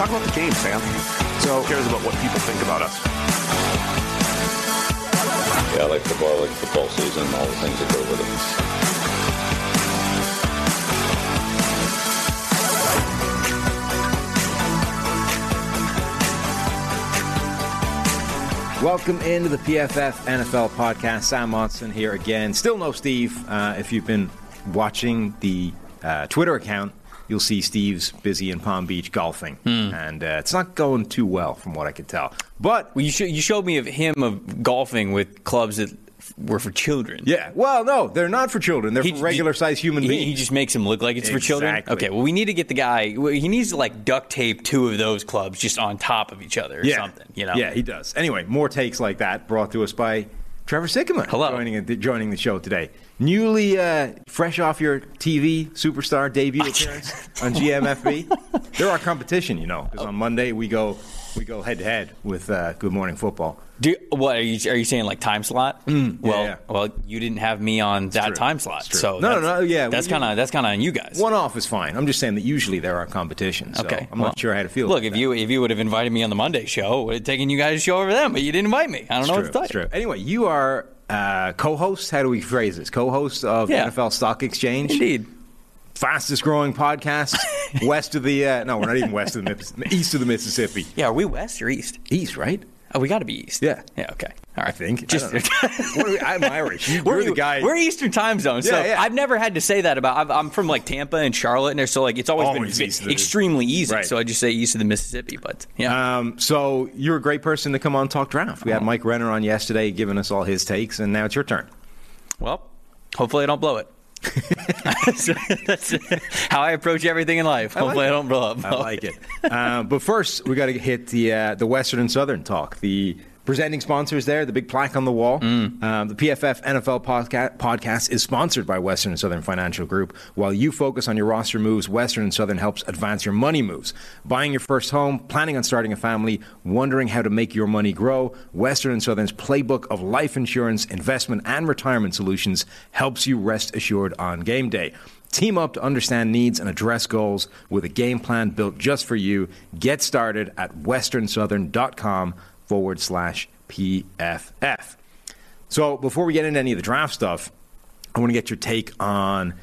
Talk about the game, Sam. So Who cares about what people think about us? Yeah, I like football, I like football season, all the things that go with it. Welcome into the PFF NFL podcast. Sam Monson here again. Still no Steve. Uh, if you've been watching the uh, Twitter account, you'll see Steve's busy in Palm Beach golfing, and uh, it's not going too well from what I could tell. But Well, you, sh- you showed me of him of golfing with clubs that were for children. yeah, well, no, they're not for children. They're He- for regular-sized human he, beings. He just makes him look like it's for children. Okay, well, we need to get the guy. He needs to like duct tape two of those clubs just on top of each other or yeah. something. You know? Yeah, he does. Anyway, more takes like that brought to us by Trevor Sikkema. Hello. Joining, joining the show today. Newly uh, fresh off your TV superstar debut appearance on GMFB. They're our competition, you know, because on Monday we go we go head to head with uh, Good Morning Football. Do, what are you? Are you saying like time slot? well, Mm, yeah. well, you didn't have me on that true. time slot, It's so No, no, no, yeah, that's kind of that's kind of on you guys. One off is fine. I'm just saying that usually there are competitions. So Okay, I'm well, not sure how to feel. Look, if that. you if you would have invited me on the Monday show, it would have taken you guys to show over them, but you didn't invite me. I don't It's know true, what to tell you. true. Anyway, you are uh, co-host. How do we phrase this? Co-host of Yeah. NFL Stock Exchange. Indeed. fastest growing podcast west of the uh, no we're not even west of the Mississippi, east of the Mississippi Yeah, are we west or east? east right Oh, we got to be east. Yeah. Yeah. Okay. All right. I think Just. I don't know. What are we- I'm Irish you, We're, the guy we're Eastern time zone, so Yeah, yeah. I've never had to say that about. I've, I'm from like Tampa and Charlotte, and so like it's always, Always been east extremely easy. Right. So I just say east of the Mississippi, but yeah. um, so you're a great person to come on talk draft we had Mike Renner on yesterday giving us all his takes and now it's your turn well, hopefully I don't blow it. That's, that's how I approach everything in life. like Hopefully I don't blow up. I like it uh, but first we got to hit the uh, the Western and Southern talk the Presenting sponsors there, the big plaque on the wall. Mm. Um, the PFF NFL podca- podcast is sponsored by Western and Southern Financial Group. While you focus on your roster moves, Western and Southern helps advance your money moves. Buying your first home, planning on starting a family, wondering how to make your money grow, Western and Southern's playbook of life insurance, investment, and retirement solutions helps you rest assured on game day. Team up to understand needs and address goals with a game plan built just for you. Get started at westernsouthern.com forward slash PFF. So before we get into any of the draft stuff, I want to get your take on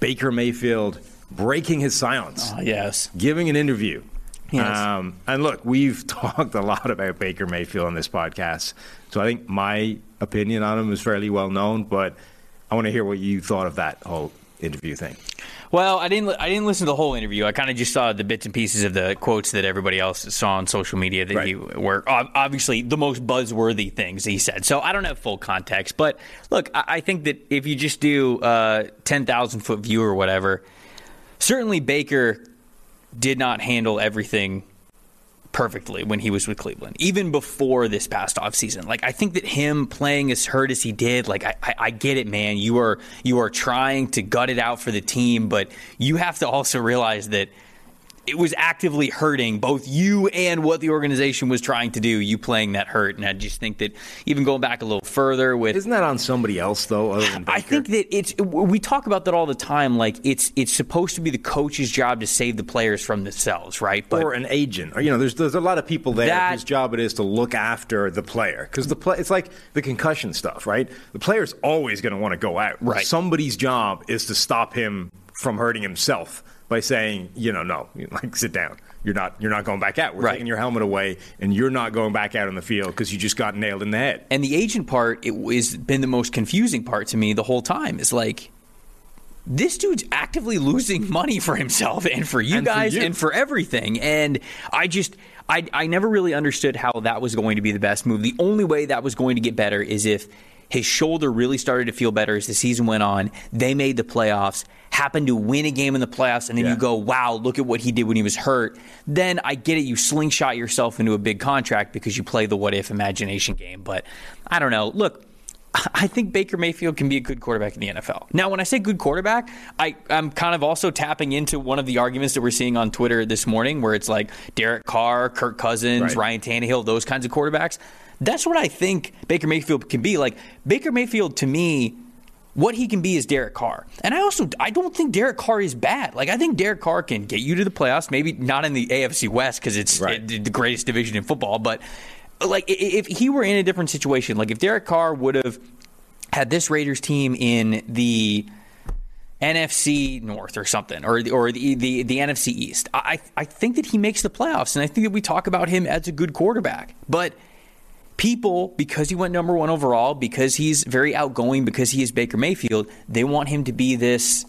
Baker Mayfield breaking his silence, Oh, yes. giving an interview. Yes. Um, and look, we've talked a lot about Baker Mayfield on this podcast, so I think my opinion on him is fairly well known. But I want to hear what you thought of that whole interview thing. Well, I didn't. I didn't listen to the whole interview. I kind of just saw the bits and pieces of the quotes that everybody else saw on social media that Right. he were obviously the most buzzworthy things he said. So I don't have full context, but look, I, I think that if you just do uh, ten thousand foot view or whatever, certainly Baker did not handle everything perfectly when he was with Cleveland, even before this past offseason. Like I think that him playing as hurt as he did, like I, I, I get it, man. You are you are trying to gut it out for the team, but you have to also realize that it was actively hurting both you and what the organization was trying to do. You playing that hurt, and I just think that even going back a little further with Isn't that on somebody else though, other than I think that it's we talk about that all the time. Like it's it's supposed to be the coach's job to save the players from themselves, right? But or an agent, or you know, there's there's a lot of people there That- whose job it is to look after the player because the play it's like the concussion stuff, right? The player's always going to want to go out. Right. Somebody's job is to stop him from hurting himself by saying, you know, no, like sit down. You're not you're not going back out. We're Right. taking your helmet away, and you're not going back out on the field because you just got nailed in the head. And the agent part, it has been the most confusing part to me the whole time. Is like, this dude's actively losing money for himself and for you And for guys you. and for everything. And I just, I, I never really understood how that was going to be the best move. The only way that was going to get better is if His shoulder really started to feel better as the season went on. They made the playoffs, happened to win a game in the playoffs, and then Yeah. you go, wow, look at what he did when he was hurt. Then I get it, you slingshot yourself into a big contract because you play the what if imagination game. But I don't know. Look, I think Baker Mayfield can be a good quarterback in the NFL. Now, when I say good quarterback, I, I'm kind of also tapping into one of the arguments that we're seeing on Twitter this morning, where it's like Derek Carr, Kirk Cousins, Right. Ryan Tannehill, those kinds of quarterbacks. That's what I think Baker Mayfield can be. Like Baker Mayfield, to me, what he can be is Derek Carr. And I also I don't think Derek Carr is bad. Like I think Derek Carr can get you to the playoffs, maybe not in the AFC West because it's Right. the greatest division in football, but like if he were in a different situation, like if Derek Carr would have had this Raiders team in the NFC North or something, or the, or the, the the NFC East. I I think that he makes the playoffs, and I think that we talk about him as a good quarterback. But people, because he went number one overall, because he's very outgoing, because he is Baker Mayfield, they want him to be this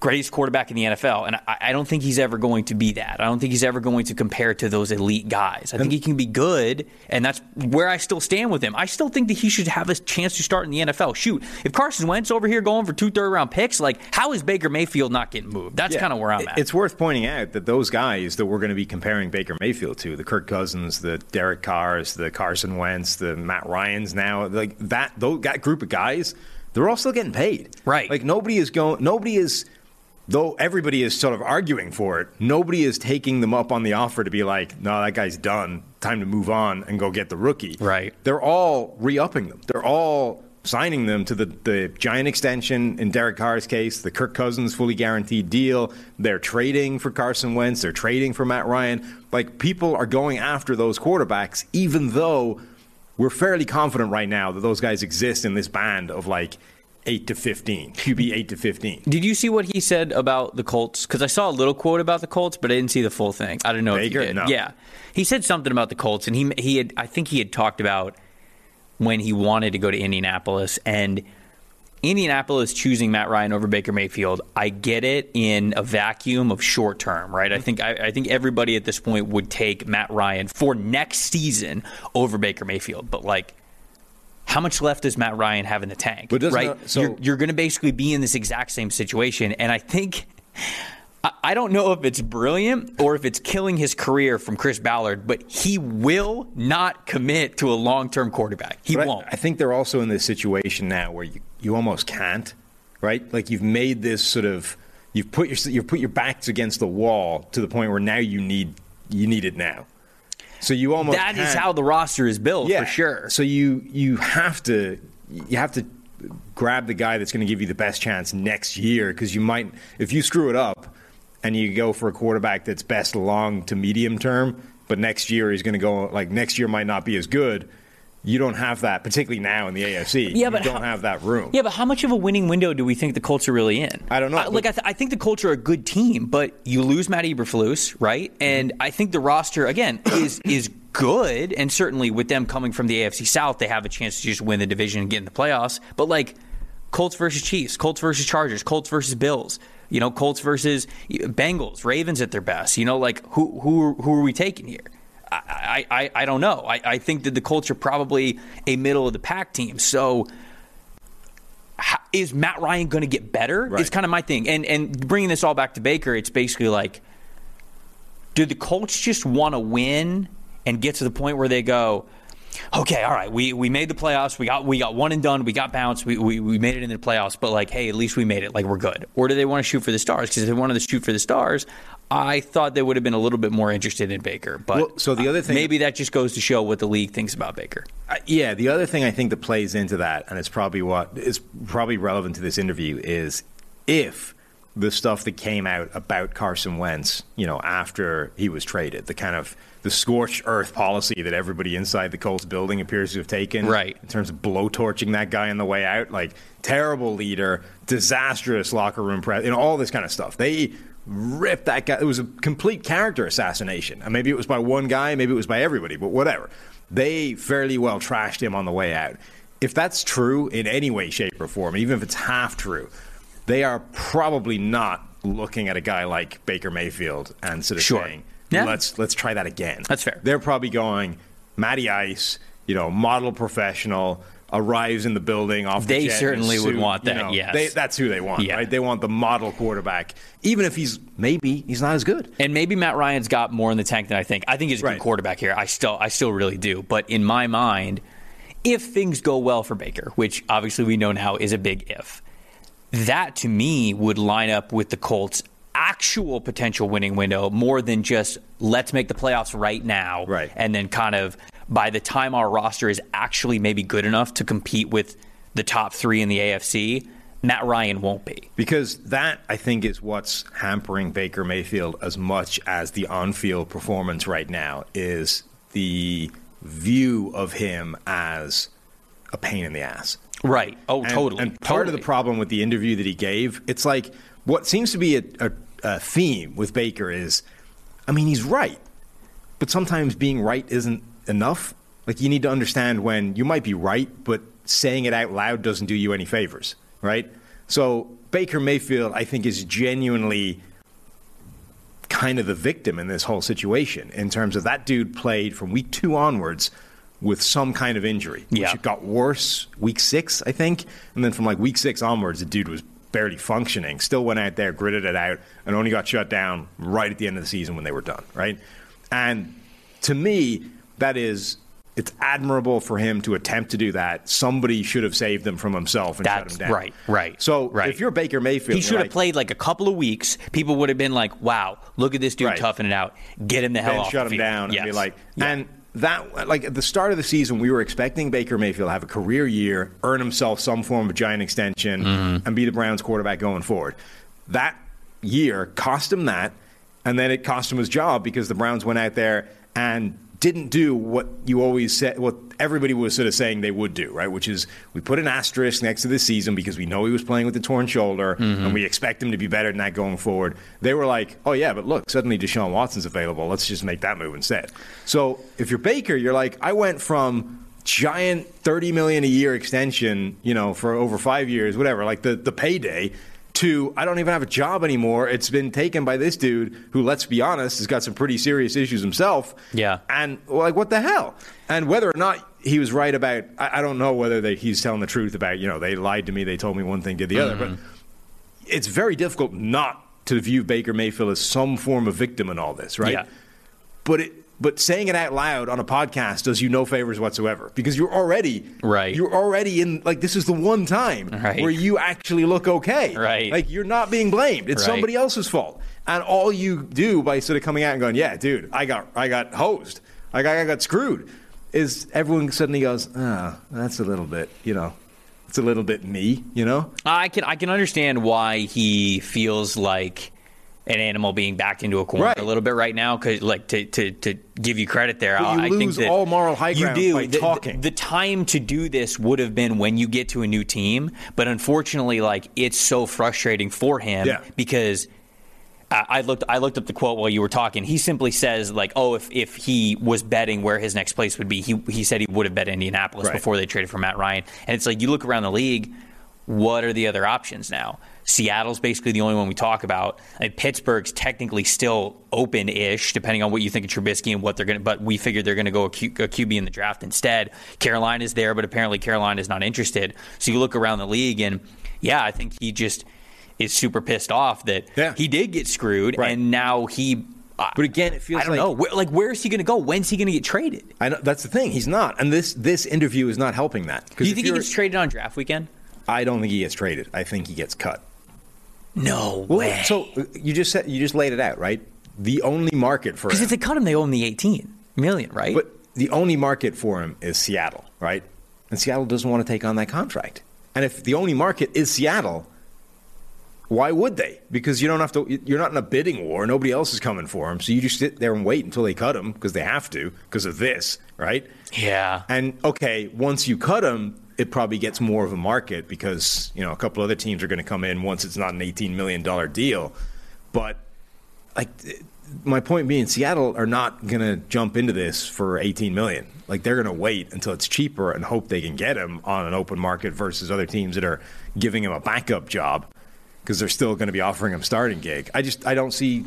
greatest quarterback in the NFL, and I, I don't think he's ever going to be that. I don't think he's ever going to compare to those elite guys. I think he can be good, and that's where I still stand with him. I still think that he should have a chance to start in the NFL. Shoot, if Carson Wentz over here going for two third round picks, like how is Baker Mayfield not getting moved? That's Yeah. kind of where I'm at. It's worth pointing out that those guys that we're going to be comparing Baker Mayfield to, the Kirk Cousins, the Derek Carrs, the Carson Wentz, the Matt Ryans now, like that, those, that group of guys, they're all still getting paid. Right. Like nobody is going, nobody is, though everybody is sort of arguing for it, nobody is taking them up on the offer to be like, no, that guy's done. Time to move on and go get the rookie. Right. They're all re upping them. They're all signing them to the, the giant extension in Derek Carr's case, the Kirk Cousins fully guaranteed deal. They're trading for Carson Wentz. They're trading for Matt Ryan. Like, people are going after those quarterbacks, even though we're fairly confident right now that those guys exist in this band of like 8 to 15, QB 8 to 15. Did you see what he said about the Colts? Because I saw a little quote about the Colts, but I didn't see the full thing. I don't know Baker? if you did. No. Yeah, he said something about the Colts, and he he had I think he had talked about when he wanted to go to Indianapolis and. Indianapolis choosing Matt Ryan over Baker Mayfield, I get it in a vacuum of short term, right? I think I, I think everybody at this point would take Matt Ryan for next season over Baker Mayfield, but like how much left does Matt Ryan have in the tank? Right? so- you're, you're going to basically be in this exact same situation, and I think I, I don't know if it's brilliant or if it's killing his career from Chris Ballard, but he will not commit to a long term quarterback. He But I- won't. I, think they're also in this situation now where you, you almost can't, right? Like you've made this sort of you've put your you've put your backs against the wall to the point where now you need you need it now. So you almost That is how the roster is built yeah for sure. So you you have to you have to grab the guy that's going to give you the best chance next year because you might if you screw it up and you go for a quarterback that's best long to medium term, but next year he's going to go like next year might not be as good. You don't have that, particularly now in the AFC. Yeah, you but don't how- have that room. Yeah, but how much of a winning window do we think the Colts are really in? I don't know, I, like, I, th- I think the Colts are a good team, but you lose Matt Eberflus, right? Mm-hmm. And I think the roster again is is good, and certainly with them coming from the AFC South, they have a chance to just win the division and get in the playoffs. But like Colts versus Chiefs, Colts versus Chargers, Colts versus Bills. You know, Colts versus Bengals, Ravens at their best. You know, like who who who are we taking here? I, I, I- don't know. I, I think that the Colts are probably a middle of the pack team. So is Matt Ryan going to get better? Right. It's kind of my thing. And and bringing this all back to Baker, it's basically like, do the Colts just want to win and get to the point where they go, okay, all right, we, we made the playoffs, we got we got one and done, we got bounced, we, we, we made it into the playoffs, but like, hey, at least we made it, like we're good. Or do they want to shoot for the stars? Because if they wanted to shoot for the stars, I thought they would have been a little bit more interested in Baker. But Well, so the other thing- maybe that just goes to show what the league thinks about Baker. Uh, yeah, the other thing I think that plays into that, and it's probably what is probably relevant to this interview, is if the stuff that came out about Carson Wentz, you know, after he was traded, the kind of the scorched earth policy that everybody inside the Colts building appears to have taken, Right. In terms of blowtorching that guy on the way out, like terrible leader, disastrous locker room press, you know, all this kind of stuff. They ripped that guy. It was a complete character assassination. And maybe it was by one guy, maybe it was by everybody, but whatever. They fairly well trashed him on the way out. If that's true in any way, shape, or form, even if it's half true, they are probably not looking at a guy like Baker Mayfield and sort of Sure. saying, Yeah. let's let's try that again. That's fair. They're probably going Matty Ice, you know, model professional, arrives in the building off. the They a certainly would suit, want you that, know, yes. they, that's who they want. Yeah. Right? They want the model quarterback, even if he's maybe he's not as good. And maybe Matt Ryan's got more in the tank than I think. I think he's a Right. good quarterback here. I still, I still really do. But in my mind, if things go well for Baker, which obviously we know now is a big if, that to me would line up with the Colts' actual potential winning window more than just let's make the playoffs right now, Right. And then kind of by the time our roster is actually maybe good enough to compete with the top three in the AFC, Matt Ryan won't be. Because that, I think, is what's hampering Baker Mayfield as much as the on field performance right now is the view of him as a pain in the ass. Right. Oh, And- totally. And part of the problem with the interview that he gave, it's like what seems to be a, a, a theme with Baker is, I mean, he's right, but sometimes being right isn't enough. Like you need to understand when you might be right, but saying it out loud doesn't do you any favors, right? So Baker Mayfield, I think, is genuinely kind of the victim in this whole situation in terms of that dude played from week two onwards with some kind of injury. which Yeah. it got worse week six, I think. And then from like week six onwards, the dude was barely functioning, still went out there, gritted it out, and only got shut down right at the end of the season when they were done, right? And to me, that is. It's admirable for him to attempt to do that. Somebody should have saved him from himself and That's shut him down. right, right, So right. if you're Baker Mayfield, He should have like, played like a couple of weeks. People would have been like, "Wow, look at this dude Right. toughing it out. Get him the hell then off shut the him field." down and be Yes. like, Yeah. and that like at the start of the season, we were expecting Baker Mayfield to have a career year, earn himself some form of giant extension, Mm-hmm. and be the Browns quarterback going forward. That year cost him that, and then it cost him his job because the Browns went out there and didn't do what you always said, what everybody was sort of saying they would do, right? Which is we put an asterisk next to this season because we know he was playing with a torn shoulder Mm-hmm. and we expect him to be better than that going forward. They were like, oh, yeah, but look, suddenly Deshaun Watson's available. Let's just make that move instead. So if you're Baker, you're like, I went from giant 30 million a year extension, you know, for over five years, whatever, like the, the payday to I don't even have a job anymore. It's been taken by this dude who, let's be honest, has got some pretty serious issues himself. Yeah. And like, what the hell? And whether or not he was right about, I, I don't know whether they, he's telling the truth about, you know, they lied to me, they told me one thing, did the other. But mm-hmm. it's very difficult not to view Baker Mayfield as some form of victim in all this, right? Yeah. But it, but saying it out loud on a podcast does you no favors whatsoever because you're already Right. You're already in like this is the one time Right. where you actually look okay. Right. Like you're not being blamed. It's Right. somebody else's fault. And all you do by sort of coming out and going, "Yeah, dude, I got I got hosed. I got I got screwed," is everyone suddenly goes, "Ah, that's a little bit, you know, it's a little bit me, you know." I can I can understand why he feels like an animal being backed into a corner Right. a little bit right now. Because like to, to to give you credit there, I I think lose that all moral high ground you do. by The- talking. The, the time to do this would have been when you get to a new team, but unfortunately, like it's so frustrating for him Yeah. because. I I looked. I looked up the quote while you were talking. He simply says, like, "Oh, if, if he was betting where his next place would be, he he said he would have bet Indianapolis Right. before they traded for Matt Ryan." And it's like you look around the league, what are the other options now? Seattle's basically the only one we talk about. I mean, Pittsburgh's technically still open-ish, depending on what you think of Trubisky and what they're going to. But we figured they're going to go a, Q, a QB in the draft instead. Carolina's there, but apparently Carolina's not interested. So you look around the league, and yeah, I think he just is super pissed off that Yeah. he did get screwed, Right. and now he. But again, it feels I don't like know. Where, like, where is he going to go? When's he going to get traded? I know, that's the thing. He's not, and this this interview is not helping that. Do you think he gets traded on draft weekend? I don't think he gets traded. I think he gets cut. No Well, way. so uh, you just said you just laid it out, right? The only market for Because if they cut him, they owe him the 18 million, right? but the only market for him is Seattle, right? And Seattle doesn't want to take on that contract. And if the only market is Seattle, why would they? Because you don't have to. You're not in a bidding war. Nobody else is coming for him. So you just sit there and wait until they cut him because they have to because of this, right? yeah. And okay, once you cut him, it probably gets more of a market because you know a couple other teams are going to come in once it's not an eighteen million dollar deal. But like my point being, Seattle are not going to jump into this for eighteen million. Like they're going to wait until it's cheaper and hope they can get him on an open market versus other teams that are giving him a backup job because they're still going to be offering him starting gig. I just I don't see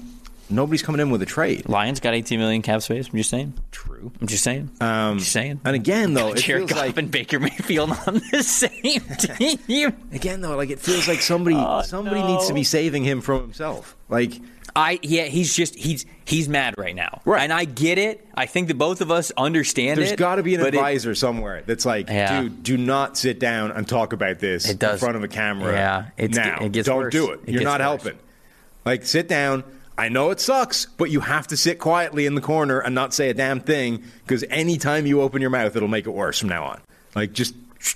nobody's coming in with a trade. Lions got 18 million cap space. I'm just saying. True. I'm just saying. Um, I'm just saying. And again, though, it Jared feels Goff like and Baker Mayfield on the same team. again though, like it feels like somebody oh, somebody needs to be saving him from himself. Like I yeah, he's just he's he's mad right now. Right. And I get it. I think that both of us understand there's it. There's got to be an but it- advisor somewhere that's like, Yeah. dude, do not sit down and talk about this in front of a camera. Yeah, it's- now. it gets Don't worse. do it. It You're not worse. helping. Like, sit down. I know it sucks, but you have to sit quietly in the corner and not say a damn thing because anytime you open your mouth, it'll make it worse from now on. Like, just shh,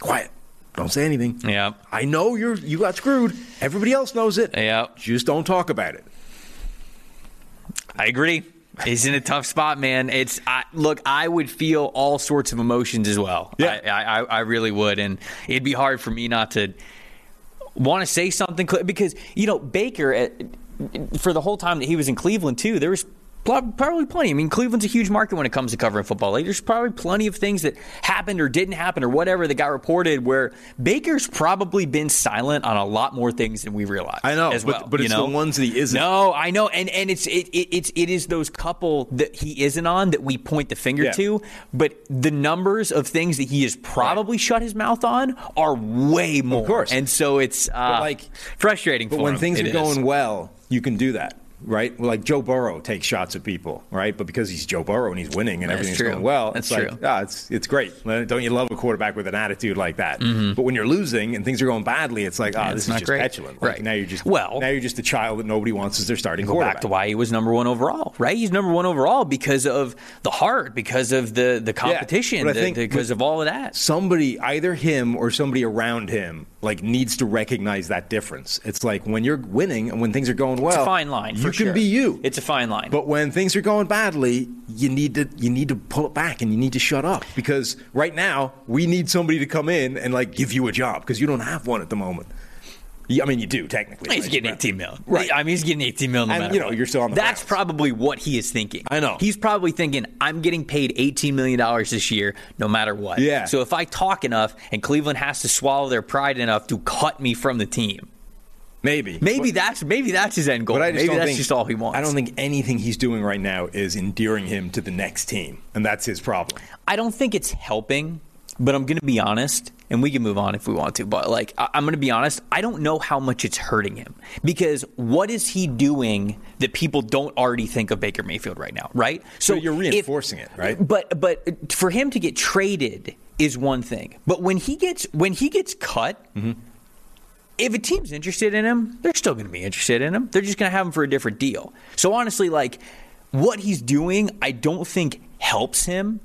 quiet. Don't say anything. Yeah. I know you're you got screwed. Everybody else knows it. Yeah. Just don't talk about it. I agree. He's in a tough spot, man. It's I, look. I would feel all sorts of emotions as well. Yeah. I, I, I really would, and it'd be hard for me not to want to say something because you know Baker uh, for the whole time that he was in Cleveland too. There was probably plenty. I mean, Cleveland's a huge market when it comes to covering football. Like, there's probably plenty of things that happened or didn't happen or whatever that got reported where Baker's probably been silent on a lot more things than we realize. I know, as but- well, but you it's know? the ones that he isn't. No, I know, and and it's it, it it's it is those couple that he isn't on that we point the finger Yeah. to, but the numbers of things that he has probably shut his mouth on are way more. Of course. and so it's uh, like- frustrating. But for when him. things are is. going well, you can do that, right? Like Joe Burrow takes shots at people, right? But because he's Joe Burrow and he's winning and That's everything's true. going well, That's it's like, true. ah, it's it's great. Don't you love a quarterback with an attitude like that? But when you're losing and things are going badly, it's like, ah, Mm-hmm. this is just great. petulant. Like, Right. now you're just Well- now you're just a child that nobody wants as their starting go quarterback. back to why he was number one overall, right? He's number one overall because of the heart, because of the the competition, I the- because of all of that. somebody, either him or somebody around him, like needs to recognize that difference. It's like when you're winning and when things are going well, It's a fine line. You can sure. be you. It's a fine line. But when things are going badly, you need to you need to pull it back and you need to shut up because right now we need somebody to come in and like give you a job because you don't have one at the moment. Yeah, I mean, you do technically. He's right? getting 18 mil. Right. I mean, he's getting 18 mil no And, matter you know, what. you're still on the That's probably what he is thinking. I know. He's probably thinking, I'm getting paid 18 million dollars this year, no matter what. Yeah. So if I talk enough, and Cleveland has to swallow their pride enough to cut me from the team, Maybe, maybe But- that's maybe that's his end goal. But I just maybe that's think, just all he wants. I don't think anything he's doing right now is endearing him to the next team, and that's his problem. I don't think it's helping, but I'm going to be honest, and we can move on if we want to. But like, I- I'm going to be honest, I don't know how much it's hurting him because what is he doing that people don't already think of Baker Mayfield right now, right? So you're if- reinforcing it, right? But but for him to get traded is one thing, but when he gets when he gets cut. Mm-hmm. If a team's interested in him, they're still going to be interested in him. They're just going to have him for a different deal. So honestly, like what he's doing, I don't think helps him.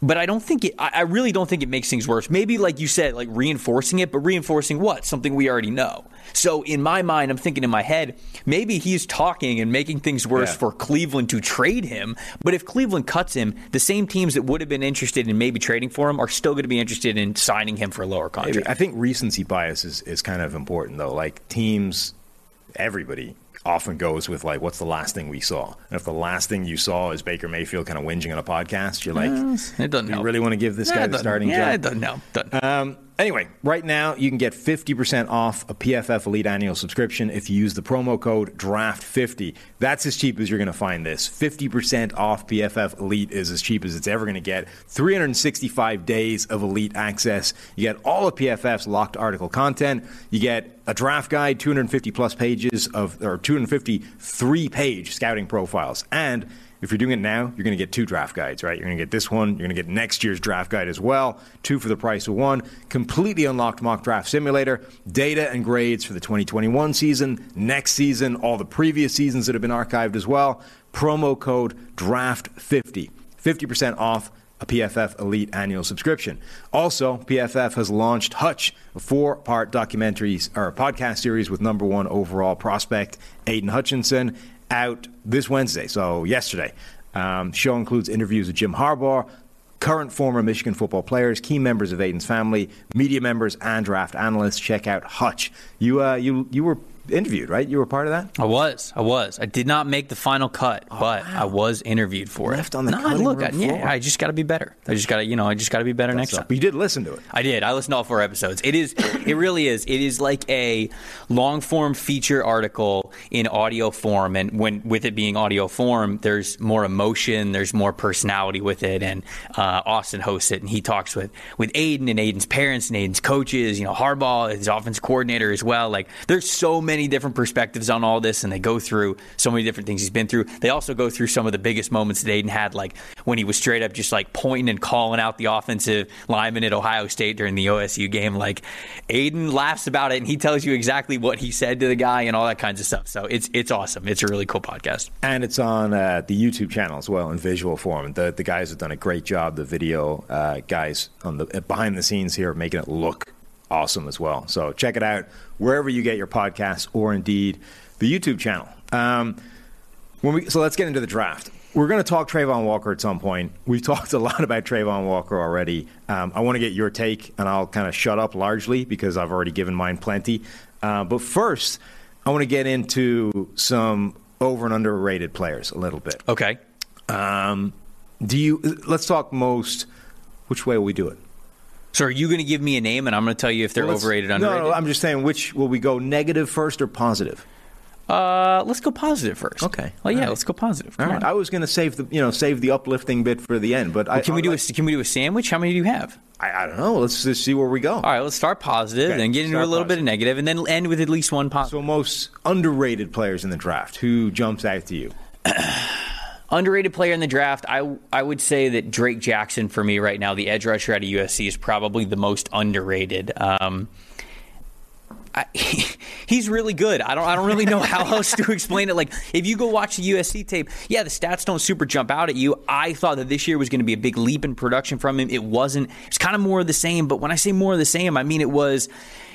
But I don't think it. I really don't think it makes things worse. Maybe, like you said, like reinforcing it, but reinforcing what? Something we already know. So in my mind, I'm thinking in my head, maybe he's talking and making things worse Yeah. for Cleveland to trade him. But if Cleveland cuts him, the same teams that would have been interested in maybe trading for him are still going to be interested in signing him for a lower contract. I think recency bias is, is kind of important though. Like teams, everybody often goes with like, what's the last thing we saw? And if the last thing you saw is Baker Mayfield kind of whinging on a podcast, you're like, it doesn't you help. really want to give this Yeah, guy the starting yeah, job? it doesn't help. Doesn't. Um, anyway, right now you can get 50% off a PFF Elite annual subscription if you use the promo code DRAFT50. That's as cheap as you're going to find this. 50% off PFF Elite is as cheap as it's ever going to get. 365 days of Elite access. You get all of PFF's locked article content. You get a draft guide, 250 plus pages of, or 253 page scouting profiles. And if you're doing it now, you're going to get two draft guides, right? You're going to get this one. You're going to get next year's draft guide as well. Two for the price of one. Completely unlocked mock draft simulator, data and grades for the 2021 season, next season, all the previous seasons that have been archived as well. Promo code DRAFT50. 50% off a PFF Elite annual subscription. Also, PFF has launched Hutch, a four-part documentary or podcast series with number one overall prospect Aidan Hutchinson, out this Wednesday. So yesterday, um, show includes interviews with Jim Harbaugh, current former Michigan football players, key members of Aidan's family, media members, and draft analysts. Check out Hutch. You uh, you you were interviewed, right? You were part of that. I was. I was. I did not make the final cut, but I was interviewed for Left it. on the no, cutting look, room I, yeah, floor. I just got to be better. I just got to, you know, I just got to be better next So, time. but you did listen to it. I did. I listened to all four episodes. It is. It really is. It is like a long form feature article in audio form, and when with it being audio form, there's more emotion, there's more personality with it. And uh, Austin hosts it, and he talks with with Aidan and Aidan's parents and Aidan's coaches. You know, Harbaugh, his offense coordinator as well. Like, there's so many different perspectives on all this, and they go through so many different things he's been through. They also go through some of the biggest moments that Aidan had, like when he was straight up just like pointing and calling out the offensive lineman at Ohio State during the OSU game. Like Aidan laughs about it and he tells you exactly what he said to the guy and all that kinds of stuff. So it's it's awesome. It's a really cool podcast. And it's on uh, the YouTube channel as well in visual form. The the guys have done a great job. The video uh, guys on the behind the scenes here making it look awesome as well. So check it out wherever you get your podcasts or indeed the YouTube channel. Um, when we so let's get into the draft. We're going to talk Travon Walker at some point. We've talked a lot about Travon Walker already. Um, I want to get your take, and I'll kind of shut up largely because I've already given mine plenty. Uh, but first, I want to get into some over and underrated players a little bit. Okay. Um, do you? Let's talk most. Which way will we do it? So are you going to give me a name and I'm going to tell you if they're Well, overrated, no, underrated? No, I'm just saying. Which will we go negative first or positive? uh, let's go positive first. Okay. Well, yeah, All right. let's go positive. All Come right. on. I was going to save the you know save the uplifting bit for the end, but I, Can we do I, a can we do a sandwich? How many do you have? I, I don't know. Let's just see where we go. All right, let's start positive, Okay, then get into a little bit of negative, and then end with at least one positive. So most underrated players in the draft. Who jumps out to you? Underrated player in the draft, I I would say that Drake Jackson for me right now, the edge rusher out of USC, is probably the most underrated. Um, I, he's really good. I don't I don't really know how else to explain it. Like if you go watch the USC tape, yeah, the stats don't super jump out at you. I thought that this year was going to be a big leap in production from him. It wasn't. It's kind of more of the same. But when I say more of the same, I mean it was.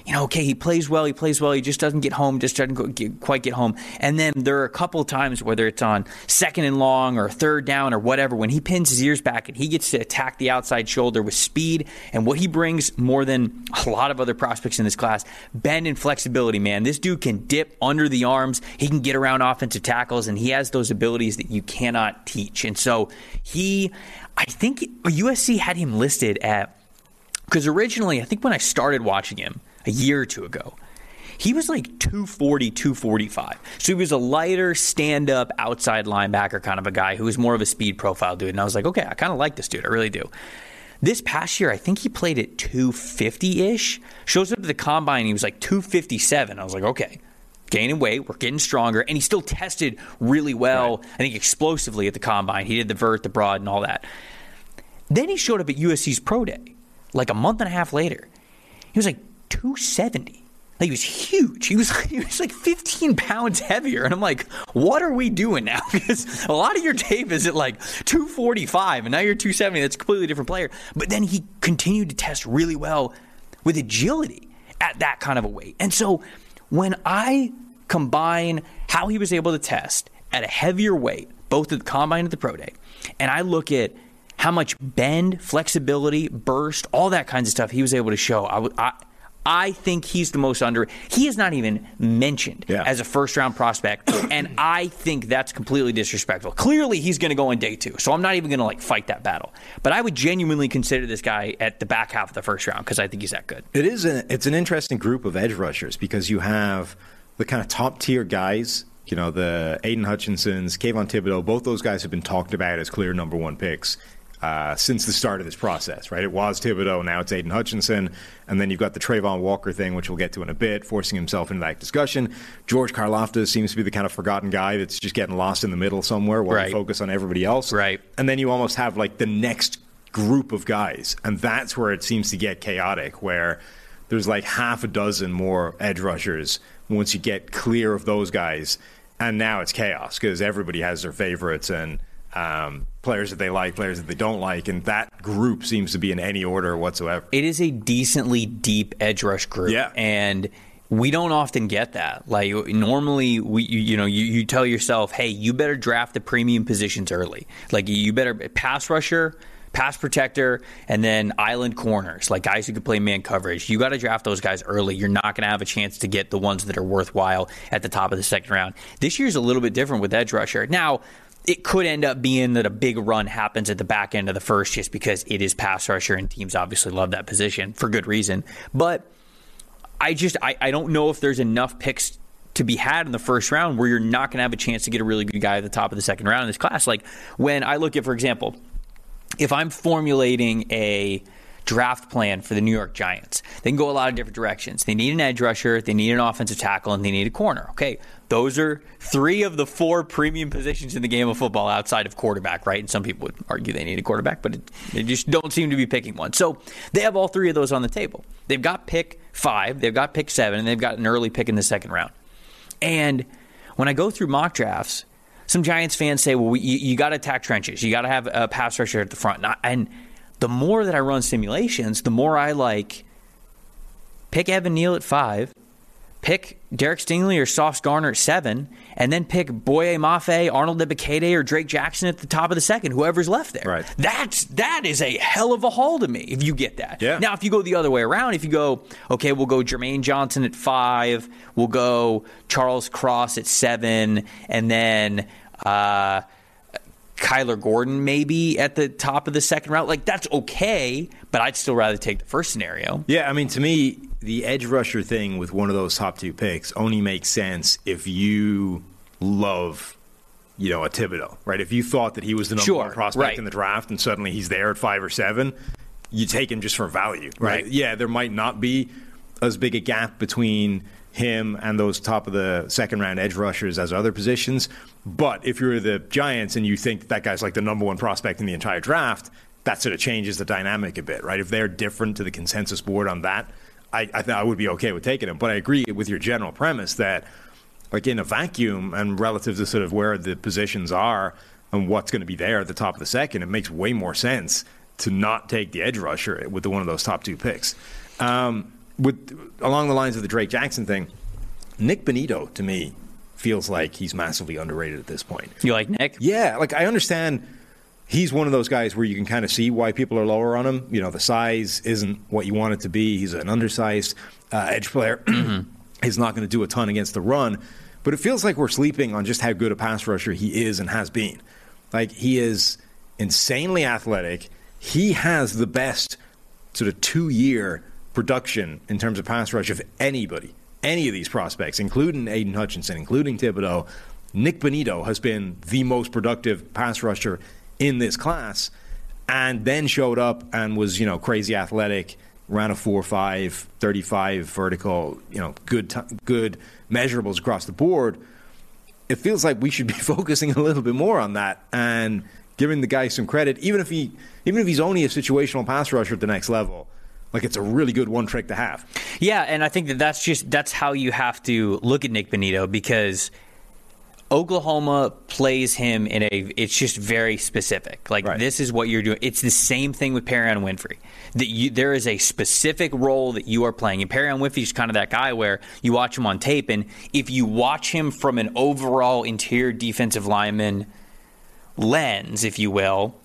You know, okay, he plays well, he plays well, he just doesn't get home, just doesn't quite get home. And then there are a couple of times, whether it's on second and long or third down or whatever, when he pins his ears back and he gets to attack the outside shoulder with speed and what he brings more than a lot of other prospects in this class, bend and flexibility, man. This dude can dip under the arms, he can get around offensive tackles, and he has those abilities that you cannot teach. And so he, I think USC had him listed at because originally, I think when I started watching him a year or two ago, he was like 240, 245. So he was a lighter, stand up, outside linebacker kind of a guy who was more of a speed profile dude. And I was like, okay, I kind of like this dude. I really do. This past year, I think he played at 250 ish. Shows up at the combine, he was like 257. I was like, okay, gaining weight, we're getting stronger. And he still tested really well, I think explosively at the combine. He did the vert, the broad, and all that. Then he showed up at USC's Pro Day, like a month and a half later. He was like 270. Like he was huge. He was he was like 15 pounds heavier, and I'm like, what are we doing now? Because a lot of your tape is at like 245, and now you're 270. That's a completely different player. But then he continued to test really well with agility at that kind of a weight. And so when I combine how he was able to test at a heavier weight, both at the combine and the pro day, and I look at how much bend, flexibility, burst, all that kinds of stuff he was able to show. I would. I, I think he's the most under. He is not even mentioned Yeah. as a first round prospect, and I think that's completely disrespectful. Clearly, he's going to go in day two, so I'm not even going to like fight that battle. But I would genuinely consider this guy at the back half of the first round because I think he's that good. It is an it's an interesting group of edge rushers because you have the kind of top tier guys. You know, the Aidan Hutchinsons, Kayvon Thibodeaux, both those guys have been talked about as clear number one picks uh, since the start of this process, right? It was Thibodeaux, now it's Aidan Hutchinson. And then you've got the Travon Walker thing, which we'll get to in a bit, forcing himself into that discussion. George Karlaftis seems to be the kind of forgotten guy that's just getting lost in the middle somewhere while Right. you focus on everybody else. Right. And then you almost have like the next group of guys. And that's where it seems to get chaotic, where there's like half a dozen more edge rushers once you get clear of those guys. And now it's chaos because everybody has their favorites and um, players that they like, players that they don't like. And that group seems to be in any order whatsoever. It is a decently deep edge rush group. Yeah. And we don't often get that. Like normally, we you, you know you, you tell yourself, hey, you better draft the premium positions early. Like you better pass rusher. pass protector, and then island corners, like guys who can play man coverage. You got to draft those guys early. You're not going to have a chance to get the ones that are worthwhile at the top of the second round. This year's a little bit different with edge rusher. Now, it could end up being that a big run happens at the back end of the first just because it is pass rusher and teams obviously love that position for good reason. But I just I, I don't know if there's enough picks to be had in the first round where you're not going to have a chance to get a really good guy at the top of the second round in this class. Like when I look at, for example, if I'm formulating a draft plan for the New York Giants. They can go a lot of different directions. They need an edge rusher, they need an offensive tackle, and they need a corner. Okay, those are three of the four premium positions in the game of football outside of quarterback, right? And some people would argue they need a quarterback, but it, they just don't seem to be picking one. So they have all three of those on the table. They've got pick five, they've got pick seven, and they've got an early pick in the second round. And when I go through mock drafts, some Giants fans say, well, we, you, you got to attack trenches. You got to have a pass rusher at the front. And, and the more that I run simulations, the more I like pick Evan Neal at five, pick Derek Stingley or Sauce Gardner at seven, and then pick Boye Mafe, Arnold Ebiketie, or Drake Jackson at the top of the second, whoever's left there. Right. That's that is a hell of a haul to me if you get that. Yeah. Now if you go the other way around, if you go, okay, we'll go Jermaine Johnson at five, we'll go Charles Cross at seven, and then uh Kyler Gordon maybe at the top of the second round. Like that's okay, but I'd still rather take the first scenario. Yeah, I mean, to me, the edge rusher thing with one of those top two picks only makes sense if you love, you know, a Thibodeaux, right? If you thought that he was the number Sure, one prospect right. in the draft and suddenly he's there at five or seven, you take him just for value, right? Right. Yeah, there might not be as big a gap between him and those top of the second round edge rushers as other positions. But if you're the Giants and you think that, guy's like the number one prospect in the entire draft, that sort of changes the dynamic a bit, right? If they're different to the consensus board on that, I, I think I would be okay with taking him. But I agree with your general premise that, like in a vacuum and relative to sort of where the positions are and what's going to be there at the top of the second, it makes way more sense to not take the edge rusher with the, one of those top two picks. Um, with along the lines of the Drake Jackson thing, Nik Bonitto to me feels like he's massively underrated at this point. You like Nick? Yeah, like I understand he's one of those guys where you can kind of see why people are lower on him. You know, the size isn't what you want it to be. He's an undersized uh, edge player. He's not going to do a ton against the run, but it feels like we're sleeping on just how good a pass rusher he is and has been. Like he is insanely athletic. He has the best sort of two year production in terms of pass rush of anybody, any of these prospects, including Aidan Hutchinson, including Thibodeaux. Nik Bonitto has been the most productive pass rusher in this class, and then showed up and was, you know, crazy athletic, ran a 4 5, 35 vertical, you know, good, t- good measurables across the board. It feels like we should be focusing a little bit more on that and giving the guy some credit, even if he, even if he's only a situational pass rusher at the next level. Like it's a really good one trick to have. Yeah, and I think that that's just that's how you have to look at Nik Bonitto because Oklahoma plays him in a it's just very specific. Like Right. this is what you're doing. It's the same thing with Perry Winfrey. That you there is a specific role that you are playing. And Perrion is kind of that guy where you watch him on tape and if you watch him from an overall interior defensive lineman lens, if you will,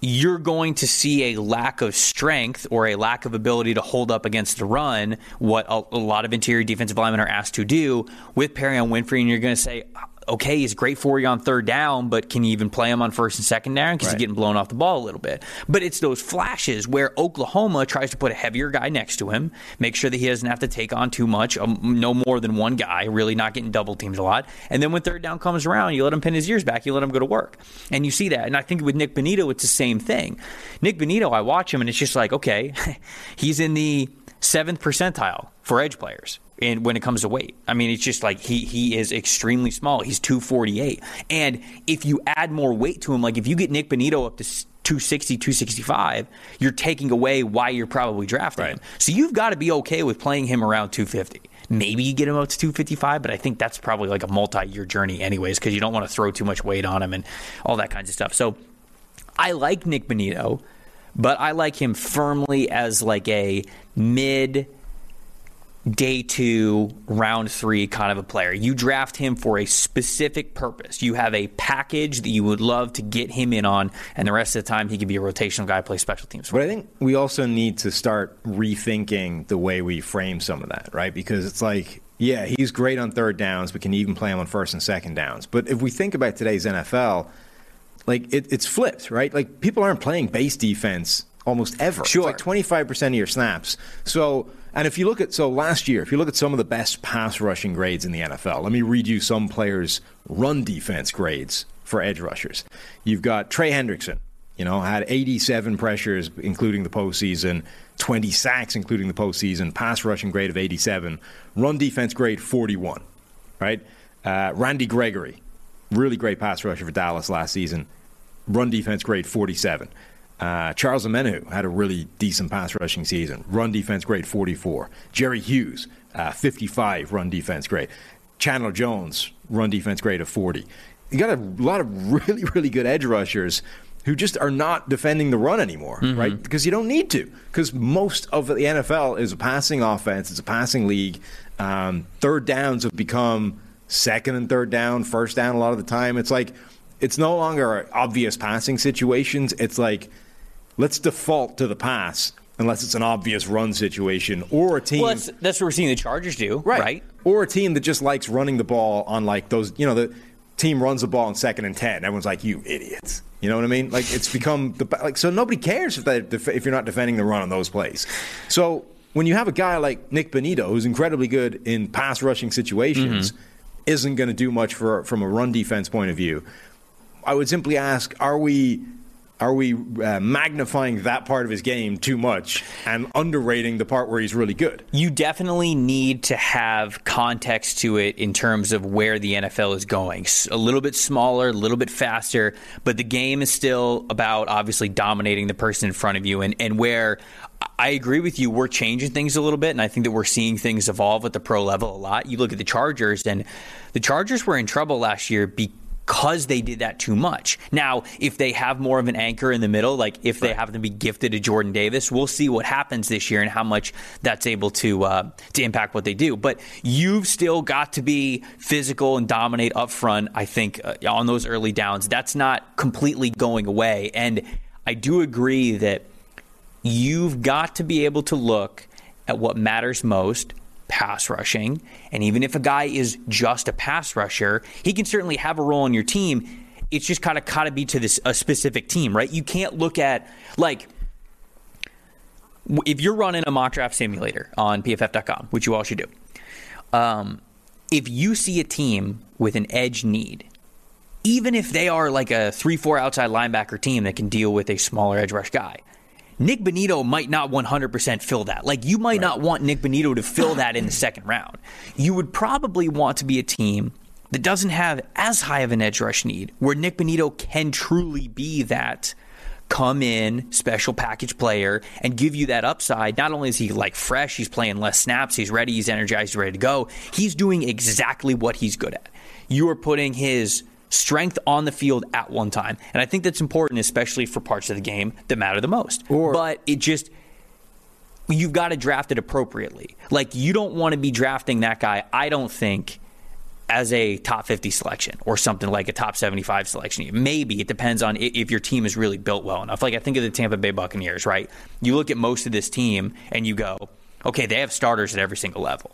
you're going to see a lack of strength or a lack of ability to hold up against the run, what a, a lot of interior defensive linemen are asked to do with Perrion Winfrey, and you're going to say, okay, he's great for you on third down, but can you even play him on first and second down because Right. he's getting blown off the ball a little bit? But it's those flashes where Oklahoma tries to put a heavier guy next to him, make sure that he doesn't have to take on too much, um, no more than one guy, really not getting double teamed a lot. And then when third down comes around, you let him pin his ears back, you let him go to work. And you see that. And I think with Nik Bonitto, it's the same thing. Nik Bonitto, I watch him and it's just like, okay, he's in the seventh percentile for edge players. And when it comes to weight, I mean, it's just like he he is extremely small. He's 248. And if you add more weight to him, like if you get Nik Bonitto up to s- 260, 265, you're taking away why you're probably drafting him. So you've got to be okay with playing him around 250. Maybe you get him up to 255, but I think that's probably like a multi year journey, anyways, because you don't want to throw too much weight on him and all that kinds of stuff. So I like Nik Bonitto, but I like him firmly as like a mid day two, round three kind of a player. You draft him for a specific purpose. You have a package that you would love to get him in on, and the rest of the time he could be a rotational guy, play special teams. But I think we also need to start rethinking the way we frame some of that, right? Because it's like, yeah, he's great on third downs, but can even play him on first and second downs. But if we think about today's NFL, like it, it's flipped, right? Like people aren't playing base defense almost ever. Sure. It's like 25% of your snaps. So, and if you look at, so last year, if you look at some of the best pass rushing grades in the NFL, let me read you some players' run defense grades for edge rushers. You've got Trey Hendrickson, you know, had 87 pressures, including the postseason, 20 sacks, including the postseason, pass rushing grade of 87, run defense grade 41, right? Uh, Randy Gregory, really great pass rusher for Dallas last season, run defense grade 47. Uh, Charles Omenihu had a really decent pass rushing season. Run defense grade 44. Jerry Hughes, uh, 55 run defense grade. Chandler Jones, run defense grade of 40. You got a lot of really, really good edge rushers who just are not defending the run anymore, right? Because you don't need to. Because most of the NFL is a passing offense, it's a passing league. Um, third downs have become second and third down, first down a lot of the time. It's like, it's no longer obvious passing situations. It's like, let's default to the pass unless it's an obvious run situation or a team. Well, that's, that's what we're seeing the Chargers do, right? Or a team that just likes running the ball on like those, you know, the team runs the ball on second and 10. Everyone's like, you idiots. You know what I mean? Like it's become the like so nobody cares if that if you're not defending the run on those plays. So when you have a guy like Nik Bonitto who's incredibly good in pass rushing situations, mm-hmm. isn't going to do much for from a run defense point of view. I would simply ask: Are we are we uh, magnifying that part of his game too much and underrating the part where he's really good? You definitely need to have context to it in terms of where the NFL is going. A little bit smaller, a little bit faster, but the game is still about obviously dominating the person in front of you. And, and where I agree with you, we're changing things a little bit, and I think that we're seeing things evolve at the pro level a lot. You look at the Chargers, and the Chargers were in trouble last year because because they did that too much. Now, if they have more of an anchor in the middle, like if they happen to be gifted to Jordan Davis, we'll see what happens this year and how much that's able to uh, to impact what they do. But you've still got to be physical and dominate up front. I think uh, on those early downs, that's not completely going away. And I do agree that you've got to be able to look at what matters most pass rushing. And even if a guy is just a pass rusher, he can certainly have a role on your team. It's just kind of got to be to this a specific team, right? You can't look at like if you're running a mock draft simulator on pff.com, which you all should do. Um, if you see a team with an edge need, even if they are like a 3 4 outside linebacker team that can deal with a smaller edge rush guy, Nik Bonitto might not 100% fill that. Like, you might not want Nik Bonitto to fill that in the second round. You would probably want to be a team that doesn't have as high of an edge rush need, where Nik Bonitto can truly be that come in special package player and give you that upside. Not only is he like fresh, he's playing less snaps, he's ready, he's energized, he's ready to go. He's doing exactly what he's good at. You are putting his strength on the field at one time. And I think that's important, especially for parts of the game that matter the most. Or- but it just you've got to draft it appropriately. Like you don't want to be drafting that guy, I don't think, as a top 50 selection or something like a top 75 selection. Maybe it depends on if your team is really built well enough. Like I think of the Tampa Bay Buccaneers, right? You look at most of this team and you go, okay, they have starters at every single level.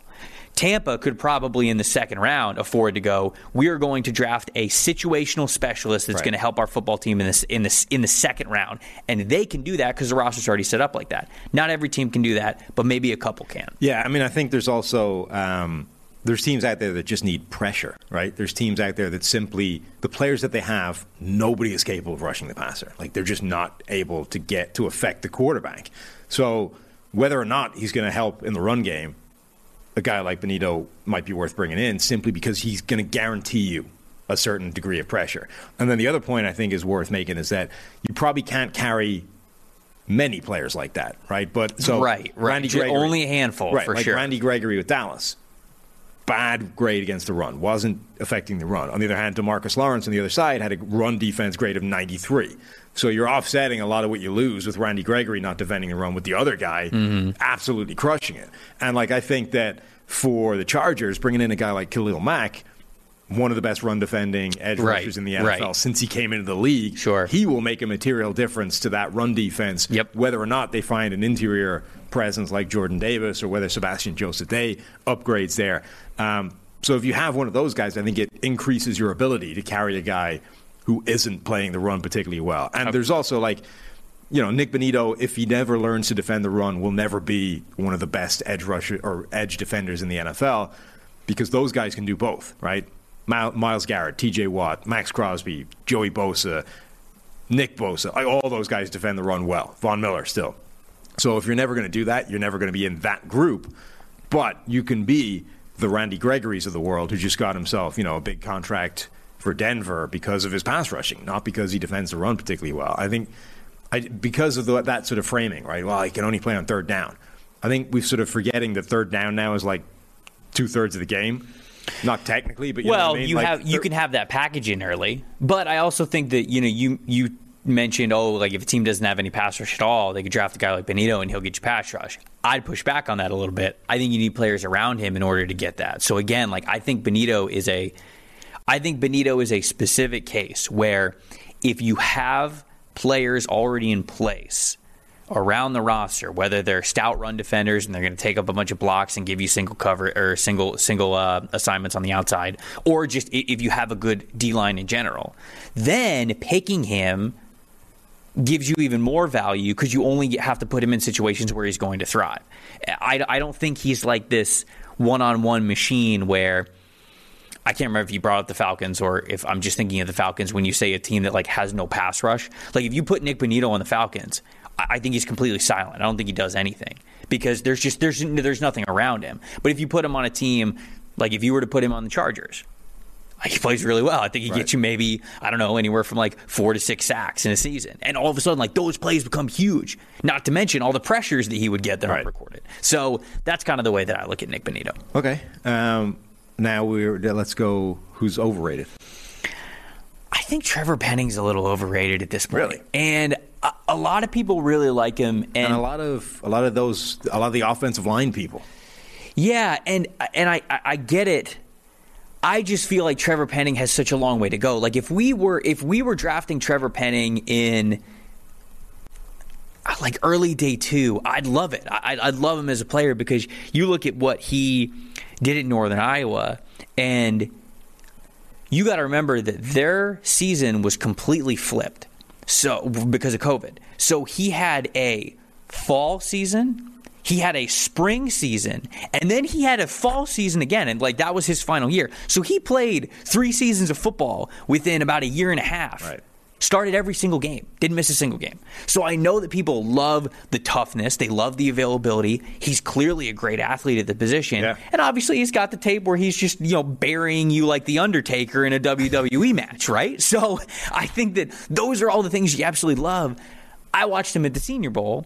Tampa could probably in the second round afford to go. We are going to draft a situational specialist that's Right. going to help our football team in this in this in the second round, and they can do that because the roster's already set up like that. Not every team can do that, but maybe a couple can. Yeah, I mean, I think there's also um, there's teams out there that just need pressure, right? There's teams out there that simply the players that they have, nobody is capable of rushing the passer. Like they're just not able to get to affect the quarterback. So whether or not he's going to help in the run game, a guy like Bonitto might be worth bringing in simply because he's going to guarantee you a certain degree of pressure. And then the other point I think is worth making is that you probably can't carry many players like that, right? But so Right, right. Randy Gregory, only a handful, right? for like sure. Randy Gregory with Dallas. bad grade against the run, wasn't affecting the run. On the other hand, Demarcus Lawrence on the other side had a run defense grade of 93. So you're offsetting a lot of what you lose with Randy Gregory not defending the run with the other guy absolutely crushing it. And like I think that for the Chargers, bringing in a guy like Khalil Mack, one of the best run defending edge Right, rushers in the NFL right. since he came into the league. Sure. He will make a material difference to that run defense. Yep. Whether or not they find an interior presence like Jordan Davis or whether Sebastian Joseph Day upgrades there. Um, so if you have one of those guys, I think it increases your ability to carry a guy who isn't playing the run particularly well. And there's also like, you know, Nik Bonitto, if he never learns to defend the run, will never be one of the best edge rusher or edge defenders in the NFL because those guys can do both, right? Myles Garrett, T.J. Watt, Maxx Crosby, Joey Bosa, Nick Bosa, all those guys defend the run well. Von Miller still. So if you're never going to do that, you're never going to be in that group. But you can be the Randy Gregory's of the world who just got himself, you know, a big contract for Denver because of his pass rushing, not because he defends the run particularly well. I think I, because of the, that sort of framing, right? Well, he can only play on third down. I think we're sort of forgetting that third down now is like two thirds of the game. Not technically, but you well, I mean? you Like, have you can have that package in early, but I also think that you know you you mentioned oh like if a team doesn't have any pass rush at all, they could draft a guy like Bonitto and he'll get you pass rush. I'd push back on that a little bit. I think you need players around him in order to get that. So again, like I think Bonitto is a I think Bonitto is a specific case where if you have players already in place around the roster, whether they're stout run defenders and they're going to take up a bunch of blocks and give you single cover or single single uh, assignments on the outside, or just if you have a good D line in general, then picking him gives you even more value because you only have to put him in situations where he's going to thrive. I, I don't think he's like this one on one machine where. I can't remember if you brought up the Falcons or if I'm just thinking of the Falcons when you say a team that like has no pass rush. Like if you put Nik Bonitto on the Falcons, I I think he's completely silent. I don't think he does anything because there's just there's there's nothing around him. But if you put him on a team, like if you were to put him on the Chargers, like, he plays really well. I think he gets you maybe I don't know anywhere from like four to six sacks in a season, and all of a sudden like those plays become huge. Not to mention all the pressures that he would get that aren't recorded. So that's kind of the way that I look at Nik Bonitto. Okay. Um, now we're let's go. Who's overrated? I think Trevor Penning's a little overrated at this point. Really? And a, a lot of people really like him. And, And a lot of a lot of those a lot of the offensive line people. yeah, and and I, I I get it. I just feel like Trevor Penning has such a long way to go. Like if we were if we were drafting Trevor Penning in uh, like early day two, I'd love it. I'd- I'd love him as a player because you look at what he did it in Northern Iowa, and you got to remember that their season was completely flipped. So because of COVID, so he had a fall season. He had a spring season, and then he had a fall season again, and like that was his final year. So he played three seasons of football within about a year and a half. Right. Started every single game, didn't miss a single game. So I know that people love the toughness, they love the availability. He's clearly a great athlete at the position, Yeah. and obviously he's got the tape where he's just you know burying you like the Undertaker in a WWE match, right? So I think that those are all the things you absolutely love. I watched him at the Senior Bowl.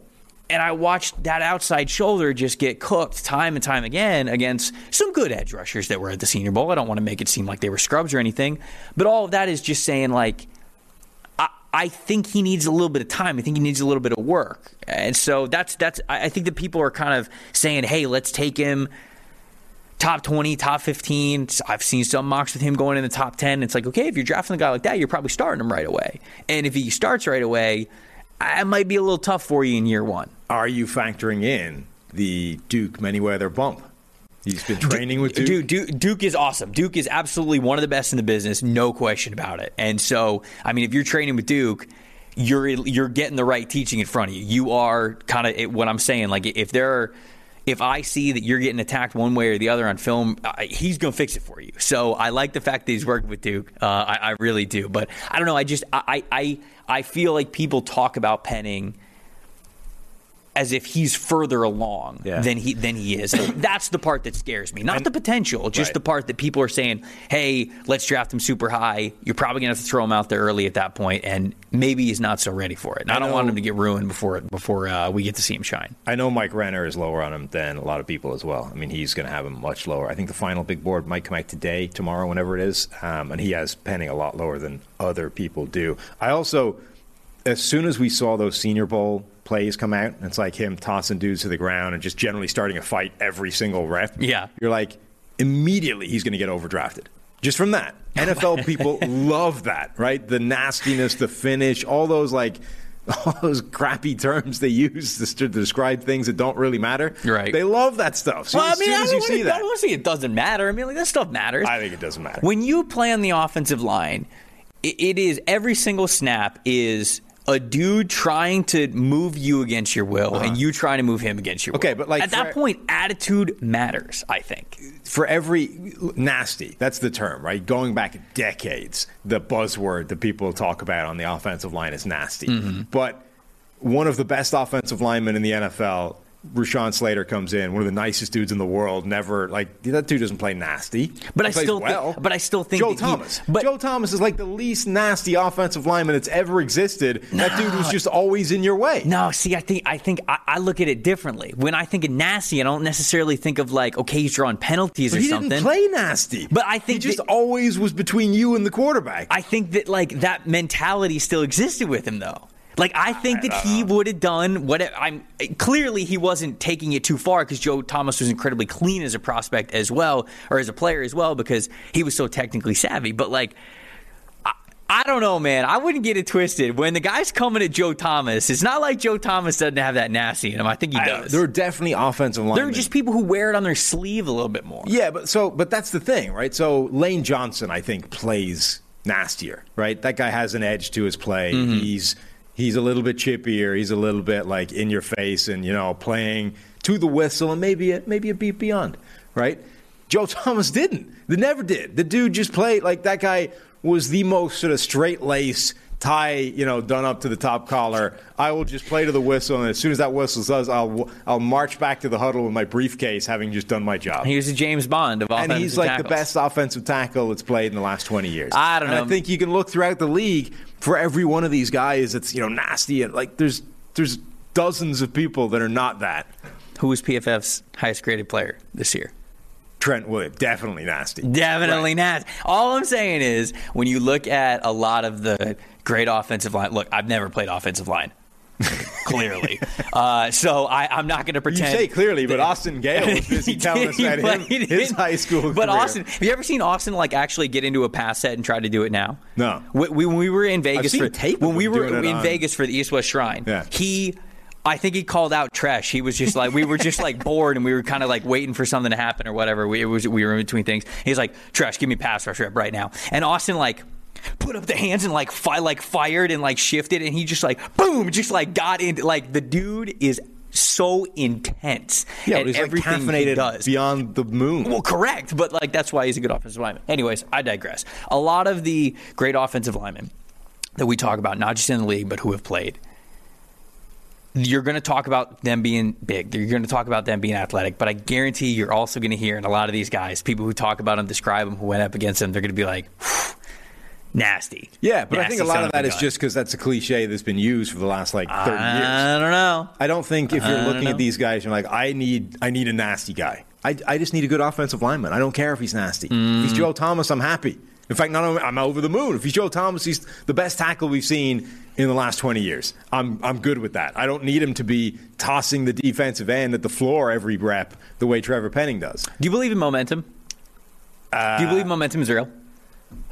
And I watched that outside shoulder just get cooked time and time again against some good edge rushers that were at the Senior Bowl. I don't want to make it seem like they were scrubs or anything, but all of that is just saying like I, think he needs a little bit of time. I think he needs a little bit of work, and so that's that's. I think that people are kind of saying, "Hey, let's take him top twenty, top fifteen. I've seen some mocks with him going in the top ten. It's like, okay, if you're drafting a guy like that, you're probably starting him right away. And if he starts right away, it might be a little tough for you in year one. Are you factoring in the Duke Manyweather bump? He's been training with Duke. Duke, Duke is awesome. Duke is absolutely one of the best in the business, no question about it. And so, I mean, if you're training with Duke, you're you're getting the right teaching in front of you. You are kind of what I'm saying. Like if there are, if I see that you're getting attacked one way or the other on film, I, he's going to fix it for you. So I like the fact that he's working with Duke. Uh, I, I really do. But I don't know. I just I I I feel like people talk about Penning as if he's further along Yeah. than he than he is. That's the part that scares me, not the potential, just Right. the part that people are saying, "Hey, let's draft him super high." You're probably going to have to throw him out there early at that point, and maybe he's not so ready for it. And I, I don't want him to get ruined before before uh, we get to see him shine. I know Mike Renner is lower on him than a lot of people as well. I mean, he's going to have him much lower. I think the final big board might come out today, tomorrow, whenever it is, um, and he has Penning a lot lower than other people do. I also, as soon as we saw those Senior Bowl plays come out, it's like him tossing dudes to the ground and just generally starting a fight every single rep. Yeah. you're like immediately he's going to get overdrafted. Just from that, NFL people love that, right? The nastiness, the finish, all those like all those crappy terms they use to, to describe things that don't really matter. Right. They love that stuff. So well, as I mean, soon I as don't you see I don't want to say it doesn't matter. I mean, like that stuff matters. I think it doesn't matter. When you play on the offensive line, it, it is every single snap is a dude trying to move you against your will, and you trying to move him against your will. Uh-huh. Okay, but, like, at that point, attitude matters. I think. for every nasty, that's the term, right? Going back decades, the buzzword that people talk about on the offensive line is nasty. Mm-hmm. But one of the best offensive linemen in the NFL, Rashawn Slater, comes in, one of the nicest dudes in the world. Never like that dude doesn't play nasty. But He I still well. but I still think Joe that he- Thomas. but- Joe Thomas is like the least nasty offensive lineman that's ever existed. That dude was just always in your way. No, see, I think I think I, I look at it differently. When I think of nasty, I don't necessarily think of like okay, he's drawing penalties But or he something. didn't play nasty. But I think he just that- always was between you and the quarterback. I think that like that mentality still existed with him though. Like I think that he would have done what I'm clearly he wasn't taking it too far because Joe Thomas was incredibly clean as a prospect as well or as a player as well because he was so technically savvy. But like I, I don't know, man. I wouldn't get it twisted. When the guy's coming at Joe Thomas, it's not like Joe Thomas doesn't have that nasty in him. I think he I- does. there are definitely offensive linemen. There are just people who wear it on their sleeve a little bit more. Yeah, but so but that's the thing, right? So Lane Johnson, I think, plays nastier, right? That guy has an edge to his play. Mm-hmm. He's he's a little bit chippier. He's a little bit like in your face, and you know, playing to the whistle, and maybe a, maybe a beat beyond, right? Joe Thomas didn't. They never did. The dude just played like that guy was the most sort of straight lace tie, you know, done up to the top collar. I will just play to the whistle, and as soon as that whistle does, I'll I'll march back to the huddle with my briefcase, having just done my job He was a James Bond of all time. and he's like the best offensive tackle that's played in the last 20 years. I don't And know. I think you can look throughout the league for every one of these guys that's you know nasty and like there's there's dozens of people that are not that. Who was PFF's highest graded player this year? Trent Wood, definitely nasty. Definitely nasty. All I'm saying is when you look at a lot of the great offensive line. Look, I've never played offensive line. clearly, uh, so I, I'm not going to pretend. You say clearly, but Austin Gayle was busy telling us that him, his high school But career. Austin, have you ever seen Austin like actually get into a pass set and try to do it now? No. We, we, when we were in Vegas for tape when we were in on- Vegas for the East West Shrine, Yeah. he. I think he called out Tresh. He was just like we were just like bored and we were kind of like waiting for something to happen or whatever. We it was we were in between things. He's like Tresh, give me pass rush rep right now. And Austin like put up the hands and like fi- like fired and like shifted and he just like boom just like got into like the dude is so intense yeah, at he's like he does. beyond the moon. Well, correct, but like that's why he's a good offensive lineman. Anyways, I digress. A lot of the great offensive linemen that we talk about, not just in the league, but who have played, you're going to talk about them being big. You're going to talk about them being athletic, but I guarantee you're also going to hear and a lot of these guys, people who talk about them, describe them, who went up against them, they're going to be like, nasty. yeah, but I think a lot of that is gun. just because that's a cliche that's been used for the last like 30 years. I don't know. I don't think if you're looking know. at these guys, you're like, I need, I need a nasty guy. I, I just need a good offensive lineman. I don't care if he's nasty. If Mm. he's Joe Thomas, I'm happy. In fact, not only, I'm over the moon. If he's Joe Thomas, he's the best tackle we've seen in the last 20 years. I'm, I'm good with that. I don't need him to be tossing the defensive end at the floor every rep the way Trevor Penning does. Do you believe in momentum? Do Uh, you believe momentum is real?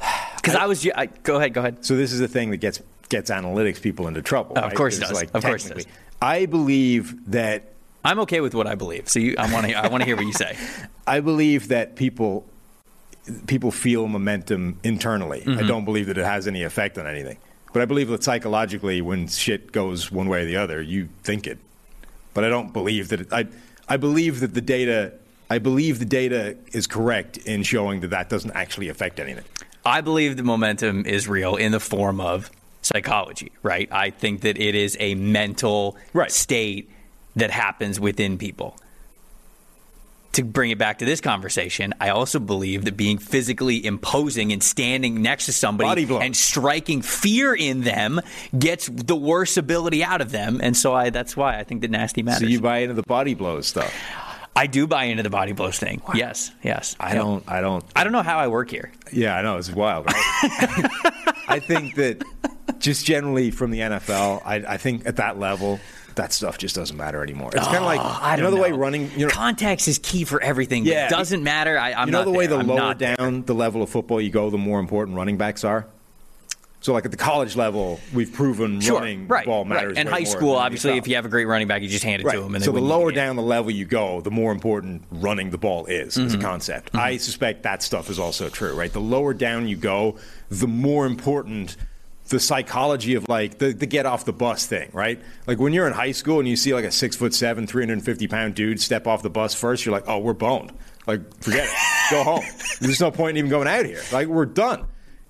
Because I, was. I, go ahead. Go ahead. So this is the thing that gets gets analytics people into trouble. Oh, of course it does. Like, Of course it does. I believe that I'm okay with what I believe. So you, I want to. I want to hear what you say. I believe that people people feel momentum internally. I Mm-hmm. don't believe that it has any effect on anything. But I believe that psychologically, when shit goes one way or the other, you think it. But I don't believe that. It, I I believe that the data. I believe the data is correct in showing that that doesn't actually affect anything. I believe the momentum is real in the form of psychology, right? I think that it is a mental Right. state that happens within people. To bring it back to this conversation, I also believe that being physically imposing and standing next to somebody and striking fear in them gets the worst ability out of them, and so I that's why I think that nasty matters. So you buy into the body blows stuff. I do buy into the body blows thing. Yes, yes. I Yep. don't. I don't. I don't know how I work here. Yeah, I know it's wild. Right? I think that just generally from the NFL, I, I think at that level, that stuff just doesn't matter anymore. It's kind of like Oh, I you know the way running. You know, context is key for everything. Yeah. it doesn't matter. I, I'm you know not the way there. the I'm lower down the level of football you go, the more important running backs are. So, like at the college level, we've proven Sure, running right, ball matters. right. And high school, obviously, if you have a great running back, you just hand it Right. to him. And so the lower down the level you go, the more important running the ball is as a Mm-hmm. concept. I suspect that stuff is also true, right? The lower down you go, the more important the psychology of like the, the get off the bus thing, right? Like when you're in high school and you see like a six foot seven, 350 pound dude step off the bus first, you're like, oh, we're boned. Like, forget it. Go home. There's no point in even going out here. Like, we're done.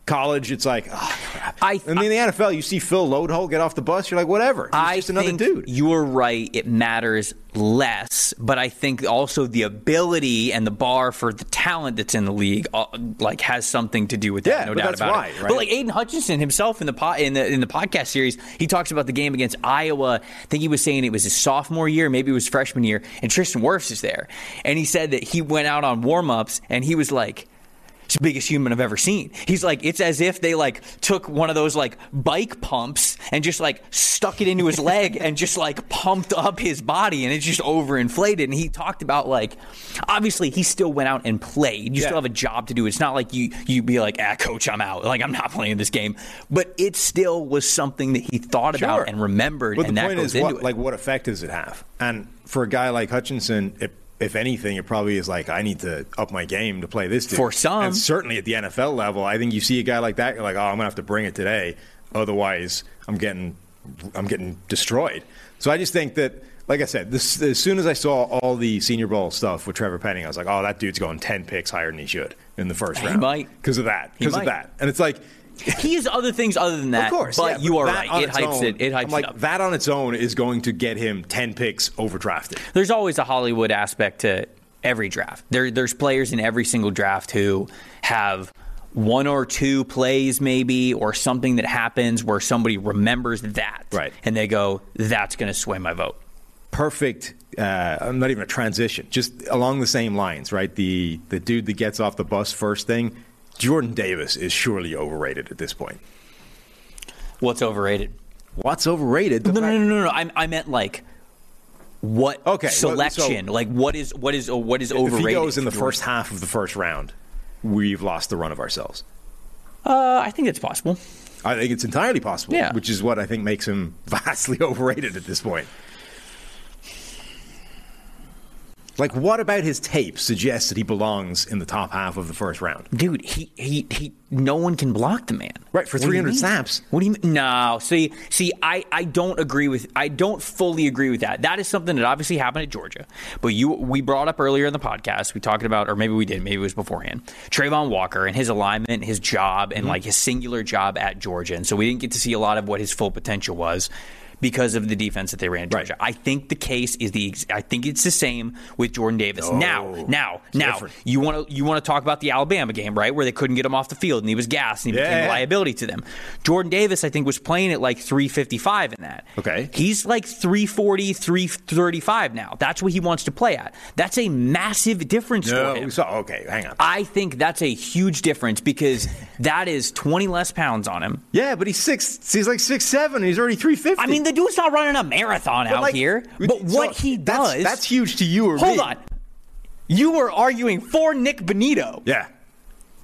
College, it's like, oh, crap. I- and in the NFL, you see Phil Loadholt get off the bus, you're like, whatever. He's I just another dude. You're right. It matters less, but I think also the ability and the bar for the talent that's in the league, uh, like, has something to do with that. Yeah, no doubt about why, it. right? But like Aidan Hutchinson himself in the po- in the in the podcast series, he talks about the game against Iowa. I think he was saying it was his sophomore year, maybe it was freshman year, and Tristan Wirfs is there, and he said that he went out on warm ups and he was like. It's the biggest human I've ever seen. He's like, it's as if they like took one of those like bike pumps and just like stuck it into his leg and just like pumped up his body and it's just overinflated. And he talked about like, obviously he still went out and played. You Yeah. still have a job to do. It's not like you you be like, ah, coach, I'm out. Like I'm not playing this game. But it still was something that he thought Sure. about and remembered, But and the that point is, into what, it. like, what effect does it have? And for a guy like Hutchinson, if, if anything, it probably is like, I need to up my game to play this. Dude. For some. and certainly at the NFL level, I think you see a guy like that, you're like, oh, I'm gonna have to bring it today, otherwise, I'm getting, I'm getting destroyed. So I just think that. Like I said, this, as soon as I saw all the Senior Bowl stuff with Trevor Penning, I was like, "Oh, that dude's going ten picks higher than he should in the first He round." might. because of that. Because of that, and it's like, he has other things other than that. of course, but yeah, you are right. It hypes own- it. It hypes I'm like it up. that on its own is going to get him ten picks overdrafted. there's always a Hollywood aspect to every draft. There, there's players in every single draft who have one or two plays, maybe, or something that happens where somebody remembers that, Right. And they go, "That's going to sway my vote." Perfect. Uh, not even a transition. Just along the same lines, right? The the dude that gets off the bus first thing. Jordan Davis is surely overrated at this point. What's overrated? What's overrated? No, no, no, no, no. I, I meant like what Okay, well, so- selection? like what is what is what is overrated? If he goes in the first half of the first round, we've lost the run of ourselves. uh, I think it's possible. I think it's entirely possible, Yeah. which is what I think makes him vastly overrated at this point. Like, what about his tape suggests that he belongs in the top half of the first round? Dude, he, he, he, no one can block the man. Right, for you 300 snaps. What do you mean? No, see, see, I, I don't agree with, I don't fully agree with that. That is something that obviously happened at Georgia. But you, we brought up earlier in the podcast, we talked about, or maybe we did, maybe it was beforehand, Travon Walker and his alignment, his job, and mm-hmm. like his singular job at Georgia. And so we didn't get to see a lot of what his full potential was. Because of the defense that they ran at Right. I think the case is the. I think it's the same with Jordan Davis. No. now, now, now, different. you want to you want to talk about the Alabama game, right? Where they couldn't get him off the field and he was gassed and he Yeah, became a liability to them. Jordan Davis, I think, was playing at like 355 in that. Okay. He's like 340, 335 now. That's what he wants to play at. That's a massive difference for him. so okay, hang on. I think that's a huge difference because that is 20 less pounds on him. yeah, but he's six. He's like six seven. He's already three fifty. I mean, the dude's not running a marathon out like, here. But what so he that's- does. That's, huge to you or Hold me. on. You were arguing for Nik Bonitto. Yeah.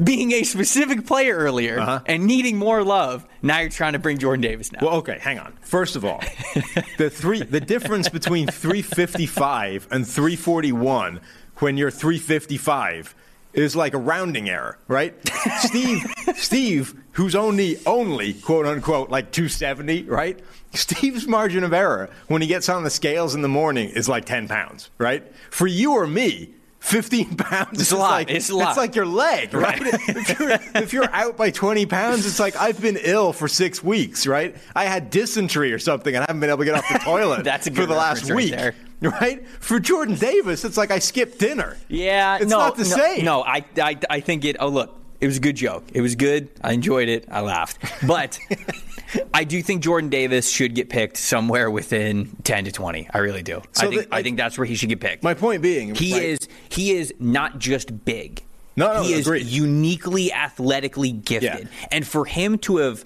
being a specific player earlier Uh-huh. and needing more love. Now you're trying to bring Jordan Davis now. Well, okay, hang on. First of all, the three the difference between 355 and 341 when you're 355 is like a rounding error, right? Steve Steve, who's only only quote unquote like 270, right? Steve's margin of error when he gets on the scales in the morning is like 10 pounds, right? For you or me, 15 pounds It's is a lot. like It's a lot. It's like your leg, right? if, you're, if you're out by 20 pounds, it's like I've been ill for six weeks, right? I had dysentery or something and I haven't been able to get off the toilet That's a for the last right week. there. right? For Jordan Davis, it's like I skipped dinner. Yeah, It's no, not the no, same. No, I, I, I think it. Oh, look, it was a good joke. It was good. I enjoyed it. I laughed, but I do think Jordan Davis should get picked somewhere within ten to twenty. I really do. So I think the- I like- think that's where he should get picked. My point being, he is he is not just big. No, no, he is agreed. uniquely athletically gifted, Yeah. and for him to have.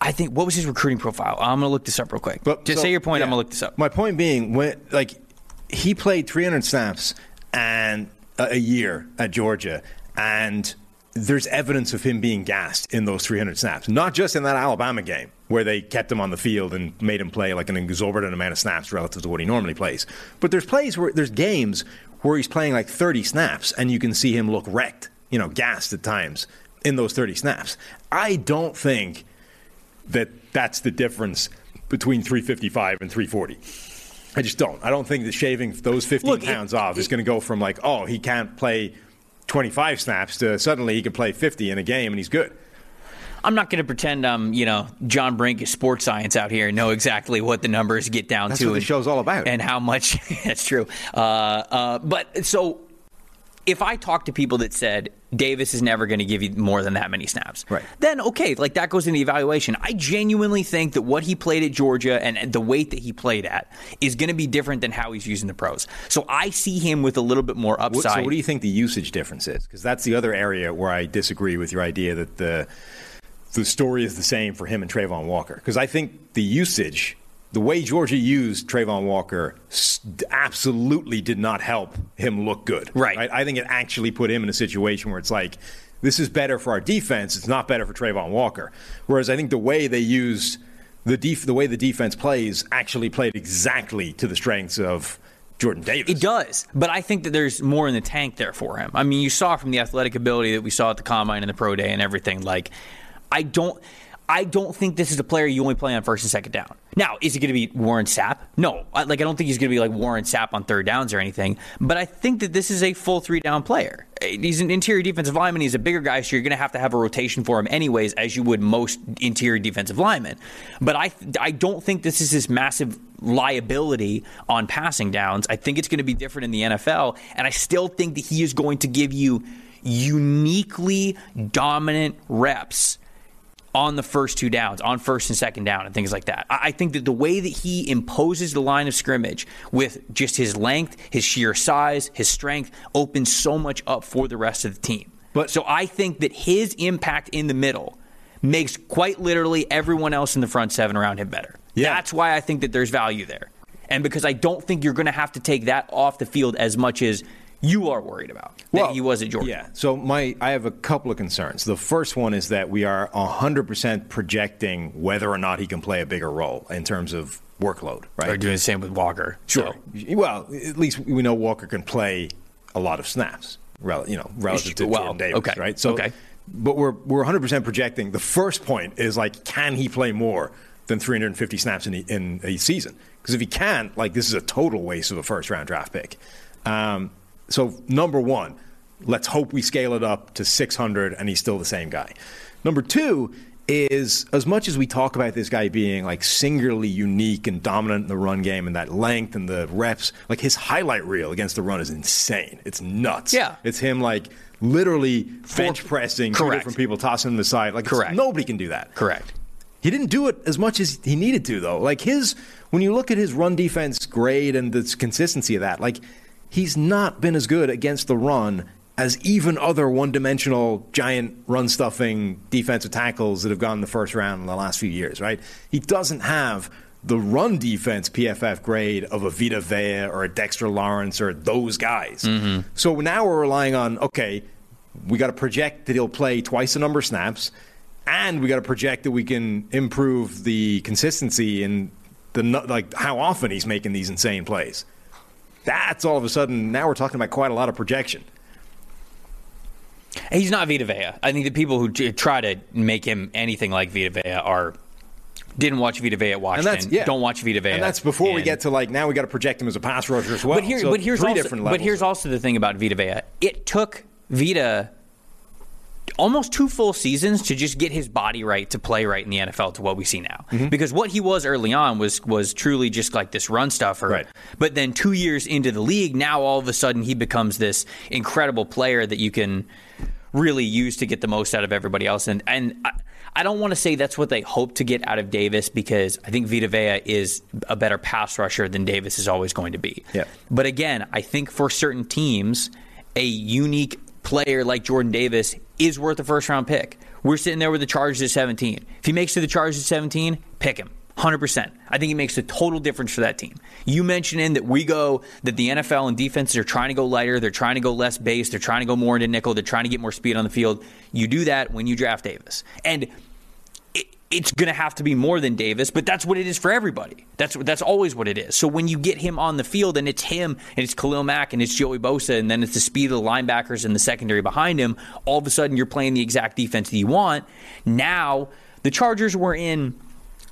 I think what was his recruiting profile? I'm gonna look this up real quick. But Just so- say your point. I'm gonna look this up. My point being, when like he played 300 snaps and a, a year at Georgia, and there's evidence of him being gassed in those 300 snaps. Not just in that Alabama game where they kept him on the field and made him play like an exorbitant amount of snaps relative to what he normally plays, but there's plays where there's games where he's playing like 30 snaps and you can see him look wrecked, you know, gassed at times in those 30 snaps. I don't think that that's the difference between 355 and 340. I just don't. I don't think that shaving those 15 Look, it- pounds off is going to go from like, oh, he can't play 25 snaps to suddenly he can play 50 in a game and he's good. I'm not going to pretend I'm, you know, John Brink is sports science out here and know exactly what the numbers get down That's to. what the show's all about. And how much. that's true. Uh, uh, but so if I talk to people that said Davis is never going to give you more than that many snaps, Right. then okay, like that goes in the evaluation. I genuinely think that what he played at Georgia and, the weight that he played at is going to be different than how he's using the pros. So I see him with a little bit more upside. So, what do you think the usage difference is? Because that's the other area where I disagree with your idea that the the story is the same for him and Travon Walker. Because I think the usage, the way Georgia used Travon Walker, absolutely did not help him look good. Right. I think it actually put him in a situation where it's like. This is better for our defense. It's not better for Travon Walker. Whereas I think the way they used the def- the way the defense plays actually played exactly to the strengths of Jordan Davis. It does, but I think that there's more in the tank there for him. I mean, you saw from the athletic ability that we saw at the combine and the pro day and everything. Like, I don't, I don't think this is a player you only play on first and second down. Now, is it going to be Warren Sapp? No, I, like I don't think he's going to be like Warren Sapp on third downs or anything. But I think that this is a full three down player. He's an interior defensive lineman. He's a bigger guy, so you're going to have to have a rotation for him anyways, as you would most interior defensive linemen. But I, I don't think this is this massive liability on passing downs. I think it's going to be different in the NFL, and I still think that he is going to give you uniquely dominant reps on the first two downs, on first and second down, and things like that. I think that the way that he imposes the line of scrimmage with just his length, his sheer size, his strength opens so much up for the rest of the team. But- so I think that his impact in the middle makes quite literally everyone else in the front seven around him better. Yeah. That's why I think that there's value there. And because I don't think you're going to have to take that off the field as much as you are worried about that he was at Georgia. Yeah. So my I have a couple of concerns. The first one is that we are 100% projecting whether or not he can play a bigger role in terms of workload, right? They're doing the same with Walker. Sure. So- Well, at least we know Walker can play a lot of snaps, rel- you know, relative to Well, Jordan Davis, okay, right? So, okay. But we're we're 100% projecting. The first point is like, can he play more than 350 snaps in, the, in a season? Because if he can't, like, this is a total waste of a first round draft pick. Um, so number one, let's hope we scale it up to 600 and he's still the same guy. Number two is as much as we talk about this guy being like singularly unique and dominant in the run game and that length and the reps, like his highlight reel against the run is insane. It's nuts. Yeah. It's him like literally bench pressing two different people, tossing them aside. Like Correct. nobody can do that. Correct. He didn't do it as much as he needed to, though. Like his, when you look at his run defense grade and the consistency of that, like he's not been as good against the run as even other one-dimensional giant run-stuffing defensive tackles that have gone in the first round in the last few years. Right? He doesn't have the run defense PFF grade of a Vita Vea or a Dexter Lawrence or those guys. Mm-hmm. So now we're relying on okay, we got to project that he'll play twice the number of snaps, and we got to project that we can improve the consistency and the like how often he's making these insane plays. That's all of a sudden now we're talking about quite a lot of projection. He's not Vita Vea. I think the people who try to make him anything like Vita Vea are didn't watch Vita Vea at And Washington. yeah. Don't watch Vita Vea. And that's before we get to like now we got to project him as a pass rusher as well. But, here, So but here's three also, different but here's also the thing about Vita Vea. It took Vita almost two full seasons to just get his body right to play right in the NFL to what we see now. Mm-hmm. Because what he was early on was was truly just like this run stuffer. Right. But then two years into the league, now all of a sudden he becomes this incredible player that you can really use to get the most out of everybody else. And and I, I don't want to say that's what they hope to get out of Davis because I think Vita Vea is a better pass rusher than Davis is always going to be. Yeah. But again, I think for certain teams, a unique player like Jordan Davis is worth a first round pick. We're sitting there with the Chargers at 17. If he makes to the Chargers at 17, pick him. 100%. I think he makes a total difference for that team. You mentioned in that we go, that the NFL and defenses are trying to go lighter, they're trying to go less base, they're trying to go more into nickel, they're trying to get more speed on the field. You do that when you draft Davis. And it, it's going to have to be more than Davis, but that's what it is for everybody. That's that's always what it is. So when you get him on the field and it's him and it's Khalil Mack and it's Joey Bosa and then it's the speed of the linebackers and the secondary behind him, all of a sudden you're playing the exact defense that you want. Now the Chargers were in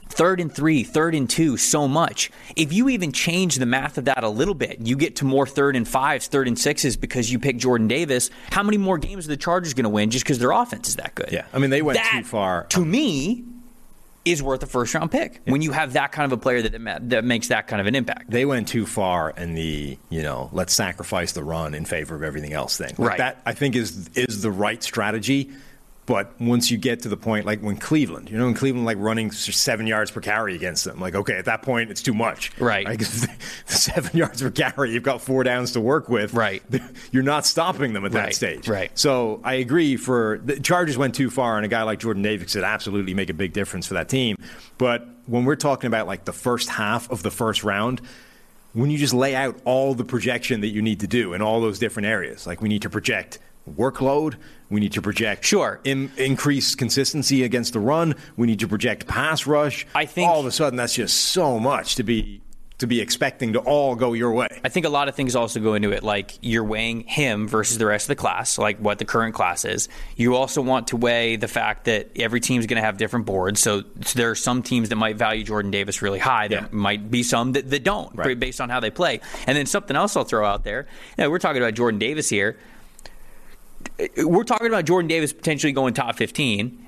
third and three, third and two, so much. If you even change the math of that a little bit, you get to more third and fives, third and sixes because you pick Jordan Davis. How many more games are the Chargers going to win just because their offense is that good? Yeah. I mean, they went That, too far. To me, is worth a first round pick when you have that kind of a player that that makes that kind of an impact. they went too far in the you know let's sacrifice the run in favor of everything else thing. Like Right. That I think is is the right strategy. But once you get to the point, like when Cleveland, you know, in Cleveland like running seven yards per carry against them, like okay, at that point it's too much, Right. Like seven yards per carry, you've got four downs to work with, Right. You're not stopping them at that Right, stage, right. So I agree. For the Chargers went too far, and a guy like Jordan Davis could absolutely make a big difference for that team. But when we're talking about like the first half of the first round, when you just lay out all the projection that you need to do in all those different areas, like we need to project workload, we need to project Sure. in, increased consistency against the run, we need to project pass rush. I think- all of a sudden that's just so much to be to be expecting to all go your way. I think a lot of things also go into it, like you're weighing him versus the rest of the class, like what the current class is. You also want to weigh the fact that every team's going to have different boards. So, so there are some teams that might value Jordan Davis really high. There Yeah. might be some that, that don't, Right. based on how they play. And then something else I'll throw out there. You know, we're talking about Jordan Davis here. We're talking about Jordan Davis potentially going top 15.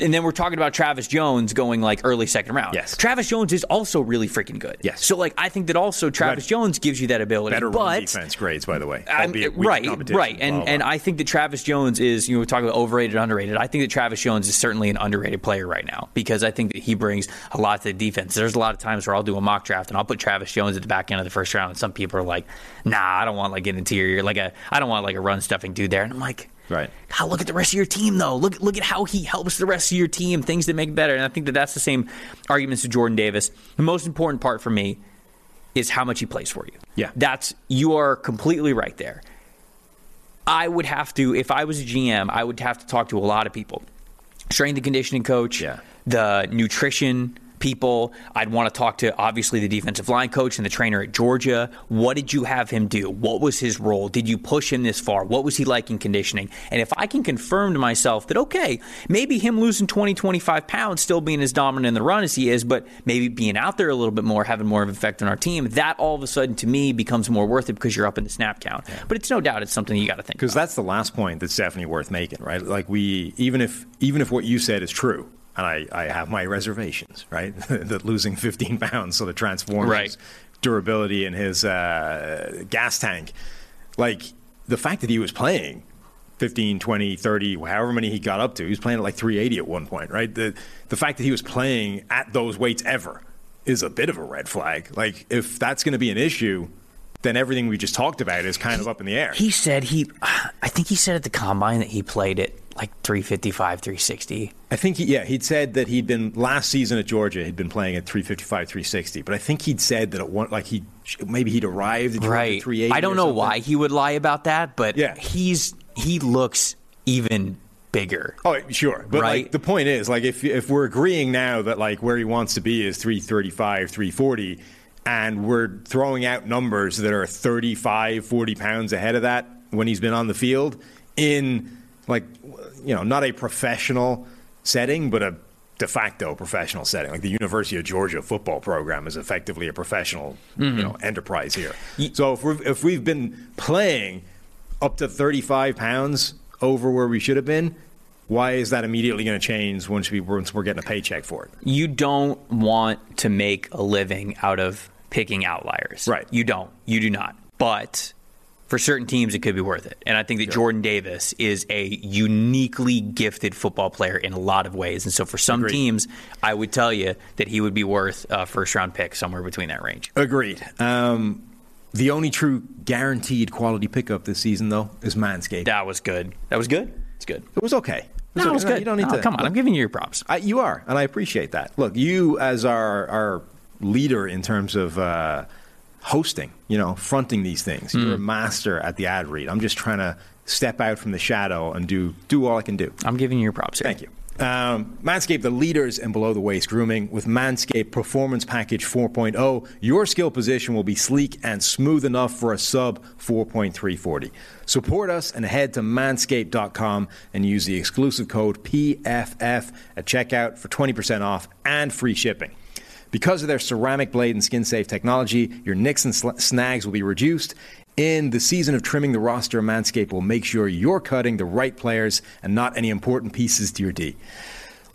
And then we're talking about Travis Jones going like early second round. Yes. Travis Jones is also really freaking good. Yes. So like I think that also Travis Jones gives you that ability. Better but run defense grades, by the way. I'm- albeit weak right, right, and blah, blah, and. I think that Travis Jones is you know we talk about overrated, underrated. I think that Travis Jones is certainly an underrated player right now because I think that he brings a lot to the defense. There's a lot of times where I'll do a mock draft and I'll put Travis Jones at the back end of the first round, and some people are like, "Nah, I don't want like an interior, like a I don't want like a run stuffing dude there," and I'm like. Right. God, look at the rest of your team, though. Look, look at how he helps the rest of your team, things that make better. And I think that that's the same arguments to Jordan Davis. The most important part for me is how much he plays for you. Yeah. That's you are completely right there. I would have to, if I was a GM, I would have to talk to a lot of people. Strength and conditioning coach, Yeah. the nutrition people. I'd want to talk to obviously the defensive line coach and the trainer at Georgia. What did you have him do? What was his role? Did you push him this far? What was he like in conditioning? And if I can confirm to myself that, okay, maybe him losing 20, 25 pounds, still being as dominant in the run as he is, but maybe being out there a little bit more, having more of an effect on our team, that all of a sudden to me becomes more worth it because you're up in the snap count. But it's no doubt it's something you got to think Because that's the last point that's definitely worth making, right? Like we, even if even if what you said is true, and I, I have my reservations, right? that losing 15 pounds sort of transforms Right. durability in his uh, gas tank. Like the fact that he was playing 15, 20, 30, however many he got up to, he was playing at like 380 at one point, right? The the fact that he was playing at those weights ever is a bit of a red flag. Like if that's going to be an issue. Then everything we just talked about is kind of up in the air. He said he, I think he said at the combine that he played at like 355, 360. I think, he, yeah, he'd said that he'd been last season at Georgia. He'd been playing at 355, 360. But I think he'd said that at one, like he maybe he'd arrived at Right. 380. I don't know something. why he would lie about that, but Yeah. he's he looks even bigger. Oh, sure. But Right. like the point is, like if if we're agreeing now that like where he wants to be is 335, 340, and we're throwing out numbers that are 35, 40 pounds ahead of that when he's been on the field in like you know not a professional setting, but a de facto professional setting. Like the University of Georgia football program is effectively a professional you mm-hmm. know enterprise here. So if we've if we've been playing up to 35 pounds over where we should have been. Why is that immediately going to change once, we, once we're getting a paycheck for it? You don't want to make a living out of picking outliers. Right. You don't. You do not. But for certain teams, it could be worth it. And I think that Jordan Davis is a uniquely gifted football player in a lot of ways. And so for some Agreed. teams, I would tell you that he would be worth a first round pick somewhere between that range. Agreed. Um, the only true guaranteed quality pickup this season, though, is Manscaped. That was good. That was good. It's good. It was okay. No, it was okay. good. You don't need No, to come on. I'm giving you your props. I, you are, and I appreciate that. Look, you as our our leader in terms of uh, hosting, you know, fronting these things. You're a Hmm. master at the ad read. I'm just trying to step out from the shadow and do do all I can do. I'm giving you your props here. Thank you. Um, Manscaped, the leaders in below the waist grooming. With Manscaped Performance Package 4.0, your skill position will be sleek and smooth enough for a sub 4.340. Support us and head to manscaped.com and use the exclusive code PFF at checkout for 20% off and free shipping. Because of their ceramic blade and skin safe technology, your nicks and sl- snags will be reduced. In the season of trimming the roster, Manscaped will make sure you're cutting the right players and not any important pieces to your D.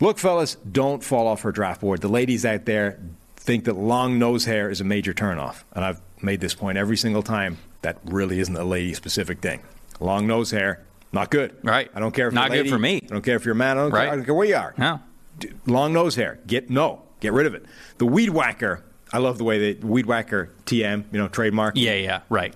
Look, fellas, don't fall off her draft board. The ladies out there think that long nose hair is a major turnoff. And I've made this point every single time. That really isn't a lady specific thing. Long nose hair, not good. Right. I don't care if Not you're a good lady, for me. I don't care if you're a man. I don't, Right. care, I don't care where you are No. long nose hair. Get no, get rid of it. The weed whacker. I love the way that weed whacker TM, you know, trademark. Yeah, yeah, right.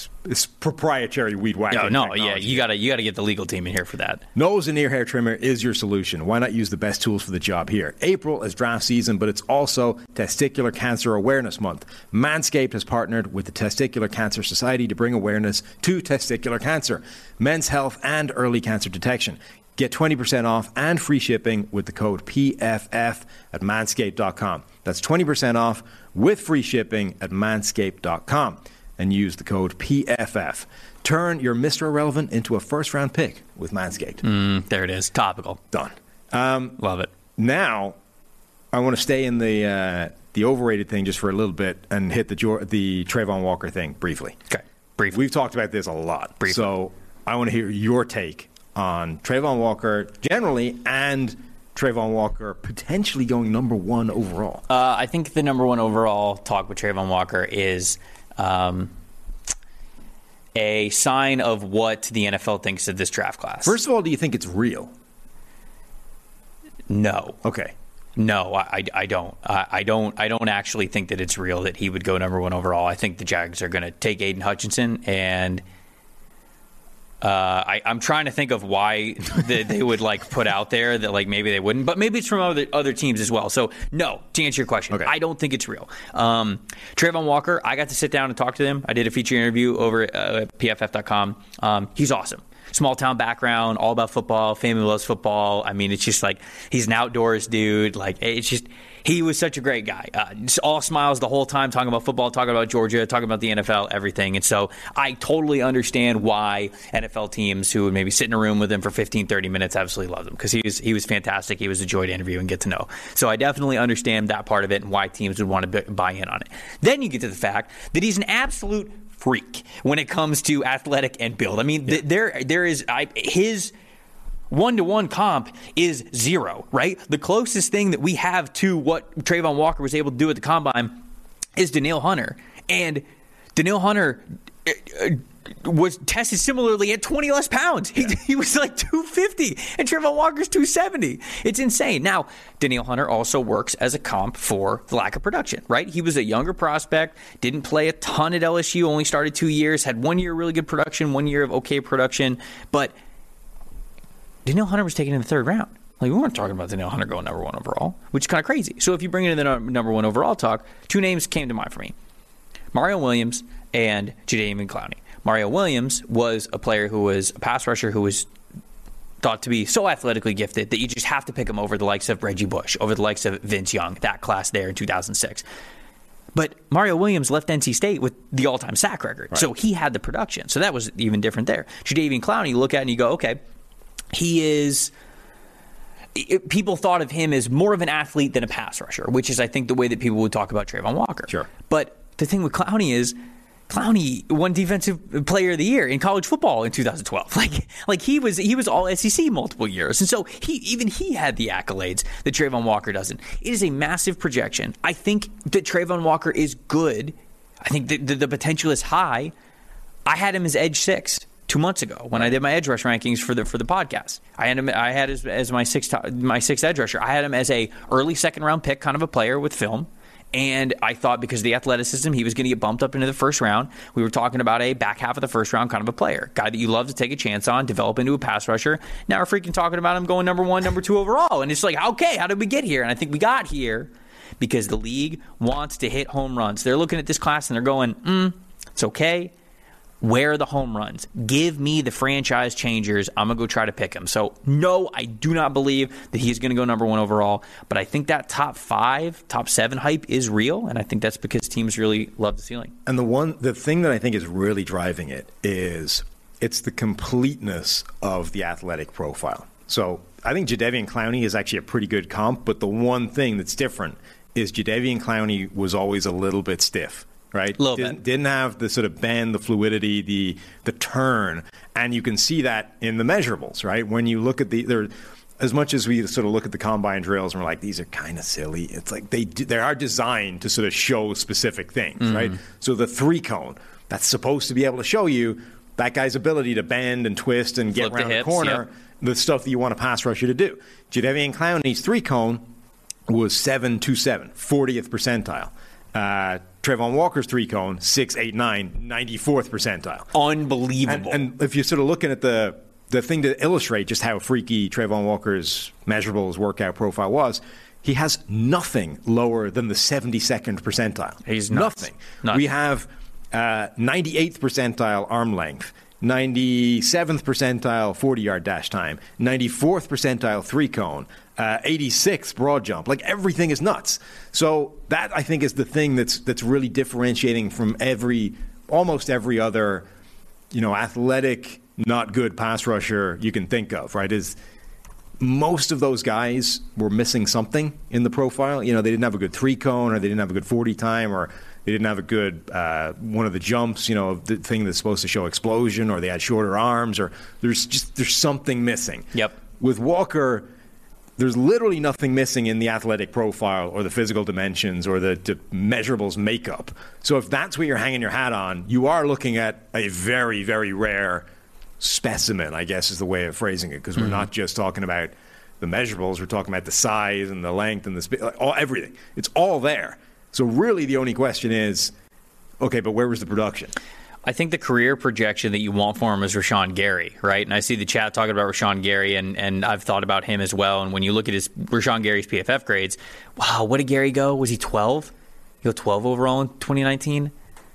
it's, it's proprietary weed whacker. No, no, yeah, you gotta you gotta get the legal team in here for that. Nose and ear hair trimmer is your solution. Why not use the best tools for the job here? April is draft season, but it's also Testicular Cancer Awareness Month. Manscaped has partnered with the Testicular Cancer Society to bring awareness to testicular cancer, men's health, and early cancer detection. Get 20% off and free shipping with the code PFF at manscaped.com. That's 20% off with free shipping at manscaped.com and use the code PFF. Turn your Mr. Irrelevant into a first round pick with Manscaped. Mm, there it is, topical. Done. Um, Love it. now, I want to stay in the uh, the overrated thing just for a little bit and hit the the Travon Walker thing briefly. Okay, briefly. We've talked about this a lot. Briefly. So I want to hear your take on Travon Walker generally and Travon Walker potentially going number one overall. Uh, I think the number one overall talk with Travon Walker is um, a sign of what the NFL thinks of this draft class. First of all, do you think it's real? no, Okay. no, I, I, don't. I, I don't. I don't actually think that it's real that he would go number one overall. I think the Jags are going to take Aidan Hutchinson and. Uh, I, I'm trying to think of why they, they would like put out there that like maybe they wouldn't, but maybe it's from other other teams as well. So no, to answer your question, Okay. I don't think it's real. Um, Travon Walker, I got to sit down and talk to him. I did a feature interview over at uh, PFF.com. Um, he's awesome. Small town background, all about football. Family loves football. I mean, it's just like he's an outdoors dude. Like it's just he was such a great guy. Uh, all smiles the whole time, talking about football, talking about Georgia, talking about the NFL, everything. And so I totally understand why NFL teams who would maybe sit in a room with him for 15, 30 minutes absolutely love him because he was he was fantastic. He was a joy to interview and get to know. So I definitely understand that part of it and why teams would want to buy in on it. Then you get to the fact that he's an absolute freak when it comes to athletic and build. I mean, th- there there is I, his one to one comp is zero, right? The closest thing that we have to what Travon Walker was able to do at the combine is Danielle Hunter. And Danielle Hunter uh, uh, was tested similarly at 20 less pounds. He, he was like 250, and Travon Walker's 270. It's insane. Now, Danielle Hunter also works as a comp for the lack of production, right? He was a younger prospect, didn't play a ton at LSU, only started two years, had one year of really good production, one year of okay production, but Danielle Hunter was taken in the third round. Like we weren't talking about Danielle Hunter going number one overall, which is kind of crazy. So if you bring it in the number one overall talk, two names came to mind for me: Mario Williams and Jadeveon Clowney. Mario Williams was a player who was a pass rusher who was thought to be so athletically gifted that you just have to pick him over the likes of Reggie Bush, over the likes of Vince Young, that class there in 2006. But Mario Williams left NC State with the all-time sack record, so he had the production. So that was even different there. Jadeveon Clowney, you look at it and you go, okay, he is. people thought of him as more of an athlete than a pass rusher, which is, I think, the way that people would talk about Travon Walker. Sure. But the thing with Clowney is Clowney won Defensive Player of the Year in college football in 2012. Like, like he was he was All SEC multiple years, and so he even he had the accolades that Travon Walker doesn't. It is a massive projection. I think that Travon Walker is good. I think that the, the potential is high. I had him as edge six two months ago when I did my edge rush rankings for the for the podcast. I had him. I had as, as my sixth my sixth edge rusher. I had him as a early second round pick, kind of a player with film. And I thought because of the athleticism, he was going to get bumped up into the first round. We were talking about a back half of the first round kind of a player, guy that you love to take a chance on, develop into a pass rusher. Now we're freaking talking about him going number one, number two overall, and it's like, okay, how did we get here? And I think we got here because the league wants to hit home runs. They're looking at this class and they're going, mm, it's okay. Where are the home runs? Give me the franchise changers. I'm going to go try to pick him. So, no, I do not believe that he's going to go number one overall. But I think that top five, top seven hype is real. And I think that's because teams really love the ceiling. And the one, the thing that I think is really driving it is it's the completeness of the athletic profile. So, I think Jadeveon Clowney is actually a pretty good comp. But the one thing that's different is Jadeveon Clowney was always a little bit stiff right? Little didn't, bit. didn't have the sort of bend, the fluidity, the the turn, and you can see that in the measurables, right? When you look at the there. As much as we sort of look at the combine drills and we're like, these are kind of silly. It's like they do, they are designed to sort of show specific things, Mm-hmm. right? So the three cone that's supposed to be able to show you that guy's ability to bend and twist and get Flip the around the, hips, corner, yep. the stuff that you want a pass rusher to do. Jadeveon Clowney's three cone was 727, 40th percentile. Uh, Travon Walker's three cone, 689, 94th percentile. And, Unbelievable. and if you're sort of looking at the the thing to illustrate just how freaky Travon Walker's measurables workout profile was, he has nothing lower than the 72nd percentile. He's nuts. nothing. Nuts. We have uh, 98th percentile arm length. 97th percentile 40 yard dash time, 94th percentile three cone, uh, 86th broad jump. Like everything is nuts. So that I think is the thing that's that's really differentiating from every almost every other you know athletic not good pass rusher you can think of. Right? Is most of those guys were missing something in the profile. You know, they didn't have a good three cone, or they didn't have a good 40 time, or they didn't have a good uh, one of the jumps. You know, the thing that's supposed to show explosion, or they had shorter arms, or there's just there's something missing. Yep. With Walker, there's literally nothing missing in the athletic profile, or the physical dimensions, or the, the measurables makeup. So if that's what you're hanging your hat on, you are looking at a very very rare specimen, I guess is the way of phrasing it, because we're mm-hmm. not just talking about the measurables, we're talking about the size and the length and the sp- like, all everything. It's all there. So really, the only question is, okay, but where was the production? I think the career projection that you want for him is Rashan Gary, right? And I see the chat talking about Rashan Gary, and, and I've thought about him as well. And when you look at his Rashan Gary's PFF grades, wow, what did Gary go? Was he 12? He go 12 overall in 2019?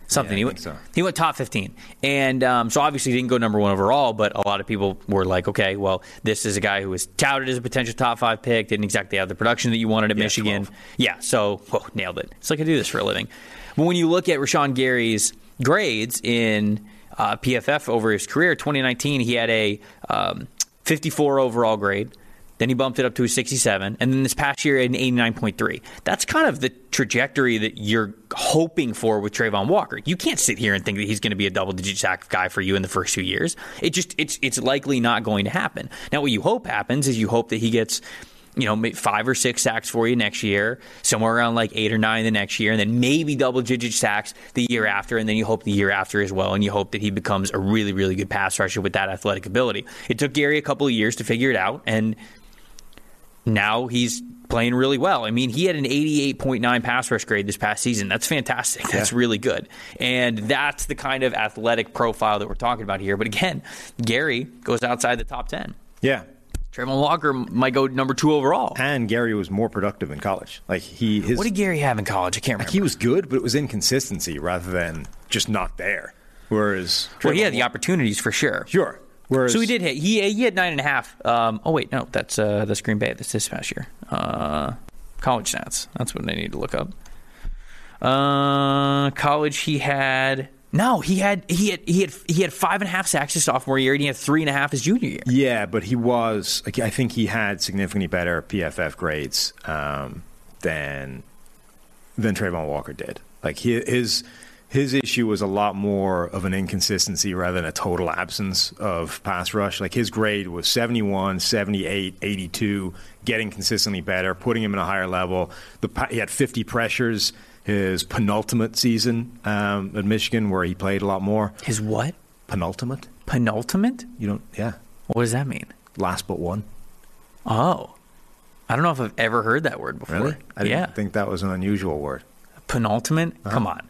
Something. Yeah, he, went, so. he went top 15. And um, so obviously he didn't go number one overall, but a lot of people were like, okay, well, this is a guy who was touted as a potential top five pick, didn't exactly have the production that you wanted at Yeah, Michigan. 12. Yeah, so whoa, nailed it. It's like I do this for a living. But when you look at Rashan Gary's grades in uh, PFF over his career, 2019, he had a um, 54 overall grade. Then he bumped it up to a 67, and then this past year an 89.3. That's kind of the trajectory that you're hoping for with Travon Walker. You can't sit here and think that he's going to be a double-digit sack guy for you in the first two years. It just it's it's likely not going to happen. Now, what you hope happens is you hope that he gets you know, maybe five or six sacks for you next year, somewhere around like eight or nine the next year, and then maybe double digit sacks the year after, and then you hope the year after as well, and you hope that he becomes a really, really good pass rusher with that athletic ability. It took Gary a couple of years to figure it out, and now he's playing really well. I mean, he had an 88.9 pass rush grade this past season. That's fantastic. That's really good. And that's the kind of athletic profile that we're talking about here. But again, Gary goes outside the top 10. Yeah. Travon Walker might go number two overall. And Gary was more productive in college. Like he, his, What did Gary have in college? I can't like remember. he was good, but it was inconsistency rather than just not there. Whereas, well, he had the opportunities for sure. Sure. Whereas, So he did hit. He he had nine and a half. Um, oh wait, no, that's uh, that's Green Bay. That's this past year. Uh, college stats. That's what I need to look up. Uh, college. He had no. He had he had he had he had five and a half sacks his sophomore year, and he had three and a half his junior year. Yeah, but he was. I think he had significantly better PFF grades um, than than Travon Walker did. Like his his issue was a lot more of an inconsistency rather than a total absence of pass rush. Like his grade was 71, 78, 82, getting consistently better, putting him in a higher level. The, he had 50 pressures his penultimate season um, at Michigan, where he played a lot more. His what? Penultimate? Penultimate? You don't, yeah. What does that mean? Last but one. Oh. I don't know if I've ever heard that word before. Really? I didn't yeah. think that was an unusual word. Penultimate? Come on.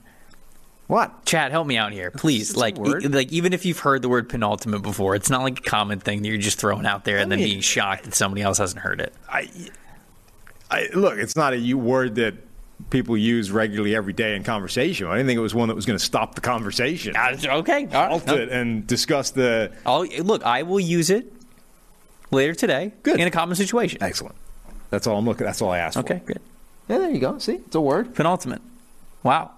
What? Chad, help me out here, please. it's like, e- like even if you've heard the word penultimate before, it's not like a common thing that you're just throwing out there and then being shocked that somebody else hasn't heard it. I, I look, it's not a word that people use regularly every day in conversation. I didn't think it was one that was going to stop the conversation. Ah, it's okay. All right. Halt it and discuss the. I'll, look, I will use it later today Good. in a common situation. Excellent. That's all I'm looking. That's all I asked Okay, for. good. Yeah, there you go. See, it's a word. Penultimate. Wow.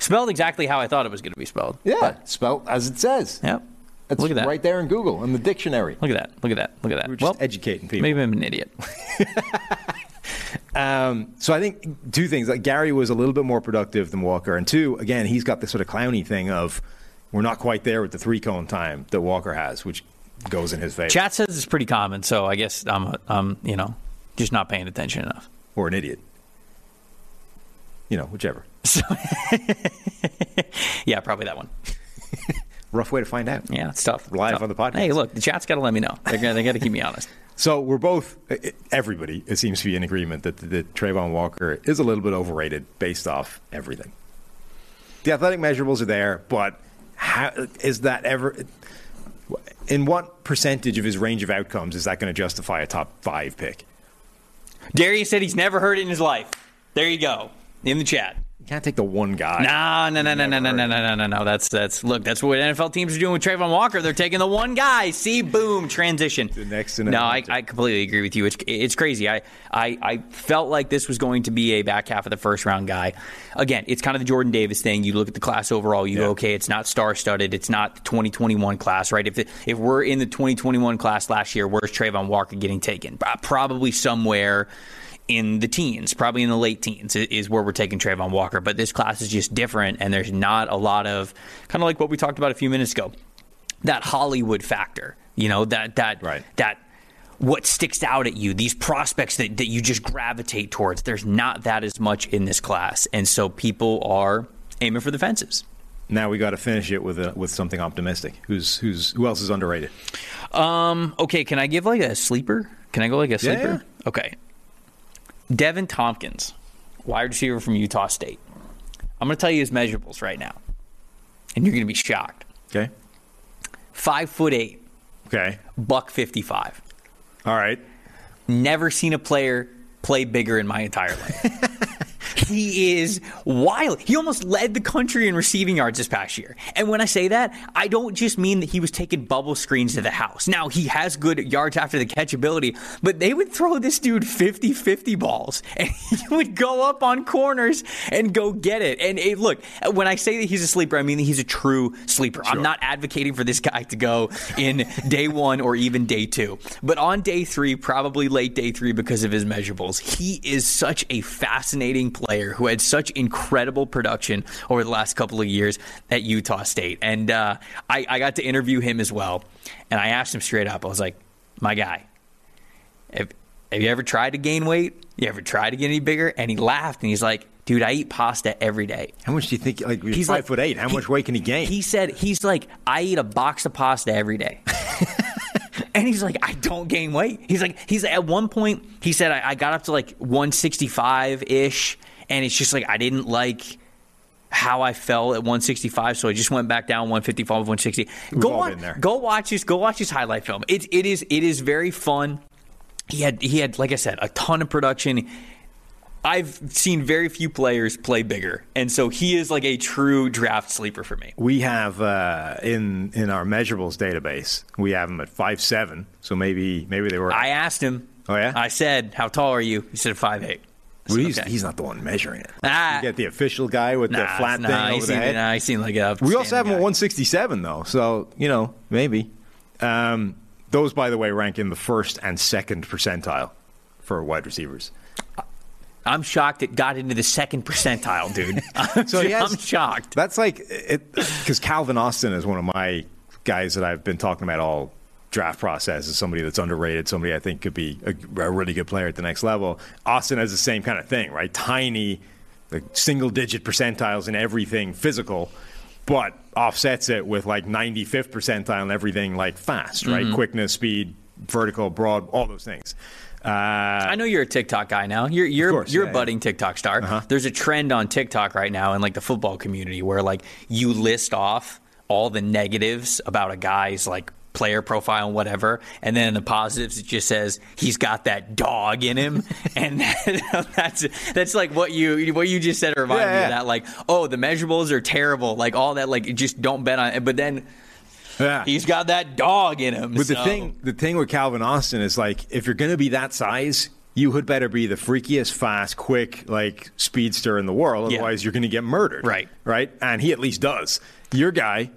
Spelled exactly how I thought it was going to be spelled. Yeah, But, spelled as it says. yep. It's Look at that. right there in Google in the dictionary. Look at that. Look at that. Look at that. We're just well, educating people. maybe I'm an idiot. Um, so I think two things. Like Gary was a little bit more productive than Walker, and two, again, he's got this sort of Clowney thing of we're not quite there with the three cone time that Walker has, which goes in his favor. Chat says it's pretty common, so I guess I'm, I'm, you know, just not paying attention enough. or an idiot. You know, whichever. Yeah, probably that one. Rough way to find out. Yeah, it's tough. Live Tough. on the podcast. Hey, look, the chat's got to let me know. They're gonna, they got to keep me honest. So we're both, everybody, it seems to be in agreement that, that Travon Walker is a little bit overrated based off everything. The athletic measurables are there, but how is that ever? In what percentage of his range of outcomes is that going to justify a top five pick? Darius said he's never heard it in his life. There you go in the chat. You can't take the one guy. No, no, no, no, no, no, no, no, no, no, no. That's that's look. That's what NFL teams are doing with Travon Walker. They're taking the one guy. See, boom, transition. The next No, I. I completely agree with you. It's it's crazy. I, I I felt like this was going to be a back half of the first round guy. Again, it's kind of the Jordan Davis thing. You look at the class overall. You Yeah. go, okay, it's not star studded. It's not the 2021 class, right? If it, if we're in the 2021 class last year, where's Travon Walker getting taken? Probably somewhere in the teens, probably in the late teens, is where we're taking Travon Walker. But this class is just different, and there's not a lot of kind of like what we talked about a few minutes ago, that Hollywood factor. You know that that Right. that what sticks out at you, these prospects that, that you just gravitate towards. There's not that as much in this class, and so people are aiming for the fences. Now we got to finish it with a, with something optimistic. Who's who's who else is underrated? Um, okay, can I give like a sleeper? Can I go like a sleeper? Okay. Deven Thompkins, wide receiver from Utah State. I'm going to tell you his measurables right now, and you're going to be shocked. Okay. Five foot eight, Okay. buck fifty five. All right. Never seen a player play bigger in my entire life. he is wild. He almost led the country in receiving yards this past year. And when I say that, I don't just mean that he was taking bubble screens to the house. Now, he has good yards after the catch ability, but they would throw this dude 50 50 balls, and he would go up on corners and go get it. And it, look, when I say that he's a sleeper, I mean that he's a true sleeper. I'm not advocating for this guy to go in day one or even day two. But on day three, probably late day three because of his measurables, he is such a fascinating player who had such incredible production over the last couple of years at Utah State. And uh, I, I got to interview him as well. And I asked him straight up, I was like, my guy, have, have you ever tried to gain weight? You ever tried to get any bigger? And he laughed and he's like, dude, I eat pasta every day. How much do you think? Like he's, He's five like- foot eight. How he- much weight can he gain? He said he's like, I eat a box of pasta every day. and he's like, I don't gain weight. He's like, he's at one point, he said, I, I got up to like 165 ish. And it's just like, I didn't like how I fell at 165, so I just went back down 155, 160. go all on, go watch his, go watch his highlight film. It, it is, it is very fun. He had, he had, like I said, a ton of production. I've seen very few players play bigger, and so he is like a true draft sleeper for me. we have uh, in in our measurables database. We have him at five seven. So maybe maybe they were. I asked him. Oh, yeah? I said, "How tall are you?" He said, five eight. Well, he's, okay. he's not the one measuring it. Ah. you get the official guy with the flat nah, thing over the head. Nah, he seemed like a. We also have him at 167 though, so you know maybe. Um, those, by the way, rank in the first and second percentile for wide receivers. I'm shocked it got into the second percentile, dude. I'm, So has- I'm shocked. That's like because Calvin Austin is one of my guys that I've been talking about all draft process as somebody that's underrated, somebody I think could be a, a really good player at the next level. Austin has the same kind of thing, right? Tiny, like single digit percentiles in everything physical, but offsets it with like 95th percentile and everything like fast, right? Mm-hmm. Quickness, speed, vertical, broad, all those things. Uh, I know you're a TikTok guy now. You're you're course, you're yeah, a yeah. budding TikTok star. There's a trend on TikTok right now in like the football community where like you list off all the negatives about a guy's like player profile and whatever, and then in the positives it just says he's got that dog in him, and that, that's that's like what you what you just said reminded Yeah, me yeah. of that. Like, oh, the measurables are terrible, like all that. Like, just don't bet on it. But then yeah. he's got that dog in him. But the thing, the thing with Calvin Austin is like, if you're going to be that size, you had better be the freakiest, fast, quick, like speedster in the world. Yeah. Otherwise, you're going to get murdered. Right. Right. And he at least does. Your guy,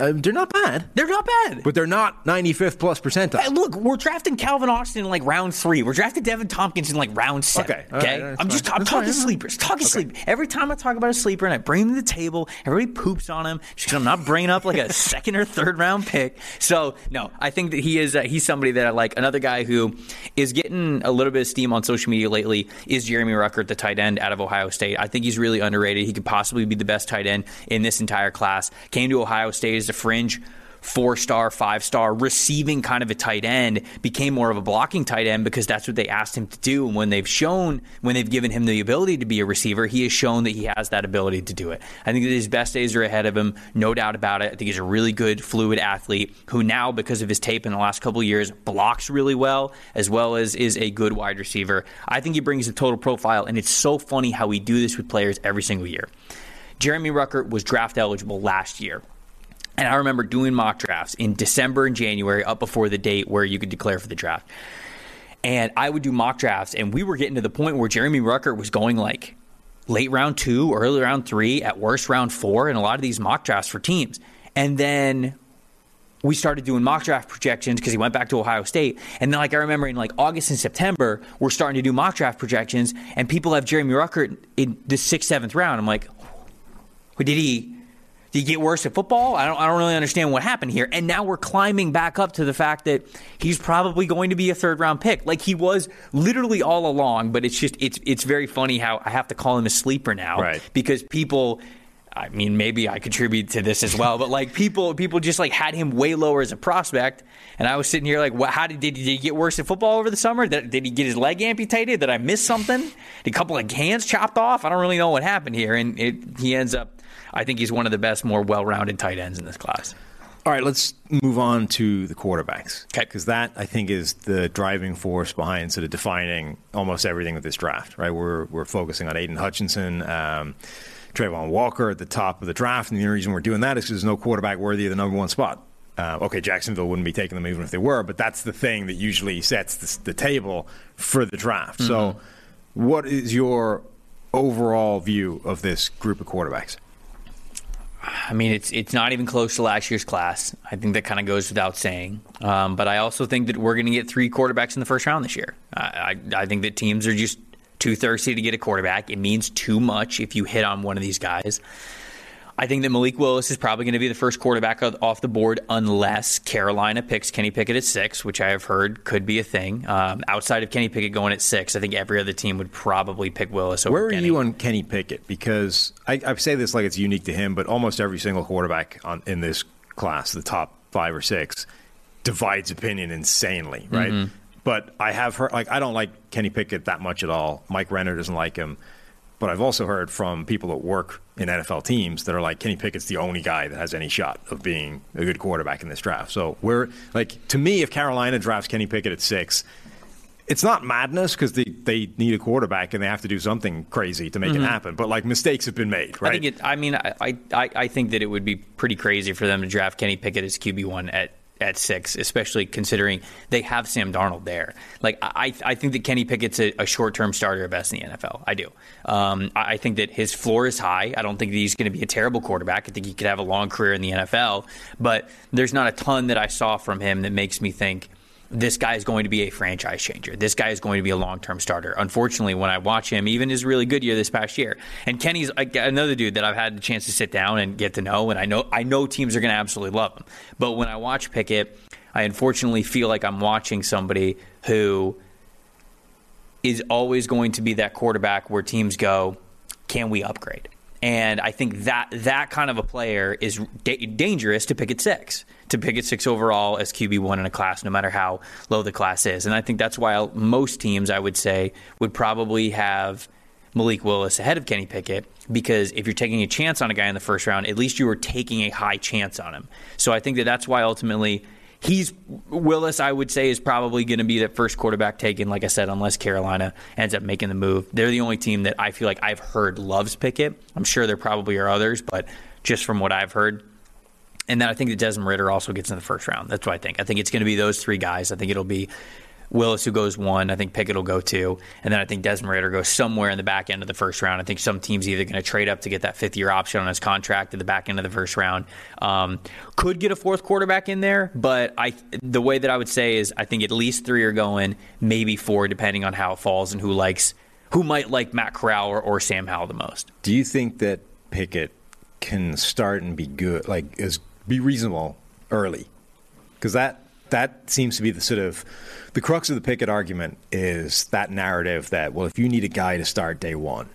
uh, they're not bad, they're not bad. but they're not 95th plus percentile. Hey, look, we're drafting Calvin Austin in like round three. We're drafting Deven Thompkins in like round seven. Okay, Okay, right, I'm just fine. I'm That's talking fine. sleepers. Talking sleep. Every time I talk about a sleeper and I bring him to the table, everybody poops on him just because I'm not bringing up like a second or third round pick. So no, I think that he is uh, he's somebody that I like. Another guy who is getting a little bit of steam on social media lately is Jeremy Ruckert, the tight end out of Ohio State. I think he's really underrated. He could possibly be the best tight end in this entire class. Came to Ohio State as a fringe four star, five star, receiving kind of a tight end, became more of a blocking tight end because that's what they asked him to do. And when they've shown, when they've given him the ability to be a receiver, he has shown that he has that ability to do it. I think that his best days are ahead of him, no doubt about it. I think he's a really good, fluid athlete who now, because of his tape in the last couple years, blocks really well, as well as is a good wide receiver. I think he brings a total profile, and it's so funny how we do this with players every single year. Jeremy Ruckert was draft eligible last year. And I remember doing mock drafts in December and January up before the date where you could declare for the draft. And I would do mock drafts, and we were getting to the point where Jeremy Ruckert was going like late round two, early round three, at worst round four, in a lot of these mock drafts for teams. And then we started doing mock draft projections because he went back to Ohio State. And then, like, I remember in like August and September, we're starting to do mock draft projections, and people have Jeremy Ruckert in the sixth, seventh round. I'm like, did he did he get worse at football? I don't I don't really understand what happened here. And now we're climbing back up to the fact that he's probably going to be a third round pick. Like he was literally all along, but it's just it's it's very funny how I have to call him a sleeper now. Right. Because people I mean, maybe I contribute to this as well, but like people, people just like had him way lower as a prospect, and I was sitting here like, what, how did, did he get worse at football over the summer? Did, did he get his leg amputated? Did I miss something? Did a couple of hands chopped off? I don't really know what happened here, and it, he ends up. I think he's one of the best, more well-rounded tight ends in this class. All right, let's move on to the quarterbacks. Because that, I think, is the driving force behind sort of defining almost everything with this draft, right? We're, we're focusing on Aidan Hutchinson, um, Travon Walker at the top of the draft. And the only reason we're doing that is because there's no quarterback worthy of the number one spot. Uh, okay, Jacksonville wouldn't be taking them even if they were, but that's the thing that usually sets the, the table for the draft. So, what is your overall view of this group of quarterbacks? I mean, it's it's not even close to last year's class. I think that kind of goes without saying. Um, but I also think that we're going to get three quarterbacks in the first round this year. I, I, I think that teams are just too thirsty to get a quarterback. It means too much if you hit on one of these guys. I think that Malik Willis is probably going to be the first quarterback off the board unless Carolina picks Kenny Pickett at six, which I have heard could be a thing. Um, outside of Kenny Pickett going at six, I think every other team would probably pick Willis over Where are Kenny. you on Kenny Pickett? Because I, I say this like it's unique to him, but almost every single quarterback on, in this class, the top five or six, divides opinion insanely, right? Mm-hmm. But I have heard, like, I don't like Kenny Pickett that much at all. Mike Renner doesn't like him. But I've also heard from people that work in NFL teams that are like, Kenny Pickett's the only guy that has any shot of being a good quarterback in this draft. So we're like, to me, if Carolina drafts Kenny Pickett at six, it's not madness because they, they need a quarterback and they have to do something crazy to make it happen. But like mistakes have been made, right? Mm-hmm. I think it. I mean, I, I I think that it would be pretty crazy for them to draft Kenny Pickett as QB one at at six, especially considering they have Sam Darnold there. Like I I think that Kenny Pickett's a, a short term starter at best in the NFL. I do. Um, I, I think that his floor is high. I don't think that he's going to be a terrible quarterback. I think he could have a long career in the NFL. But there's not a ton that I saw from him that makes me think this guy is going to be a franchise changer. This guy is going to be a long term starter. Unfortunately, when I watch him, even his really good year this past year, and Kenny's another dude that I've had the chance to sit down and get to know, and I know I know teams are going to absolutely love him. But when I watch Pickett, I unfortunately feel like I'm watching somebody who is always going to be that quarterback where teams go, can we upgrade? And I think that that kind of a player is da- dangerous to pick at six, to pick at six overall as QB one in a class, no matter how low the class is. And I think that's why most teams, I would say, would probably have Malik Willis ahead of Kenny Pickett because if you're taking a chance on a guy in the first round, at least you are taking a high chance on him. So I think that that's why ultimately he's Willis. I would say is probably going to be that first quarterback taken. Like I said, unless Carolina ends up making the move, they're the only team that I feel like I've heard loves Pickett. I'm sure there probably are others, but just from what I've heard. And then I think that Desmond Ridder also gets in the first round. That's what I think. I think it's going to be those three guys. I think it'll be Willis, who goes one. I think Pickett will go two. And then I think Desmond Ridder goes somewhere in the back end of the first round. I think some team's either going to trade up to get that fifth year option on his contract at the back end of the first round. Um, could get a fourth quarterback in there, but I the way that I would say is I think at least three are going, maybe four, depending on how it falls and who likes who might like Matt Corral or, or Sam Howell the most. Do you think that Pickett can start and be good, like is be reasonable early? Because that that seems to be the sort of the crux of the Pickett argument is that narrative that well, if you need a guy to start day one,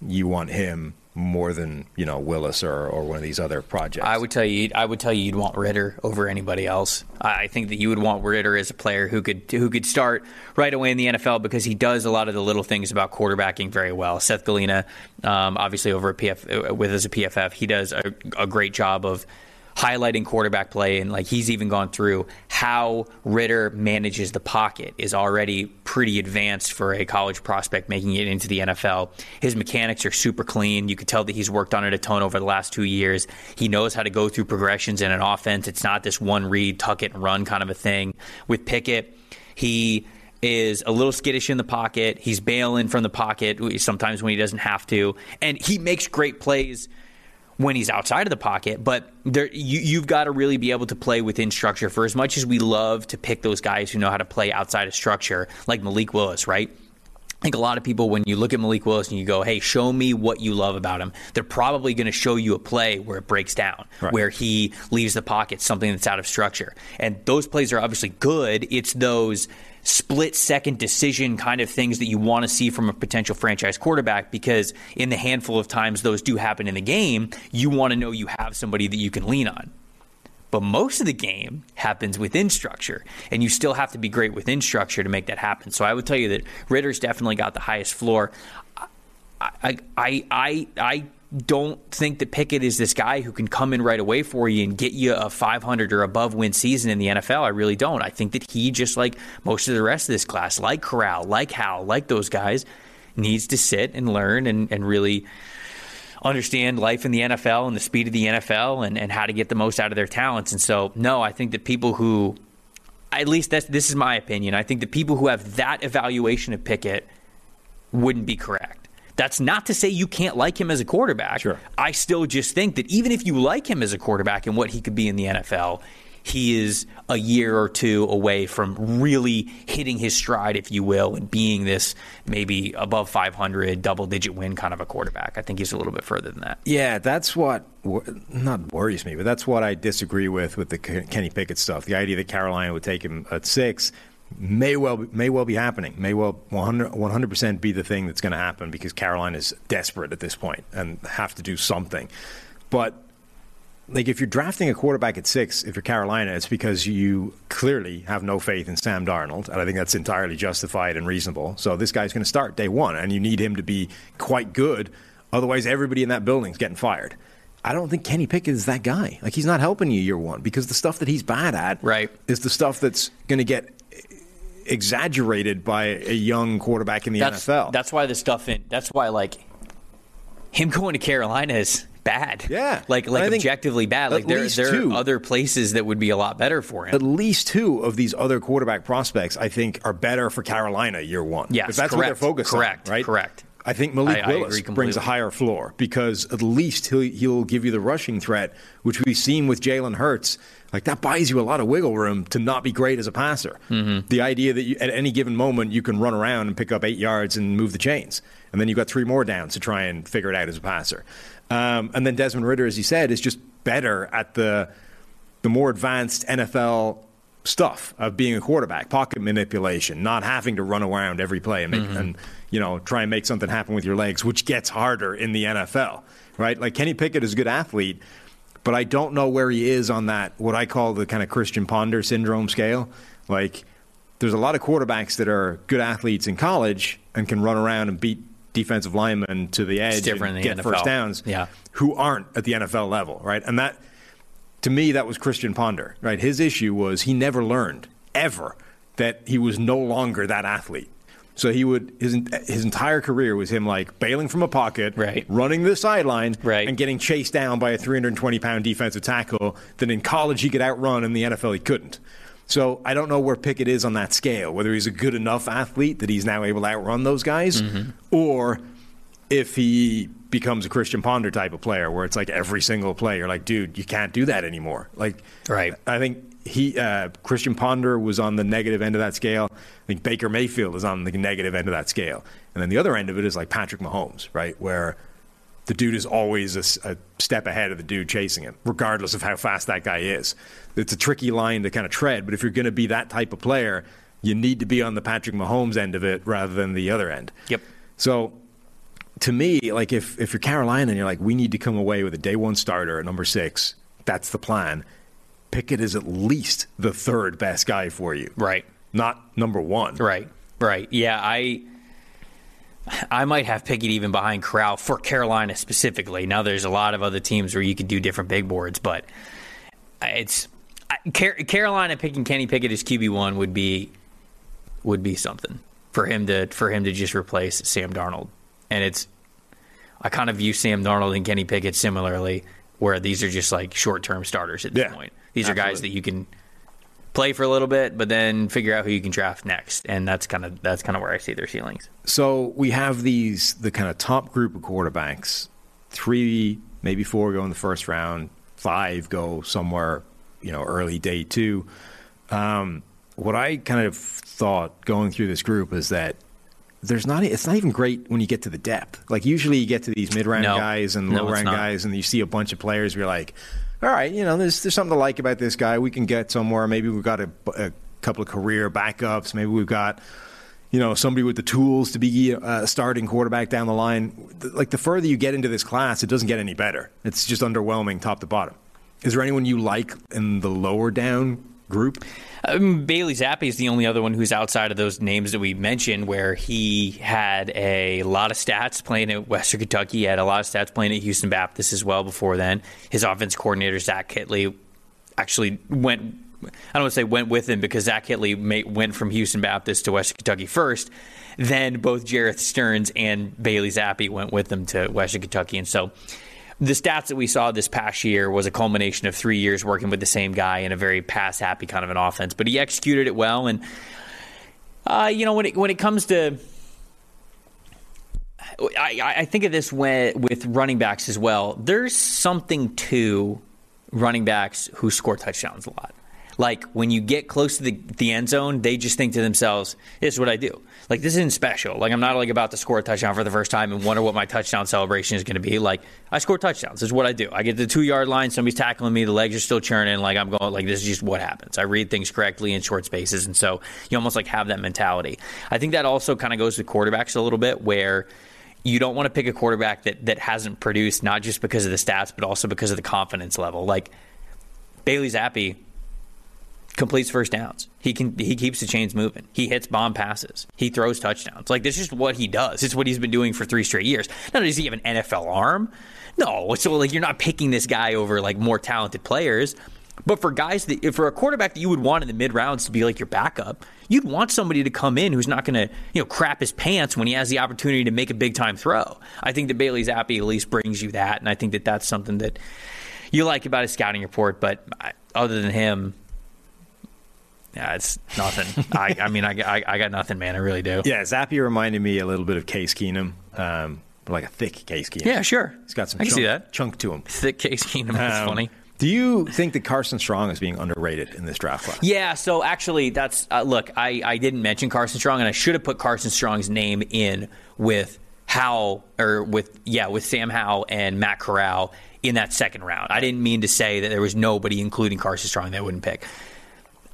you want him more than you know Willis or, or one of these other projects. I would tell you, I would tell you, you'd want Ridder over anybody else. I think that you would want Ridder as a player who could who could start right away in the NFL because he does a lot of the little things about quarterbacking very well. Seth Galina, um, obviously over a PF with as a PFF, he does a, a great job of highlighting quarterback play and like he's even gone through how Ridder manages the pocket is already pretty advanced for a college prospect making it into the NFL. His mechanics are super clean. You could tell that he's worked on it a ton over the last two years. He knows how to go through progressions in an offense. It's not this one read, tuck it and run kind of a thing. With Pickett, he is a little skittish in the pocket. He's bailing from the pocket sometimes when he doesn't have to. And he makes great plays when he's outside of the pocket. But there, you, have got to really be able to play within structure. For as much as we love to pick those guys who know how to play outside of structure, like Malik Willis, right? I think a lot of people, when you look at Malik Willis and you go, hey, show me what you love about him, they're probably going to show you a play where it breaks down, right. where he leaves the pocket, something that's out of structure. And those plays are obviously good. It's those split second decision kind of things that you want to see from a potential franchise quarterback because in the handful of times those do happen in the game, you want to know you have somebody that you can lean on. But most of the game happens within structure, and you still have to be great within structure to make that happen. So I would tell you that Ridder's definitely got the highest floor. I, I, I, I don't think that Pickett is this guy who can come in right away for you and get you a 500 or above win season in the NFL. I really don't. I think that he, just like most of the rest of this class, like Corral, like Howell, like those guys, needs to sit and learn and, and really understand life in the NFL and the speed of the NFL and, and how to get the most out of their talents. And so, no, I think that people who, at least that's, this is my opinion, I think the people who have that evaluation of Pickett wouldn't be correct. That's not to say you can't like him as a quarterback. Sure. I still just think that even if you like him as a quarterback and what he could be in the NFL, he is a year or two away from really hitting his stride, if you will, and being this maybe above 500 double digit win kind of a quarterback. I think he's a little bit further than that. Yeah, that's what not worries me, but that's what I disagree with with the Kenny Pickett stuff. The idea that Carolina would take him at six may well may well be happening. May well 100 percent be the thing that's going to happen because Carolina is desperate at this point and have to do something. But like if you're drafting a quarterback at six, if you're Carolina, it's because you clearly have no faith in Sam Darnold, and I think that's entirely justified and reasonable. So this guy's going to start day one, and you need him to be quite good. Otherwise, everybody in that building is getting fired. I don't think Kenny Pickett is that guy. Like he's not helping you year one because the stuff that he's bad at right. is the stuff that's going to get exaggerated by a young quarterback in the that's, NFL. That's why the stuff in. That's why like him going to Carolina is bad. Yeah, like like objectively bad. Like there there two, are other places that would be a lot better for him. At least two of these other quarterback prospects, I think, are better for Carolina year one. Yes, that's correct. what they're focused correct, on. Right, correct. I think Malik I- I Willis agree brings a higher floor because at least he'll, he'll give you the rushing threat, which we've seen with Jalen Hurts. Like that buys you a lot of wiggle room to not be great as a passer. Mm-hmm. The idea that you, at any given moment you can run around and pick up eight yards and move the chains, and then you've got three more downs to try and figure it out as a passer. Um, and then Desmond Ridder, as you said, is just better at the the more advanced NFL stuff of being a quarterback, pocket manipulation, not having to run around every play and, make, Mm-hmm. and you know try and make something happen with your legs, which gets harder in the NFL, right? Like Kenny Pickett is a good athlete, but I don't know where he is on that what I call the kind of Christian Ponder syndrome scale. Like there's a lot of quarterbacks that are good athletes in college and can run around and beat defensive linemen to the edge and get first downs Yeah. who aren't at the NFL level, right? And that to me, that was Christian Ponder, right? His issue was he never learned ever that he was no longer that athlete. So he would his his entire career was him like bailing from a pocket, Right. running the sideline, Right. and getting chased down by a 320 pound defensive tackle. That in college he could outrun, in the NFL he couldn't. So I don't know where Pickett is on that scale. Whether he's a good enough athlete that he's now able to outrun those guys, Mm-hmm. or if he becomes a Christian Ponder type of player, where it's like every single play, you're like, dude, you can't do that anymore. Like, Right. I think he uh, Christian Ponder was on the negative end of that scale. I think Baker Mayfield is on the negative end of that scale, and then the other end of it is like Patrick Mahomes, right, where the dude is always a step ahead of the dude chasing him, regardless of how fast that guy is. It's a tricky line to kind of tread, but if you're going to be that type of player, you need to be on the Patrick Mahomes end of it rather than the other end. Yep. So to me, like if if you're Carolina and you're like, we need to come away with a day one starter at number six, that's the plan. Pickett is at least the third best guy for you, Right. not number one. Right. Right. Yeah, I I might have Pickett even behind Corral for Carolina specifically. Now there's a lot of other teams where you could do different big boards, but it's Carolina picking Kenny Pickett as QB one would be would be something for him to for him to just replace Sam Darnold. And it's I kind of view Sam Darnold and Kenny Pickett similarly, where these are just like short term starters at this Yeah, point. These are guys that you can play for a little bit, but then figure out who you can draft next, and that's kind of that's kind of where I see their ceilings. So we have these the kind of top group of quarterbacks. Three, maybe four go in the first round. Five go somewhere, you know, early day two. Um, what I kind of thought going through this group is that there's not. It's not even great when you get to the depth. Like usually you get to these mid round No. guys and low it's round guys, and you see a bunch of players. Where you're like, all right, you know, there's there's something to like about this guy. We can get somewhere. Maybe we've got a, a couple of career backups. Maybe we've got you know, somebody with the tools to be a starting quarterback down the line. Like the further you get into this class, it doesn't get any better. It's just underwhelming top to bottom. Is there anyone you like in the lower down group? Um, Bailey Zappe is the only other one who's outside of those names that we mentioned, where he had a lot of stats playing at Western Kentucky. He had a lot of stats playing at Houston Baptist as well before then. His offense coordinator, Zach Kittley, actually went. I don't want to say went with him because Zach Kittley ma- went from Houston Baptist to Western Kentucky first. Then both Jerreth Sterns and Bailey Zappe went with him to Western Kentucky. And so the stats that we saw this past year was a culmination of three years working with the same guy in a very pass happy kind of an offense. But he executed it well. And, uh, you know, when it, when it comes to I, I think of this when, with running backs as well. There's something to running backs who score touchdowns a lot. Like when you get close to the, the end zone, they just think to themselves, "This is what I do." Like this isn't special. Like I'm not like about to score a touchdown for the first time and wonder what my touchdown celebration is going to be. Like I score touchdowns. This is what I do. I get to the two yard line, somebody's tackling me, the legs are still churning. Like I'm going. Like this is just what happens. I read things correctly in short spaces, and so you almost like have that mentality. I think that also kind of goes to quarterbacks a little bit where you don't want to pick a quarterback that, that hasn't produced, not just because of the stats, but also because of the confidence level. Like Bailey Zappe completes first downs. He can he keeps the chains moving. He hits bomb passes. He throws touchdowns. Like this is what he does. It's what he's been doing for three straight years. Not does he have an NFL arm, no. So like you're not picking this guy over like more talented players. But for guys that, for a quarterback that you would want in the mid rounds to be like your backup, you'd want somebody to come in who's not going to, you know, crap his pants when he has the opportunity to make a big time throw. I think that Bailey Zappe at least brings you that, and I think that that's something that you like about his scouting report. But other than him, Yeah, it's nothing. I, I mean, I, I, I got nothing, man. I really do. Yeah, Zappe reminded me a little bit of Case Keenum, um, like a thick Case Keenum. Yeah, sure. He's got some I chunk, see that. chunk to him. Thick Case Keenum. That's Um, funny. Do you think that Carson Strong is being underrated in this draft class? Yeah, so actually, that's uh, look. I, I didn't mention Carson Strong, and I should have put Carson Strong's name in with Howell or with yeah with Sam Howell and Matt Corral in that second round. I didn't mean to say that there was nobody, including Carson Strong, that I wouldn't pick.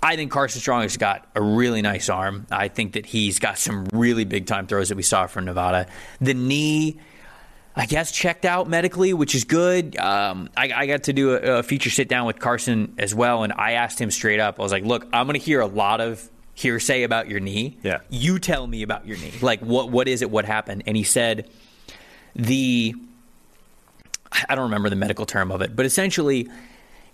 I think Carson Strong has got a really nice arm. I think that he's got some really big time throws that we saw from Nevada. The knee. I guess checked out medically, which is good. Um, I, I got to do a, a feature sit down with Carson as well, and I asked him straight up. I was like, "Look, I'm going to hear a lot of hearsay about your knee. Yeah. you tell me about your knee. Like, what what is it? What happened?" And he said, "The I don't remember the medical term of it, but essentially,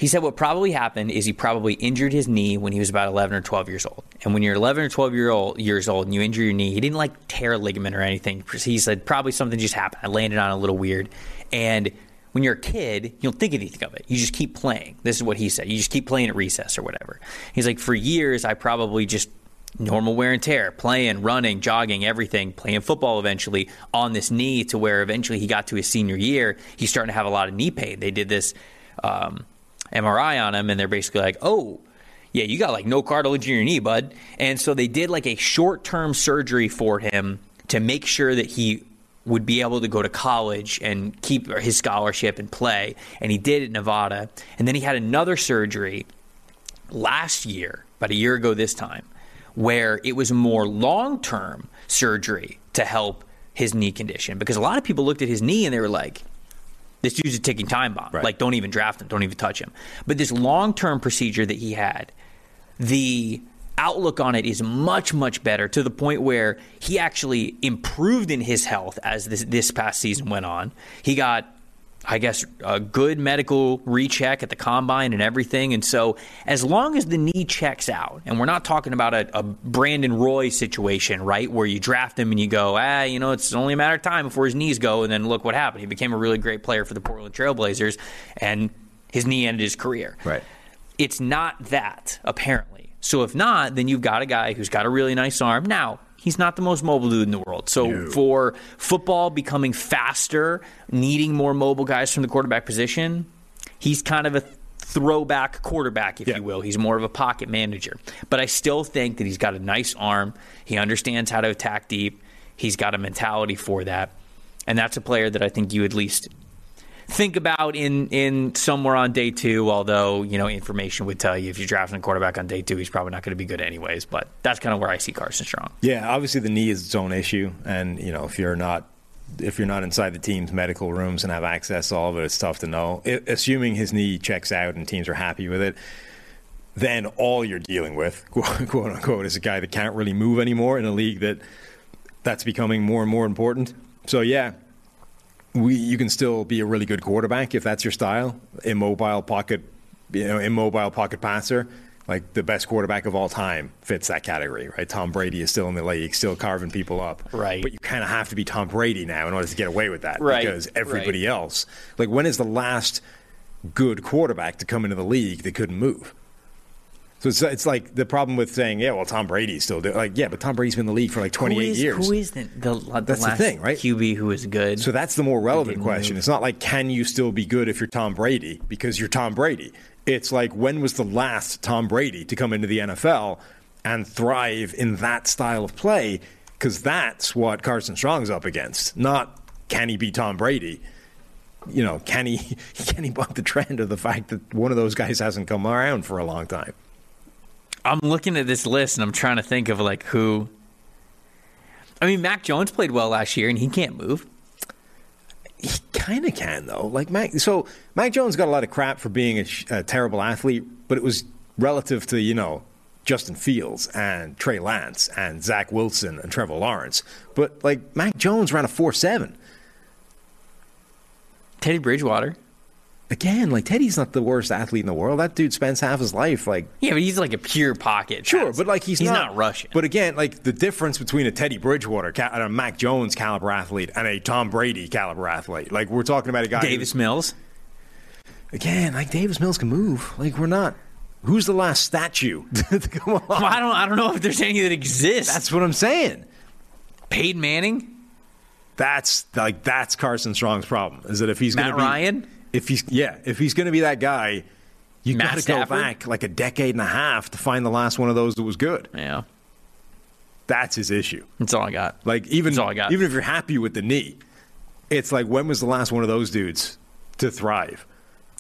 he said what probably happened is he probably injured his knee when he was about 11 or 12 years old. And when you're 11 or 12 year old, years old and you injure your knee, he didn't like tear a ligament or anything. He said probably something just happened. I landed on a little weird. And when you're a kid, you don't think anything of it. You just keep playing. This is what he said. You just keep playing at recess or whatever. He's like, for years, I probably just normal wear and tear, playing, running, jogging, everything, playing football eventually on this knee to where eventually he got to his senior year, he's starting to have a lot of knee pain. They did this um, MRI on him, and they're basically like, oh, yeah, you got like no cartilage in your knee, bud. And so they did like a short term surgery for him to make sure that he would be able to go to college and keep his scholarship and play. And he did at Nevada. And then he had another surgery last year, about a year ago this time, where it was more long term surgery to help his knee condition. Because a lot of people looked at his knee and they were like, this dude's a ticking time bomb. Right. Like, don't even draft him, don't even touch him. But this long term procedure that he had, the outlook on it is much, much better to the point where he actually improved in his health as this, this past season went on. He got I guess, a good medical recheck at the combine and everything. And so, as long as the knee checks out, and we're not talking about a, a Brandon Roy situation, right, where you draft him and you go, ah, you know, it's only a matter of time before his knees go, and then look what happened. He became a really great player for the Portland Trailblazers, and his knee ended his career. Right. It's not that, apparently. So, if not, then you've got a guy who's got a really nice arm. Now, he's not the most mobile dude in the world. So, for football becoming faster, needing more mobile guys from the quarterback position, he's kind of a throwback quarterback, if Yeah. you will. He's more of a pocket manager. But I still think that he's got a nice arm. He understands how to attack deep. He's got a mentality for that. And that's a player that I think you at least think about in in somewhere on day two. Although you know information would tell you if you're drafting a quarterback on day two, he's probably not going to be good anyways. But that's kind of where I see Carson Strong. Yeah, obviously the knee is its own issue, and you know if you're not if you're not inside the team's medical rooms and have access to all of it, it's tough to know. I assuming his knee checks out and teams are happy with it, then all you're dealing with, quote unquote, is a guy that can't really move anymore in a league that that's becoming more and more important. So yeah, we you can still be a really good quarterback if that's your style, immobile pocket, you know, immobile pocket passer. Like the best quarterback of all time fits that category, right? Tom Brady is still in the league, still carving people up, Right. But you kind of have to be Tom Brady now in order to get away with that, Right, Because everybody right. else, like, when is the last good quarterback to come into the league that couldn't move? So it's, it's like the problem with saying, yeah, well, Tom Brady's still doing, like, yeah, but Tom Brady's been in the league for like 28 who is, years. Who is the, the, the That's the last thing, right? QB who is good? So that's the more relevant question. move. It's not like can you still be good if you're Tom Brady because you're Tom Brady. It's like when was the last Tom Brady to come into the NFL and thrive in that style of play? Because that's what Carson Strong's up against. Not can he be Tom Brady. You know, can he can he buck the trend of the fact that one of those guys hasn't come around for a long time? I'm looking at this list and I'm trying to think of like who. I mean, Mac Jones played well last year and he can't move. He kind of can though. Like Mac, so Mac Jones got a lot of crap for being a, a terrible athlete, but it was relative to you know Justin Fields and Trey Lance and Zach Wilson and Trevor Lawrence. But like Mac Jones ran a four seven. Teddy Bridgewater. Again, like Teddy's not the worst athlete in the world. That dude spends half his life like Yeah, but he's like a pure pocket. Sure, but like he's, he's not, not, Russian. But again, like the difference between a Teddy Bridgewater and a Mac Jones caliber athlete and a Tom Brady caliber athlete, like we're talking about a guy. Davis Mills. again, like Davis Mills can move. Like we're not. who's the last statue to come along? Well, I don't. I don't know if there's any that exists. That's what I'm saying. Peyton Manning, That's like that's Carson Strong's problem. Is that if he's going Matt to be Ryan. If he's yeah, if he's going to be that guy, you got to go back like a decade and a half to find the last one of those that was good. Yeah, That's his issue. that's all I got. Like even That's all I got. even if you're happy with the knee, it's like when was the last one of those dudes to thrive?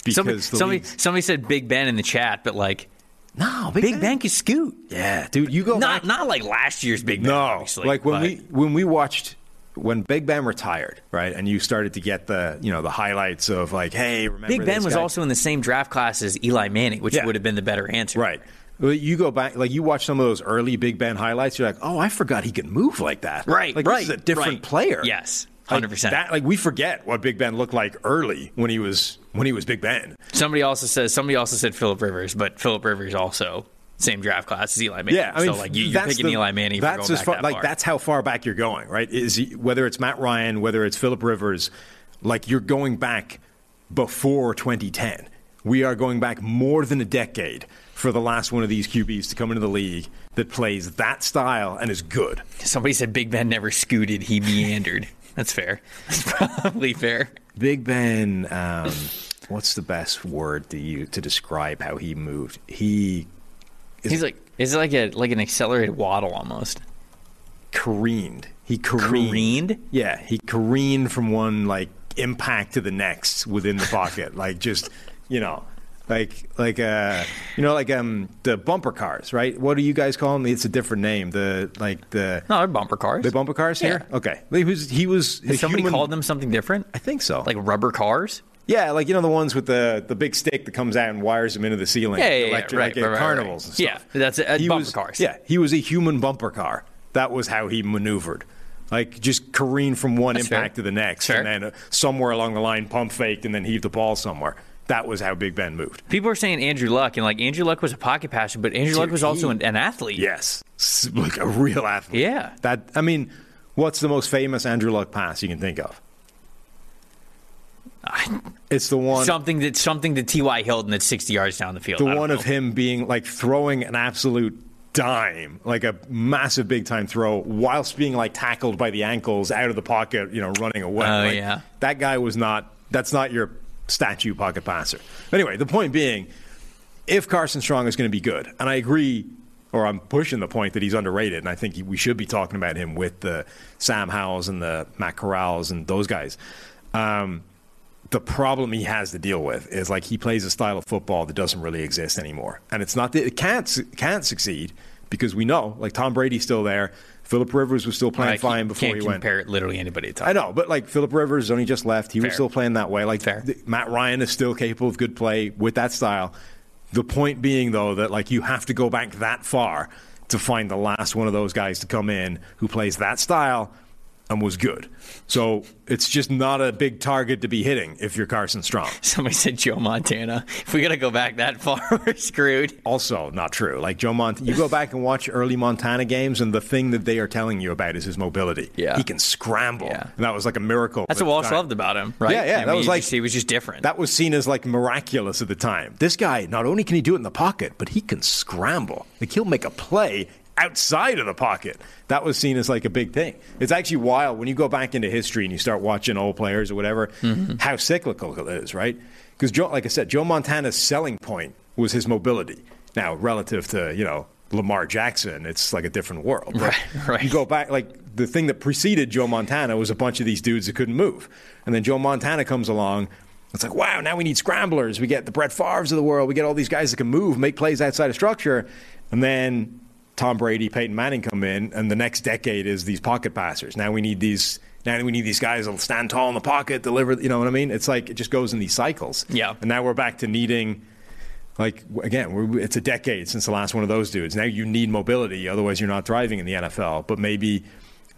Because Somebody, somebody, somebody said Big Ben in the chat, but like no, Big, Big Ben could scoot. yeah, dude, you go Not back. not like last year's Big Ben. no, obviously, like when but- we when we watched when Big Ben retired, right, and you started to get the you know the highlights of like, hey, remember Big Ben was guy? also in the same draft class as Eli Manning, which Yeah. would have been the better answer. Right. You go back, like you watch some of those early Big Ben highlights. You're like, oh, I forgot he could move like that. Right. Like right. this is a different right. player. Yes. Like, Hundred percent. That like we forget what Big Ben looked like early when he was when he was Big Ben. Somebody also says somebody also said Philip Rivers, but Philip Rivers also same draft class as Eli Manning. Yeah, I mean, so like you, you're picking the- Eli Manning. That's going as back far, that like far. that's how far back you're going, right? Is he, whether it's Matt Ryan, whether it's Philip Rivers, like you're going back before 2010. We are going back more than a decade for the last one of these QBs to come into the league that plays that style and is good. Somebody said Big Ben never scooted; he meandered. That's fair. That's probably fair. Big Ben, um, what's the best word to use to describe how he moved? He He's like is it like a like an accelerated waddle almost. careened. He careened. Careened? Yeah, he careened from one like impact to the next within the pocket, like just you know, like like uh, you know, like um the bumper cars, right? What do you guys call them? It's a different name. The like the No, they're bumper cars. the bumper cars here. Okay, he was he was somebody human- called them something different? I think so. Like rubber cars? Yeah, like you know the ones with the the big stick that comes out and wires them into the ceiling. Yeah, yeah, yeah, right, like right, carnivals right. and stuff. Yeah, that's it, uh, He bumper was- cars. Yeah, he was a human bumper car. That was how he maneuvered. Like just careen from one That's impact fair. to the next, Fair. and then uh, somewhere along the line, pump faked and then heaved the ball somewhere. That was how Big Ben moved. People are saying Andrew Luck, and like Andrew Luck was a pocket passer, but Andrew Luck Dude, was also he- an, an athlete. Yes, like a real athlete. Yeah. That I mean, what's the most famous Andrew Luck pass you can think of? It's the one. Something that something to T.Y. Hilton that's 60 yards down the field. the one know. of him being like throwing an absolute dime, like a massive big time throw, whilst being like tackled by the ankles out of the pocket, you know, running away. Oh, Like, yeah. That guy was not, that's not your statue pocket passer. Anyway, the point being, if Carson Strong is going to be good, and I agree, or I'm pushing the point that he's underrated, and I think he- we should be talking about him with the Sam Howells and the Matt Corrals and those guys. Um, the problem he has to deal with is like he plays a style of football that doesn't really exist anymore, and it's not that it can't can't succeed because we know like Tom Brady's still there, Philip Rivers was still playing fine before can't he went. compare it literally anybody I know, but like Philip Rivers only just left. He Fair. was still playing that way. Like Fair. Matt Ryan is still capable of good play with that style. The point being, though, that like you have to go back that far to find the last one of those guys to come in who plays that style and was good. So it's just not a big target to be hitting if you're Carson Strong. Somebody said Joe Montana. If we got to go back that far, we're screwed. Also, not true. Like Joe Mont, you go back and watch early Montana games, and the thing that they are telling you about is his mobility. Yeah. he can scramble. Yeah. and that was like a miracle. That's what Walsh time. loved about him, right? Yeah, yeah, I that mean, was like- just- he was just different. That was seen as like miraculous at the time. This guy, not only can he do it in the pocket, but he can scramble. Like he'll make a play outside of the pocket. That was seen as like a big thing. It's actually wild when you go back into history and you start watching old players or whatever, Mm-hmm. how cyclical it is, right? Because Joe, like I said, Joe Montana's selling point was his mobility. Now, relative to you know Lamar Jackson, it's like a different world. Right, right. You go back, like the thing that preceded Joe Montana was a bunch of these dudes that couldn't move, and then Joe Montana comes along. It's like, wow, now we need scramblers. We get the Brett Favres of the world. We get all these guys that can move, make plays outside of structure. And then Tom Brady, Peyton Manning come in, and the next decade is these pocket passers. Now we need these. Now we need these guys that'll stand tall in the pocket, deliver. You know what I mean? It's like it just goes in these cycles. Yeah. And now we're back to needing like again, we're, it's a decade since the last one of those dudes. Now you need mobility, otherwise you're not thriving in the NFL. But maybe,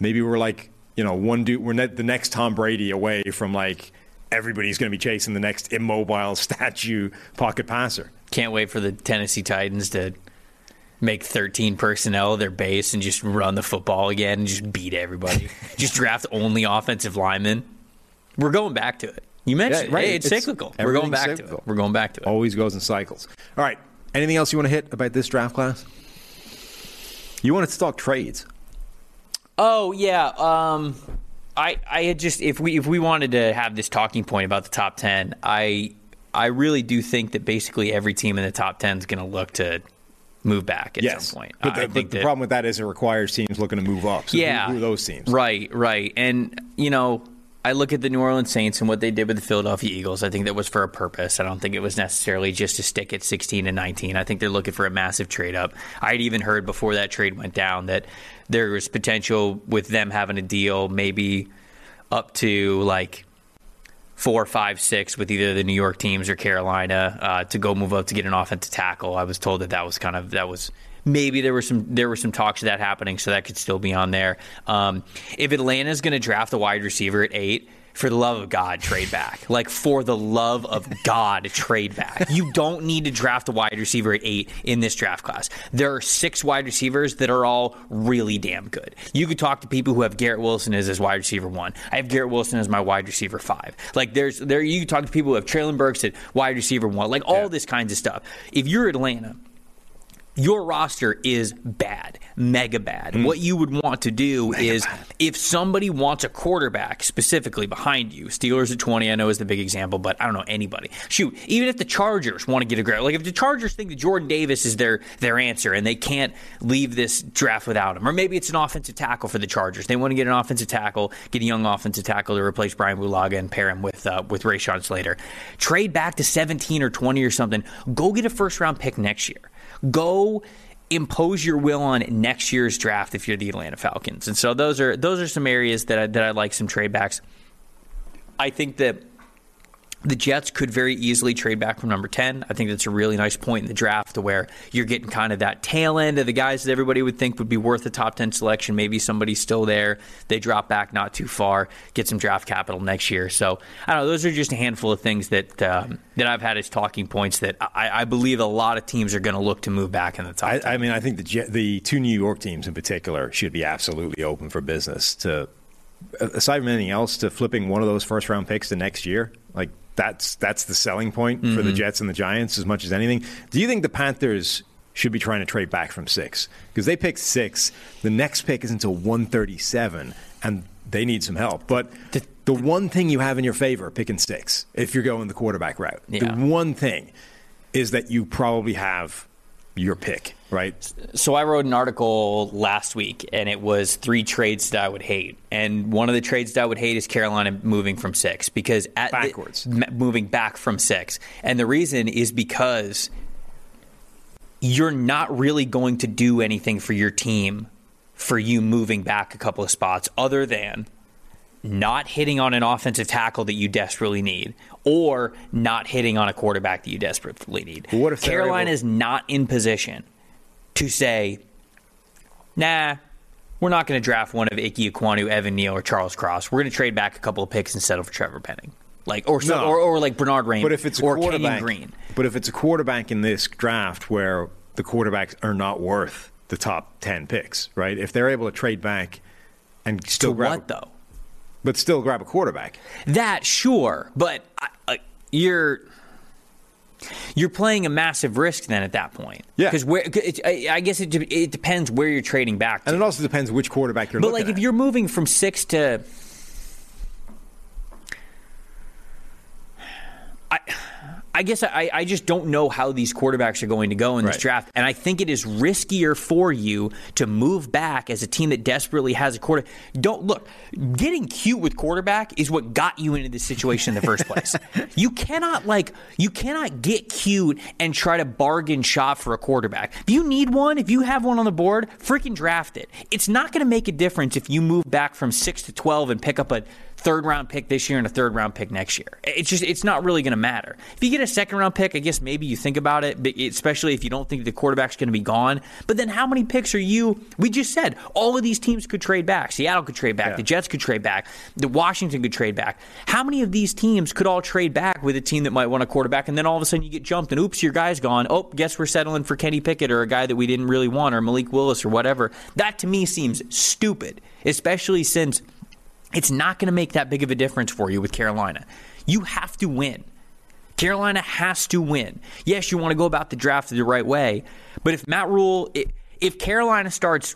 maybe we're like you know one dude. We're ne- the next Tom Brady away from like everybody's going to be chasing the next immobile statue pocket passer. Can't wait for the Tennessee Titans to make 13 personnel their base and just run the football again and just beat everybody. just draft only offensive linemen. We're going back to it. You mentioned, Yeah, right. hey, it's, It's- cyclical. We're going back to it. We're going back to it. Always goes in cycles. All right. Anything else you want to hit about this draft class? You wanted to talk trades. Oh yeah. Um, I I had just if we if we wanted to have this talking point about the top ten, I I really do think that basically every team in the top ten is going to look to move back at yes. some point. But the, I but the that, problem with that is it requires teams looking to move up. So who- yeah, who, are those teams? Right, right. And you know, I look at the New Orleans Saints and what they did with the Philadelphia Eagles. I think that was for a purpose. I don't think it was necessarily just to stick at 16 and 19. I think they're looking for a massive trade up. I'd even heard before that trade went down that there was potential with them having a deal maybe up to like four, five, six with either the New York teams or Carolina uh, to go move up to get an offensive tackle. I was told that that was kind of that was maybe there were some there were some talks of that happening, so that could still be on there. Um, if Atlanta's going to draft a wide receiver at eight. For the love of God, trade back. Like, for the love of God, trade back. You don't need to draft a wide receiver at eight in this draft class. There are six wide receivers that are all really damn good. You could talk to people who have Garrett Wilson as his wide receiver one. I have Garrett Wilson as my wide receiver five. Like, there's there you talk to people who have Treylon Burks at wide receiver one. Like, all this kinds of stuff. If you're Atlanta, your roster is bad, mega bad. What you would want to do is if somebody wants a quarterback specifically behind you, Steelers at 20, I know is the big example, but I don't know anybody. Shoot, even if the Chargers want to get a grab, like if the Chargers think that Jordan Davis is their their answer and they can't leave this draft without him, or maybe it's an offensive tackle for the Chargers. They want to get an offensive tackle, get a young offensive tackle to replace Brian Bulaga and pair him with uh, with Rashawn Slater. Trade back to 17 or 20 or something. Go get a first round pick next year go impose your will on next year's draft if you're the Atlanta Falcons. And so those are those are some areas that I, that I like some trade backs. I think that the Jets could very easily trade back from number 10. I think that's a really nice point in the draft to where you're getting kind of that tail end of the guys that everybody would think would be worth a top 10 selection. Maybe somebody's still there. They drop back not too far, get some draft capital next year. So, I don't know. Those are just a handful of things that um, that I've had as talking points that I, I believe a lot of teams are going to look to move back in the top I, 10. I mean, I think the Jet- the two New York teams in particular should be absolutely open for business. To aside from anything else, to flipping one of those first round picks to next year, like that's that's the selling point for the mm-hmm. Jets and the Giants as much as anything. Do you think the Panthers? Should be trying to trade back from six because they picked six. The next pick is until 137, and they need some help. But the, the one thing you have in your favor picking six, if you're going the quarterback route, Yeah. the one thing is that you probably have your pick, right? So I wrote an article last week, and it was three trades that I would hate. And one of the trades that I would hate is Carolina moving from six because at Backwards. m- moving back from six, and the reason is because you're not really going to do anything for your team for you moving back a couple of spots, other than not hitting on an offensive tackle that you desperately need, or not hitting on a quarterback that you desperately need. What if Carolina able- is not in position to say, nah, we're not going to draft one of Ike Ekwonu, Evan Neal, or Charles Cross. We're going to trade back a couple of picks instead of Trevor Penning. Like or, so, No. or or like Bernhard Raimann, But if it's a or quarterback, Kenyon Green, but if it's a quarterback in this draft where the quarterbacks are not worth the top ten picks, right? If they're able to trade back and to still grab, what though? but still grab a quarterback, That sure, but I, I, you're you're playing a massive risk then at that point. Yeah. because where it, I, guess it it depends where you're trading back to. and it also depends which quarterback you're but like if at. you're moving from six to, I. I guess I, I just don't know how these quarterbacks are going to go in this Right. draft. And I think it is riskier for you to move back as a team that desperately has a quarter. Don't look, getting cute with quarterback is what got you into this situation in the first place. you cannot like you cannot get cute and try to bargain shop for a quarterback. If you need one, if you have one on the board, freaking draft it. It's not going to make a difference if you move back from 6 to 12 and pick up a third round pick this year and a third round pick next year. It's just it's not really going to matter. If you get a second round pick, I guess maybe you think about it, but especially if you don't think the quarterback's going to be gone. But then how many picks are you? We just said all of these teams could trade back. Seattle could trade back. Yeah. The Jets could trade back. The Washington could trade back. How many of these teams could all trade back with a team that might want a quarterback and then all of a sudden you get jumped and oops, your guy's gone. Oh, guess we're settling for Kenny Pickett or a guy that we didn't really want or Malik Willis or whatever. That to me seems stupid, especially since it's not going to make that big of a difference for you with Carolina. You have to win. Carolina has to win. Yes, you want to go about the draft the right way, but if Matt Rhule, if Carolina starts,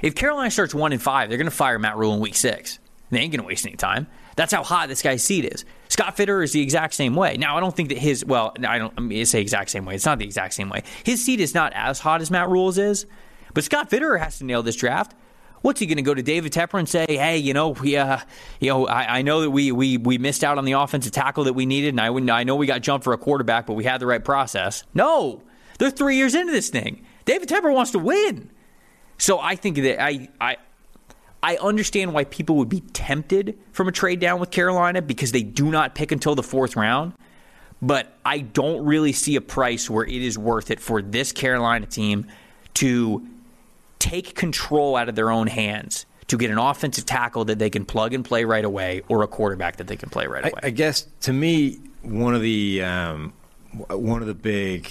if Carolina starts one and five, they're going to fire Matt Rhule in week six. They ain't going to waste any time. That's how hot this guy's seat is. Scott Fitterer is the exact same way. Now, I don't think that his, well, I don't I mean, say exact same way. It's not the exact same way. His seat is not as hot as Matt Rhule's is, but Scott Fitterer has to nail this draft. What's he going to go to David Tepper and say, "Hey, you know, we, uh, you know, I, I, know that we, we we missed out on the offensive tackle that we needed, and I I know we got jumped for a quarterback, but we had the right process." No, they're three years into this thing. David Tepper wants to win, so I think that I I I understand why people would be tempted from a trade down with Carolina because they do not pick until the fourth round. But I don't really see a price where it is worth it for this Carolina team to take control out of their own hands to get an offensive tackle that they can plug and play right away or a quarterback that they can play right away. I, I guess to me, one of the um, one of the big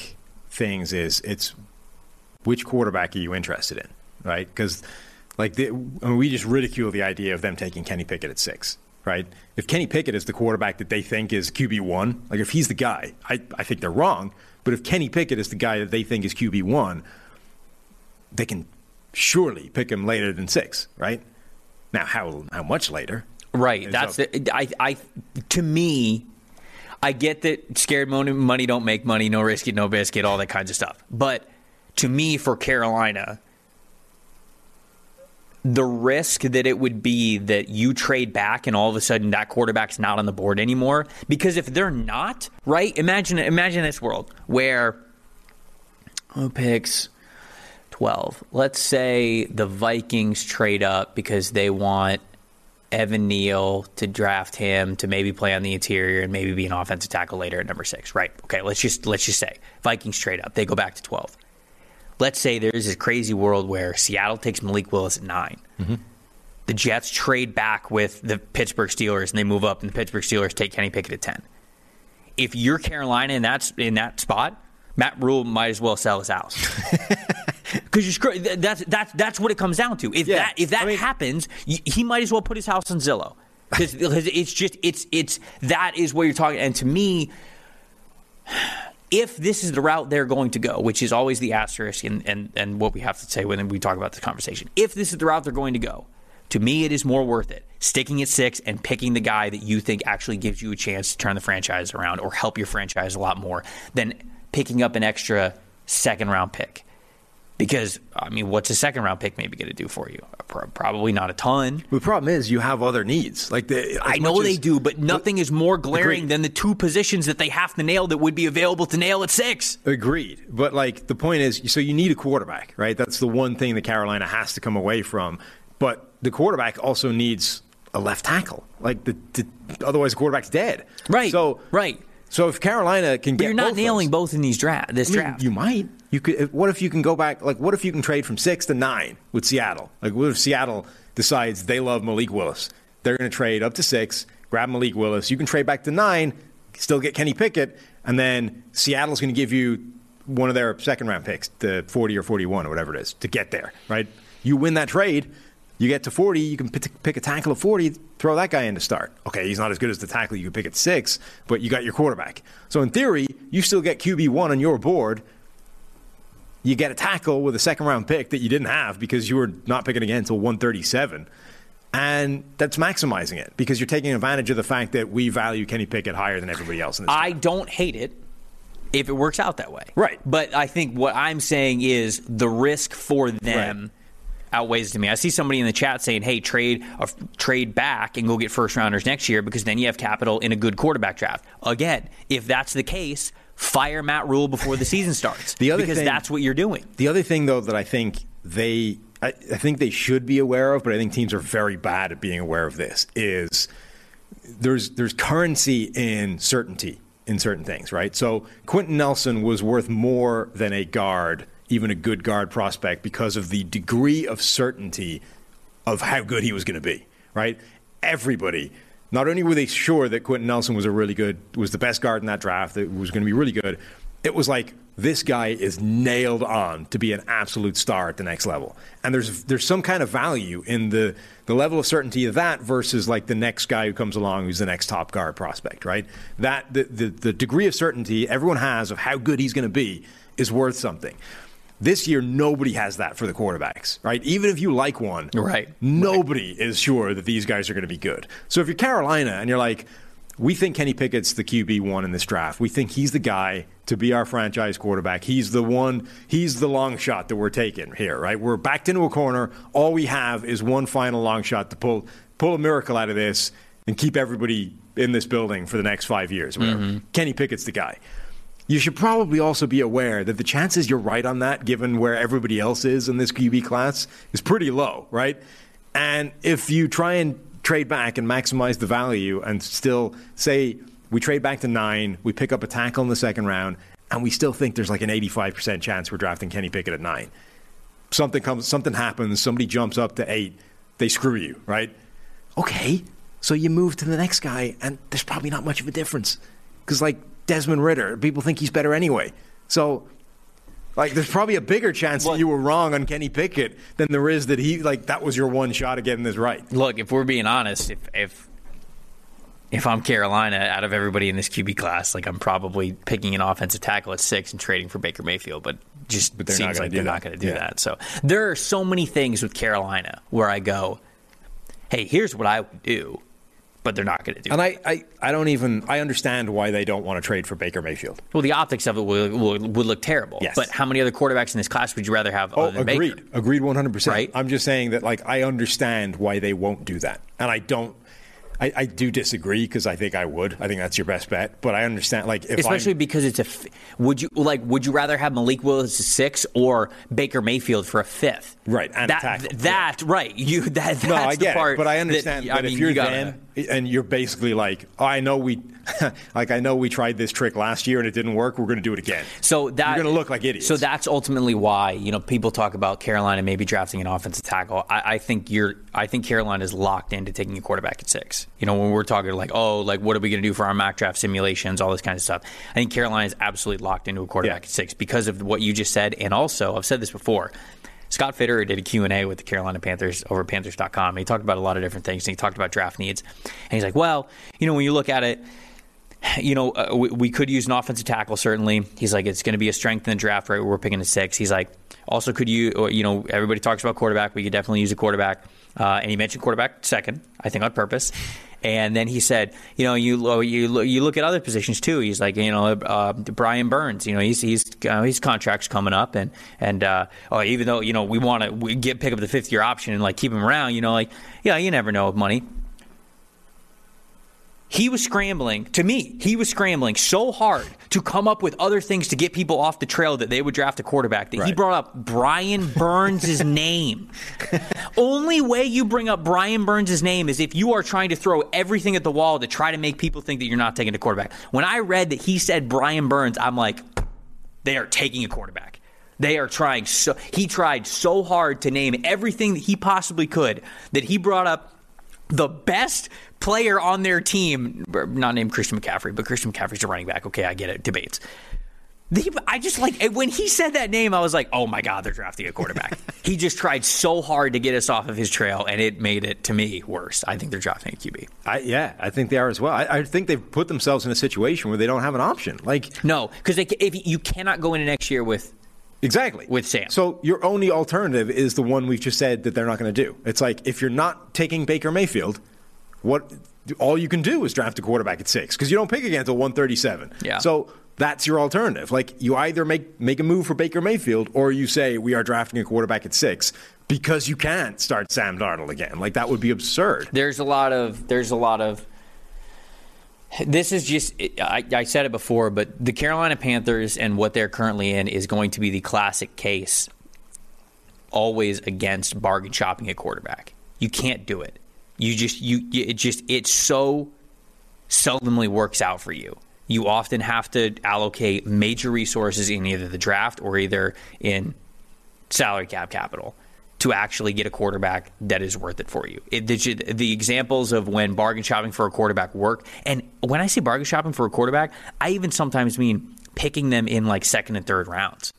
things is it's which quarterback are you interested in, right? Because like the, I mean, we just ridicule the idea of them taking Kenny Pickett at six, right? If Kenny Pickett is the quarterback that they think is QB one, like if he's the guy, I, I think they're wrong. But if Kenny Pickett is the guy that they think is QB one, they can surely pick him later than six, right? Now, how how much later? Right. That's the, I. I to me, I get that scared money, money don't make money, no risk it, no biscuit, all that kinds of stuff. But to me, for Carolina, the risk that it would be that you trade back and all of a sudden that quarterback's not on the board anymore. Because if they're not, right? Imagine imagine this world where who picks 12. Let's say the Vikings trade up because they want Evan Neal to draft him to maybe play on the interior and maybe be an offensive tackle later at number six. Right. Okay, let's just let's just say Vikings trade up. They go back to 12. Let's say there's this crazy world where Seattle takes Malik Willis at 9 mm-hmm. The Jets trade back with the Pittsburgh Steelers and they move up, and the Pittsburgh Steelers take Kenny Pickett at 10. If you're Carolina in that, in that spot, Matt Rhule might as well sell his house. Because you're that's that's that's what it comes down to. If yeah. that if that I mean, happens, he might as well put his house on Zillow because it's just it's it's that is where you're talking. And to me, if this is the route they're going to go, which is always the asterisk and and and what we have to say when we talk about the conversation, if this is the route they're going to go. To me, it is more worth it sticking at six and picking the guy that you think actually gives you a chance to turn the franchise around or help your franchise a lot more than picking up an extra second round pick. Because I mean, what's a second round pick maybe going to do for you? Probably not a ton. The problem is you have other needs. Like the, I know they do, but nothing is more glaring agreed. than the two positions that they have to nail that would be available to nail at six. Agreed. But like the point is, so you need a quarterback, right? That's the one thing that Carolina has to come away from. But the quarterback also needs a left tackle. Like the, the otherwise the quarterback's dead. Right. So right. So if Carolina can but get, you're not both nailing those, both in these draft. This I mean, draft, you might. You could. What if you can go back? Like, what if you can trade from six to nine with Seattle? Like, what if Seattle decides they love Malik Willis? They're going to trade up to six, grab Malik Willis. You can trade back to nine, still get Kenny Pickett, and then Seattle's going to give you one of their second round picks, the 40 or 41 or whatever it is, to get there. Right? You win that trade you get to 40, you can pick a tackle at 40, throw that guy in to start. Okay, he's not as good as the tackle you could pick at six, but you got your quarterback. So in theory, you still get QB1 on your board. You get a tackle with a second round pick that you didn't have because you were not picking again until 137. And that's maximizing it because you're taking advantage of the fact that we value Kenny Pickett higher than everybody else in this. I don't hate it if it works out that way. Right. But I think what I'm saying is the risk for them. Right outweighs to me. I see somebody in the chat saying, "Hey, trade uh, trade back and go get first rounders next year because then you have capital in a good quarterback draft." Again, if that's the case, fire Matt Rhule before the season starts. the other because thing, that's what you're doing. The other thing, though, that I think they I, I think they should be aware of, but I think teams are very bad at being aware of this is there's there's currency in certainty in certain things, right? So Quenton Nelson was worth more than a guard even a good guard prospect because of the degree of certainty of how good he was going to be, right? Everybody, not only were they sure that Quenton Nelson was a really good, was the best guard in that draft, that was going to be really good, it was like this guy is nailed on to be an absolute star at the next level. And there's there's some kind of value in the the level of certainty of that versus like the next guy who comes along who's the next top guard prospect, right? That the the, the degree of certainty everyone has of how good he's going to be is worth something. This year, nobody has that for the quarterbacks, right? Even if you like one, Right. Nobody is sure that these guys are going to be good. So if you're Carolina and you're like, we think Kenny Pickett's the QB one in this draft. We think he's the guy to be our franchise quarterback. He's the one. He's the long shot that we're taking here, right? We're backed into a corner. All we have is one final long shot to pull pull a miracle out of this and keep everybody in this building for the next five years. Whatever. Mm-hmm. Kenny Pickett's the guy. You should probably also be aware that the chances you're right on that, given where everybody else is in this QB class, is pretty low, right? And if you try and trade back and maximize the value and still say we trade back to nine, we pick up a tackle in the second round, and we still think there's like an 85% chance we're drafting Kenny Pickett at nine. Something comes, something happens, somebody jumps up to eight, they screw you, right? Okay, so you move to the next guy, and there's probably not much of a difference because like Desmond Ridder, people think he's better anyway. So. Like, there's probably a bigger chance that you were wrong on Kenny Pickett than there is that he, like, that was your one shot at getting this right. Look, if we're being honest, if if if I'm Carolina, out of everybody in this QB class, like I'm probably picking an offensive tackle at six and trading for Baker Mayfield, but just But seems like they're that. not going to do Yeah. that. So there are so many things with Carolina where I go, "Hey, here's what I would do," but they're not going to do. That. And. I, I, I don't even, I understand why they don't want to trade for Baker Mayfield. well, the optics of it would, would, would look terrible. Yes. But how many other quarterbacks in this class would you rather have? Oh, other than agreed. Baker? Agreed 100%. Right. I'm just saying that, like, I understand why they won't do that. And I don't, I, I do disagree because I think I would. I think that's your best bet. But I understand, like, if Especially I'm, because it's a. would you like? Would you rather have Malik Willis at six or Baker Mayfield for a fifth? Right, and a that, tackle. that right. You that that's No, I the part it, but I that- understand. I mean, if you're you gotta- them and you're basically like, oh, I know we, like, I know we tried this trick last year and it didn't work. We're going to do it again. So that you're going to look like idiots. So that's ultimately why you know people talk about Carolina maybe drafting an offensive tackle. I, I think you're. I think Carolina is locked into taking a quarterback at six. You know when we're talking like oh like what are we going to do for our mock draft simulations all this kind of stuff. I think Carolina is absolutely locked into a quarterback Yeah. at six because of what you just said, and also I've said this before. Scott Fitterer did a Q&A with the Carolina Panthers over at Panthers.com. He talked about a lot of different things. And he talked about draft needs. And he's like, well, you know, when you look at it, you know, uh, we, we could use an offensive tackle, certainly. He's like, it's going to be a strength in the draft, right? We're picking a six. He's like, also, could you, or, you know, everybody talks about quarterback. We could definitely use a quarterback. Uh, and he mentioned quarterback second, I think on purpose. And then he said, you know, you you you look at other positions too. He's like, you know, uh, Brian Burns. You know, he's he's uh, his contract's coming up, and and uh, oh, even though you know we want to get pick up the fifth year option and like keep him around, you know, like yeah, you never know with money he was scrambling to me he was scrambling so hard to come up with other things to get people off the trail that they would draft a quarterback that he brought up brian burns' name. Only way you bring up brian burns' name is if you are trying to throw everything at the wall to try to make people think that you're not taking a quarterback. When i read that he said brian burns i'm like they are taking a quarterback. They are trying so he tried so hard to name everything that he possibly could that he brought up the best player on their team, er, not named Christian McCaffrey, but Christian McCaffrey's a running back. Okay, I get it. Debates. I just like when he said that name, I was like, "Oh my god, they're drafting a quarterback." he just tried so hard to get us off of his trail, and it made it to me worse. I think they're drafting a QB. I, yeah, I think they are as well. I, I think they've put themselves in a situation where they don't have an option. Like, No, because if you cannot go into next year with Exactly. With Sam. So your only alternative is the one we've just said that they're not going to do. It's like if you're not taking Baker Mayfield, what all you can do is draft a quarterback at six because you don't pick again until 137. Yeah. So that's your alternative. Like you either make make a move for Baker Mayfield or you say we are drafting a quarterback at six because you can't start Sam Darnold again. Like that would be absurd. there's a lot of there's a lot of this is just I, I said it before but the carolina panthers and what they're currently in is going to be the classic case always against bargain shopping at quarterback you can't do it you just you it just it so seldomly works out for you you often have to allocate major resources in either the draft or either in salary cap capital to actually get a quarterback that is worth it for you. It, the, the examples of when bargain shopping for a quarterback work, and when I say bargain shopping for a quarterback, I even sometimes mean picking them in like second and third rounds.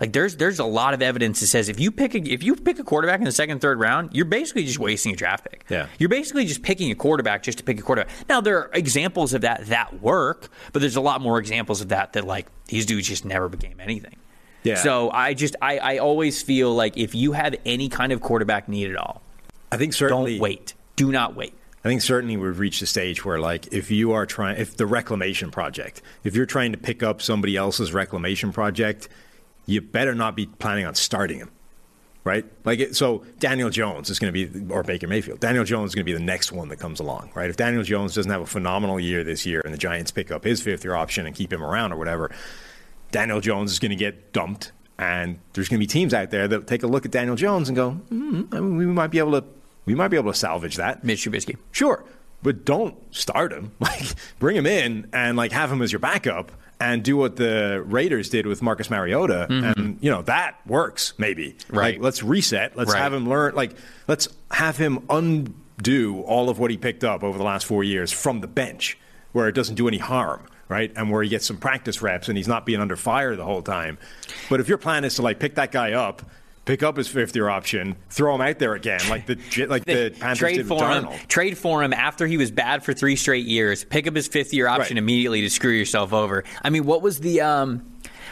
Like there's there's a lot of evidence that says if you pick a, if you pick a quarterback in the second third round, you're basically just wasting a draft pick. Yeah. You're basically just picking a quarterback just to pick a quarterback. Now there are examples of that that work, but there's a lot more examples of that that like these dudes just never became anything. Yeah. So I just I, I always feel like if you have any kind of quarterback need at all, I think certainly don't wait. Do not wait. I think certainly we've reached a stage where, like, if you are trying, if the reclamation project, if you're trying to pick up somebody else's reclamation project, you better not be planning on starting him, right? Like, it, so Daniel Jones is going to be, or Baker Mayfield, Daniel Jones is going to be the next one that comes along, right? If Daniel Jones doesn't have a phenomenal year this year and the Giants pick up his fifth year option and keep him around or whatever, Daniel Jones is going to get dumped. And there's going to be teams out there that take a look at Daniel Jones and go, mm, I mean, we might be able to, we might be able to salvage that. Mitch Trubisky. Sure, but don't start him. Like bring him in and like have him as your backup and do what the Raiders did with Marcus Mariota and you know that works maybe. Mm-hmm. Right. Like, let's reset. Let's Right. have him learn like let's have him undo all of what he picked up over the last 4 years from the bench where it doesn't do any harm. Right, and where he gets some practice reps and he's not being under fire the whole time. But if your plan is to like pick that guy up, pick up his fifth year option, throw him out there again, like the like the Panthers trade did for him. Trade for him after he was bad for three straight years. Pick up his fifth year option Right. immediately to screw yourself over. I mean, what was the? Um,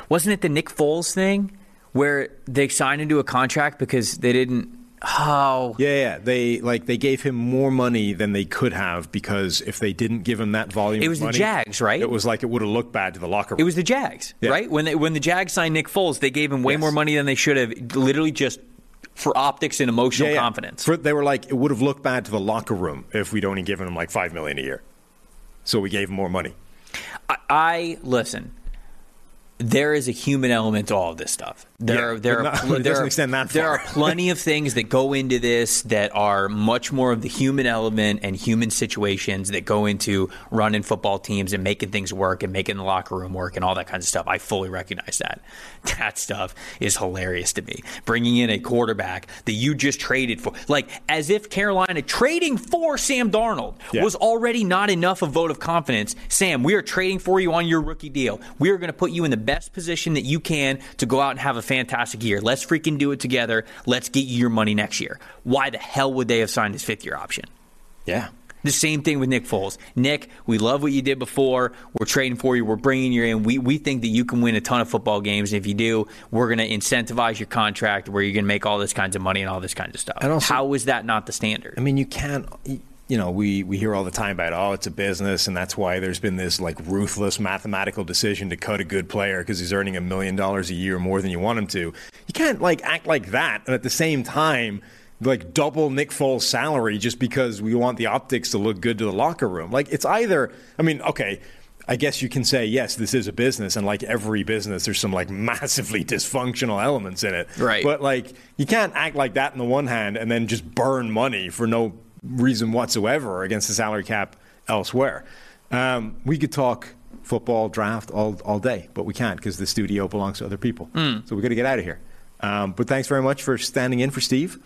wasn't it the Nick Foles thing where they signed into a contract because they didn't? Oh, Yeah, yeah. They like they gave him more money than they could have because if they didn't give him that volume, It was the Jags, right? It was like it would have looked bad to the locker room. it was the Jags, Yeah. right? When they, when the Jags signed Nick Foles, they gave him way Yes. more money than they should have, literally just for optics and emotional Yeah, yeah. confidence. For, they were like it would have looked bad to the locker room if we'd only given him like five million a year. So we gave him more money. I, I listen. There is a human element to all of this stuff. There, Yeah, are, there but are, not- there are, There are plenty of things that go into this that are much more of the human element and human situations that go into running football teams and making things work and making the locker room work and all that kind of stuff. I fully recognize that. That stuff is hilarious to me. Bringing in a quarterback that you just traded for, like as if Carolina trading for Sam Darnold Yeah. was already not enough of vote of confidence. Sam, we are trading for you on your rookie deal. We are going to put you in the best position that you can to go out and have a fantastic year. Let's freaking do it together. Let's get you your money next year. Why the hell would they have signed his fifth year option? Yeah. The same thing with Nick Foles. Nick, we love what you did before. We're trading for you. We're bringing you in. We, we think that you can win a ton of football games. And if you do, we're going to incentivize your contract where you're going to make all this kinds of money and all this kinds of stuff. And also- How is that not the standard? I mean, you can't. You know, we, we hear all the time about oh, it's a business, and that's why there's been this like ruthless mathematical decision to cut a good player because he's earning a million dollars a year more than you want him to. You can't like act like that, and at the same time, like double Nick Foles' salary just because we want the optics to look good to the locker room. Like it's either. I mean, okay. I guess you can say yes, this is a business, and like every business, there's some like massively dysfunctional elements in it. Right. But like you can't act like that on the one hand and then just burn money for no reason whatsoever against the salary cap elsewhere. Um, we could talk football draft all, all day, but we can't because the studio belongs to other people. So we got to get out of here. Um, but thanks very much for standing in for Steve.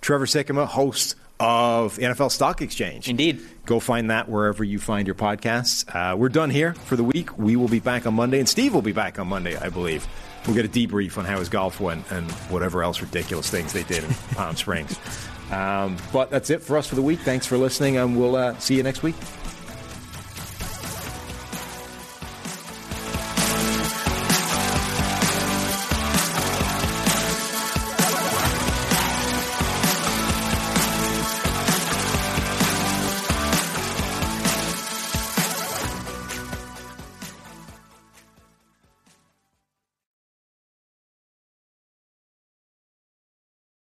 Trevor Sikkema, host of NFL Stock Exchange. Indeed. Go find that wherever you find your podcasts. Uh, we're done here for the week. We will be back on Monday, and Steve will be back on Monday, I believe. We'll get a debrief on how his golf went and whatever else ridiculous things they did in Palm Springs. Um, but that's it for us for the week. Thanks for listening, and we'll uh, see you next week.